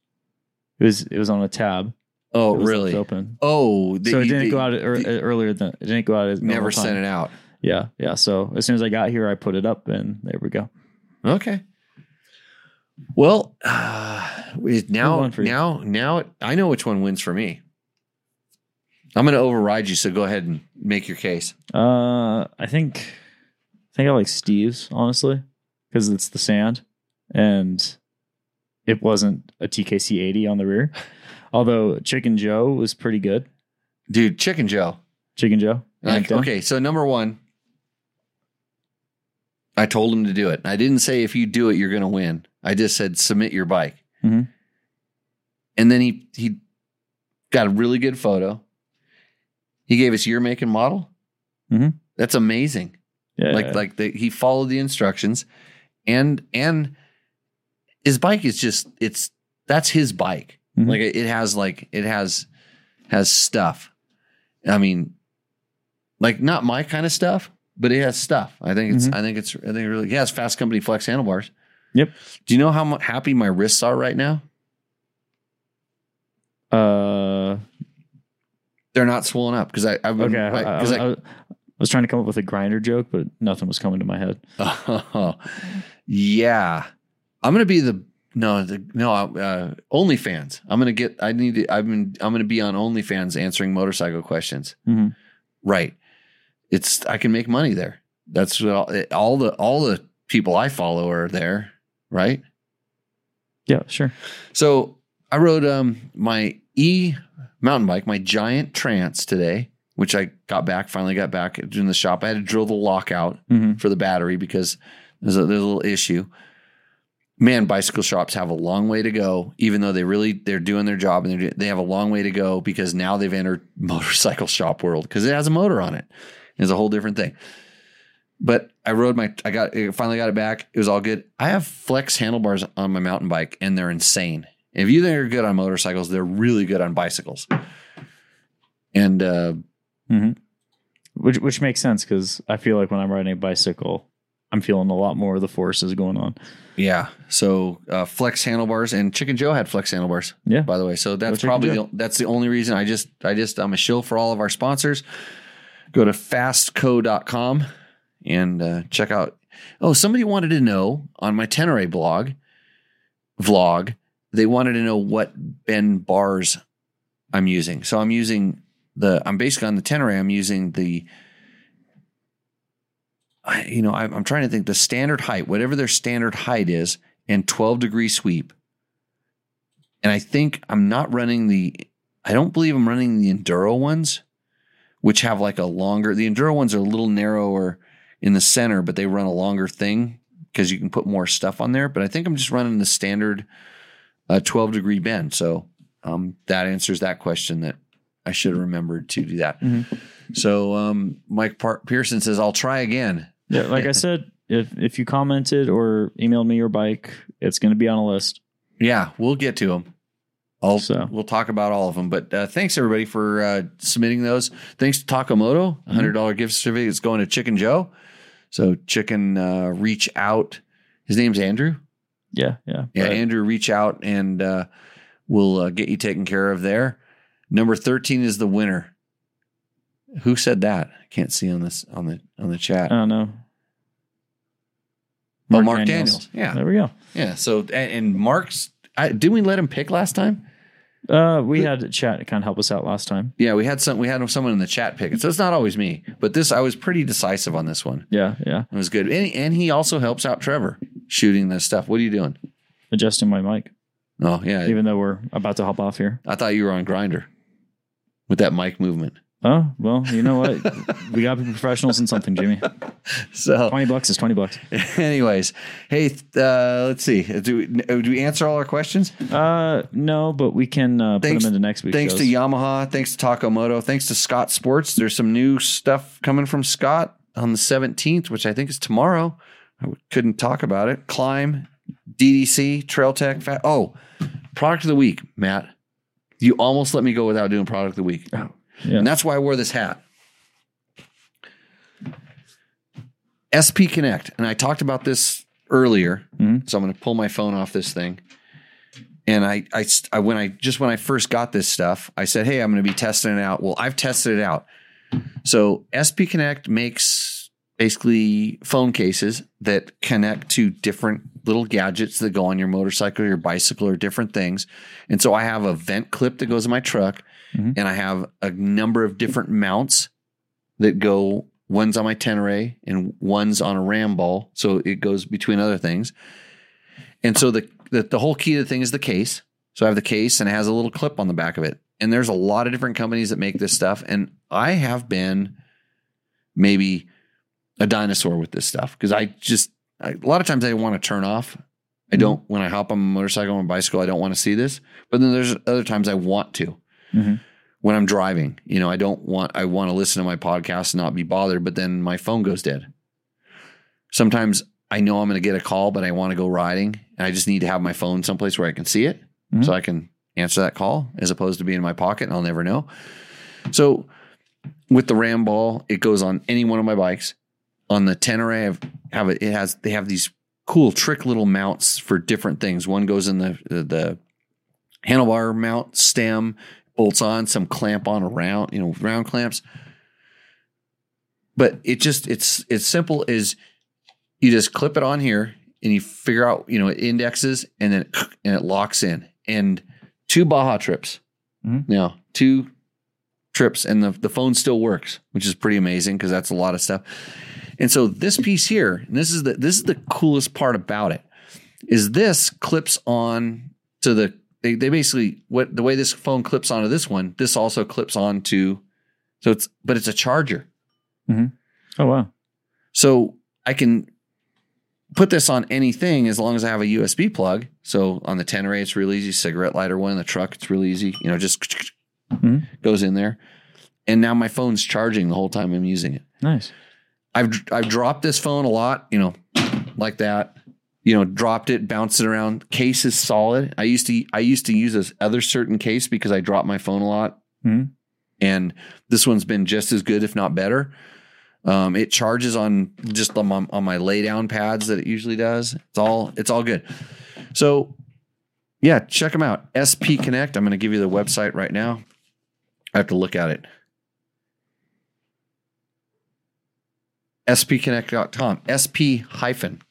It was it was on a tab. Oh, It was really? open. Oh, the, so it didn't the- go out ear- the- earlier than it didn't go out. Never sent it out. Yeah, yeah. So as soon as I got here, I put it up, and there we go. Okay. Well, uh, now, one for you. now, now, I know which one wins for me. I'm going to override you, so go ahead and make your case. Uh, I think I think I like Steve's honestly because it's the sand, and it wasn't a TKC 80 on the rear. *laughs* Although Chicken Joe was pretty good. Dude, Chicken Joe. Chicken Joe. Like, okay, so number one, I told him to do it. I didn't say if you do it, you're going to win. I just said submit your bike, Mhm. and then he he got a really good photo. He gave us year, make, and model. Mhm. That's amazing. Yeah, Like like the, he followed the instructions, and and his bike is just it's that's his bike. Mhm. Like it has like it has has stuff. I mean, like not my kind of stuff, but it has stuff. I think it's Mhm. I think it's I think it really he has Fasst Company flex handlebars. Yep. Do you know how happy my wrists are right now? uh, They're not swollen up because I I've been okay. I, I, I, I was trying to come up with a grinder joke, but nothing was coming to my head. Oh, *laughs* yeah. I'm gonna be the no the no uh, OnlyFans. I'm gonna get. I need. To, I've been. I'm gonna be on OnlyFans answering motorcycle questions. Mhm. Right. It's. I can make money there. That's what all, all the all the people I follow are there. Right. Yeah, sure. So I rode um my e mountain bike, my giant trance today, which I got back. Finally got back in the shop. I had to drill the lockout hmm for the battery because there's a, there's a little issue. Man, bicycle shops have a long way to go, even though they really they're doing their job and they they have a long way to go because now they've entered *laughs* motorcycle shop world because it has a motor on it. It's a whole different thing. But I rode my I got I finally got it back. It was all good. I have flex handlebars on my mountain bike and they're insane. If you think they're good on motorcycles, they're really good on bicycles. And uh, Which which makes sense because I feel like when I'm riding a bicycle, I'm feeling a lot more of the forces going on. Yeah. So uh, flex handlebars and Chicken Joe had flex handlebars. Yeah. By the way, so that's probably the, that's the only reason I just I just I'm a shill for all of our sponsors. Go to fasstco.com and uh, check out. Oh, somebody wanted to know on my Tenere blog vlog. They wanted to know what Ben bars I'm using. So I'm using the I'm basically on the Tenere. I'm using the you know, I'm, I'm trying to think the standard height, whatever their standard height is, and 12 degree sweep. And I think I'm not running the, I don't believe I'm running the Enduro ones, which have like a longer, the Enduro ones are a little narrower in the center, but they run a longer thing because you can put more stuff on there. But I think I'm just running the standard uh, 12 degree bend. So um, that answers that question that I should have remembered to do that. Mhm. So um, Mike Par- Pearson says, I'll try again. Yeah, like I *laughs* said, if if you commented or emailed me your bike, it's going to be on a list. Yeah, we'll get to them. I'll, So- we'll talk about all of them. But uh, thanks everybody for uh, submitting those. Thanks to Taco Moto, hundred dollar gift certificate is going to Chicken Joe. So Chicken, uh, reach out. His name's Andrew. Yeah, yeah, Yeah, But Andrew, reach out and uh, we'll uh, get you taken care of there. Number thirteen is the winner. Who said that? I can't see on this on the on the chat. I don't know. oh, Mark Daniels. Yeah, There we go. yeah. So and, and Mark's. I, didn't we let him pick last time? Uh, we had chat kind of help us out last time. Yeah, we had some. We had someone in the chat pick it, so it's not always me. But this, I was pretty decisive on this one. Yeah, yeah. It was good, and, he- and he also helps out Trevor shooting this stuff. What are you doing? Adjusting my mic, Oh yeah, even though we're about to hop off here. I thought you were on grinder with that mic movement. Oh well, you know what? we got to be professionals in something, Jimmy. *laughs* So, Twenty bucks is twenty bucks. *laughs* anyways, hey, uh, let's see. Do we, do we answer all our questions? Uh, no, but we can uh, put Thanks- them into next week's Thanks shows. to Yamaha. Thanks to Taco Moto. Thanks to Scott Sports. There's some new stuff coming from Scott on the 17th, which I think is tomorrow. I couldn't talk about it. Klim, DDC, Trail Tech. Fa- oh, product of the week, Matt. You almost let me go without doing product of the week. Yeah. And that's why I wore this hat. SP Connect. And I talked about this earlier. Mhm. So I'm going to pull my phone off this thing. And I, I, I, when I just when I first got this stuff, I said, "Hey, I'm going to be testing it out." Well, I've tested it out. So SP Connect makes basically phone cases that connect to different little gadgets that go on your motorcycle, your bicycle, or different things. And so I have a vent clip that goes in my truck, Mhm. and I have a number of different mounts that go. One's on my Tenere and one's on a ram ball, so it goes between other things. And so the, the the whole key to the thing is the case. So I have the case and it has a little clip on the back of it. And there's a lot of different companies that make this stuff. And I have been maybe a dinosaur with this stuff because I just I, a lot of times I want to turn off. I don't when I hop on a motorcycle or a bicycle. I don't want to see this. But then there's other times I want to. Mhm. When I'm driving, you know, I don't want. I want to listen to my podcast and not be bothered. But then my phone goes dead. Sometimes I know I'm going to get a call, but I want to go riding, and I just need to have my phone someplace where I can see it, Mhm. so I can answer that call as opposed to being in my pocket and I'll never know. So with the Ram ball, it goes on any one of my bikes. On the Tenere, I have, have it, it has they have these cool trick little mounts for different things. One goes in the the, the handlebar mount stem, bolts on, some clamp on around, you know, round clamps. But it just it's it's simple as you just clip it on here and you figure out, you know, it indexes and then *clears throat* and it locks in. And two Baja trips. Mhm. Now, two trips and the, the phone still works, which is pretty amazing because that's a lot of stuff. And so this piece here, and this is the this is the coolest part about it, is this clips on to the they, they basically what the way this phone clips onto this one, this also clips onto so it's but it's a charger. Oh wow. So I can put this on anything as long as I have a USB plug. So on the Tenere, it's real easy. Cigarette lighter one in the truck, it's real easy. You know, just Mhm. goes in there. And now my phone's charging the whole time I'm using it. Nice. I've I've dropped this phone a lot, you know, like that. You know, dropped it, bounced it around. Case is solid. I used to I used to use this other certain case because I dropped my phone a lot, Mhm. and this one's been just as good, if not better. Um, it charges on just on my, on my lay down pads that it usually does. It's all it's all good. So, yeah, check them out. SP Connect. I'm going to give you the website right now. I have to look at it. spconnect.com, sp hyphen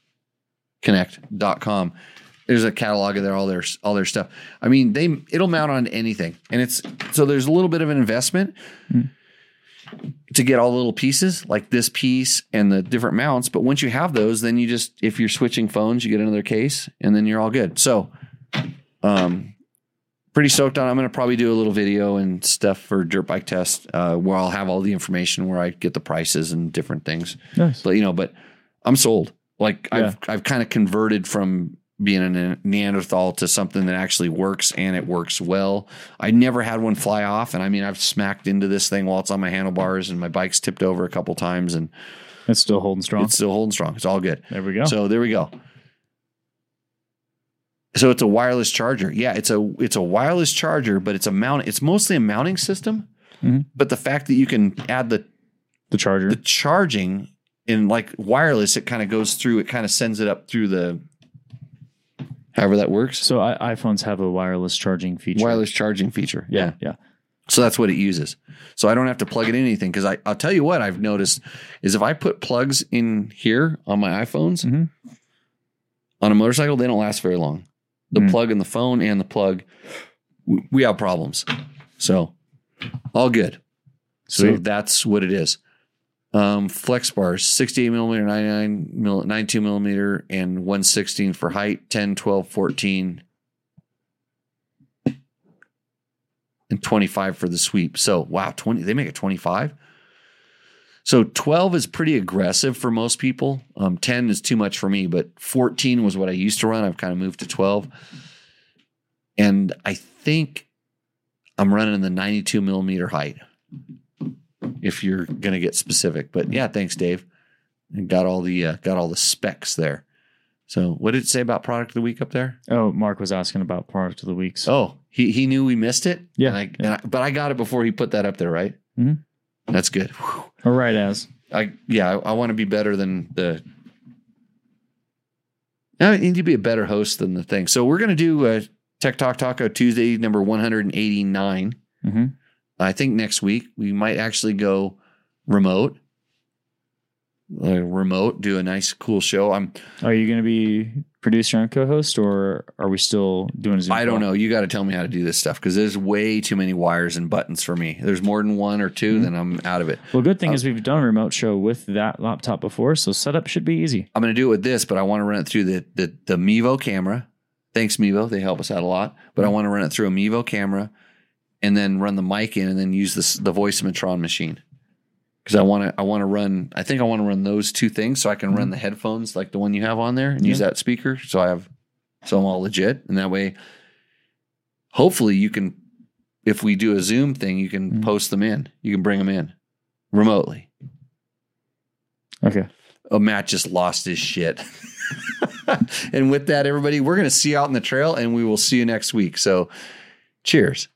connect.com. There's a catalog of their all their all their stuff. I mean, they it'll mount on anything. And it's so there's a little bit of an investment to get all the little pieces like this piece and the different mounts, but once you have those, then you just if you're switching phones, you get another case and then you're all good. So um pretty stoked on. I'm going to probably do a little video and stuff for dirt bike test uh, where I'll have all the information where I get the prices and different things. Nice. But you know, but I'm sold. Like Yeah. I've I've kind of converted from being a Neanderthal to something that actually works and it works well. I never had one fly off, and I mean I've smacked into this thing while it's on my handlebars, and my bike's tipped over a couple times, and It's still holding strong. It's still holding strong. It's all good. there we go. So there we go. So it's a wireless charger. Yeah, it's a it's a wireless charger, but it's a mount. It's mostly a mounting system. Mhm. But the fact that you can add the the charger. the charging in like wireless, it kind of goes through. It kind of sends it up through the. However that works. so I, iPhones have a wireless charging feature. Wireless charging feature. Yeah, yeah. So that's what it uses. So I don't have to plug it in anything because I I'll tell you what I've noticed is if I put plugs in here on my iPhones Mhm. on a motorcycle, they don't last very long. The Mm. plug in the phone and the plug, w- we have problems. So all good. So Sweet. that's what it is. Um, flex bars, 68 millimeter, 99 mil, 92 millimeter, and 116 for height, 10, 12, 14, and 25 for the sweep. So, wow, 20, they make it 25. So 12 is pretty aggressive for most people. Um, 10 is too much for me, but 14 was what I used to run. I've kind of moved to 12. And I think I'm running the 92 millimeter height if you're going to get specific. But yeah, thanks, Dave. And got all the uh, got all the specs there. So what did it say about product of the week up there? Oh, Mark was asking about product of the week. So Oh, he he knew we missed it. Yeah, I, and I- but I got it before he put that up there, right? Mhm. That's good. Whew. all right, as I yeah, I, I want to be better than the. I need to be a better host than the thing. So we're gonna do uh, Tech Talk Taco Tuesday number one hundred and eighty nine. Mhm. I think next week we might actually go remote. Uh, remote, do a nice, cool show. I'm. are you going to be producer and co-host, or are we still doing Zoom? I don't call? know. You got to tell me how to do this stuff because there's way too many wires and buttons for me. There's more than one or 2 Mhm. then I'm out of it. Well, good thing Uh, is we've done a remote show with that laptop before, so setup should be easy. I'm going to do it with this, but I want to run it through the, the the Mevo camera. Thanks, Mevo. They help us out a lot. But I want to run it through a Mevo camera, and then run the mic in, and then use this the voice Metron machine. Because I want to I want to run. I think I want to run those two things so I can run the headphones like the one you have on there and use that speaker. So I have so I'm all legit, and that way, hopefully you can. If we do a Zoom thing, you can Mhm. post them in. You can bring them in remotely. Okay. Oh, Matt just lost his shit. *laughs* and with that, everybody, we're going to see you out in the trail and we will see you next week. So cheers.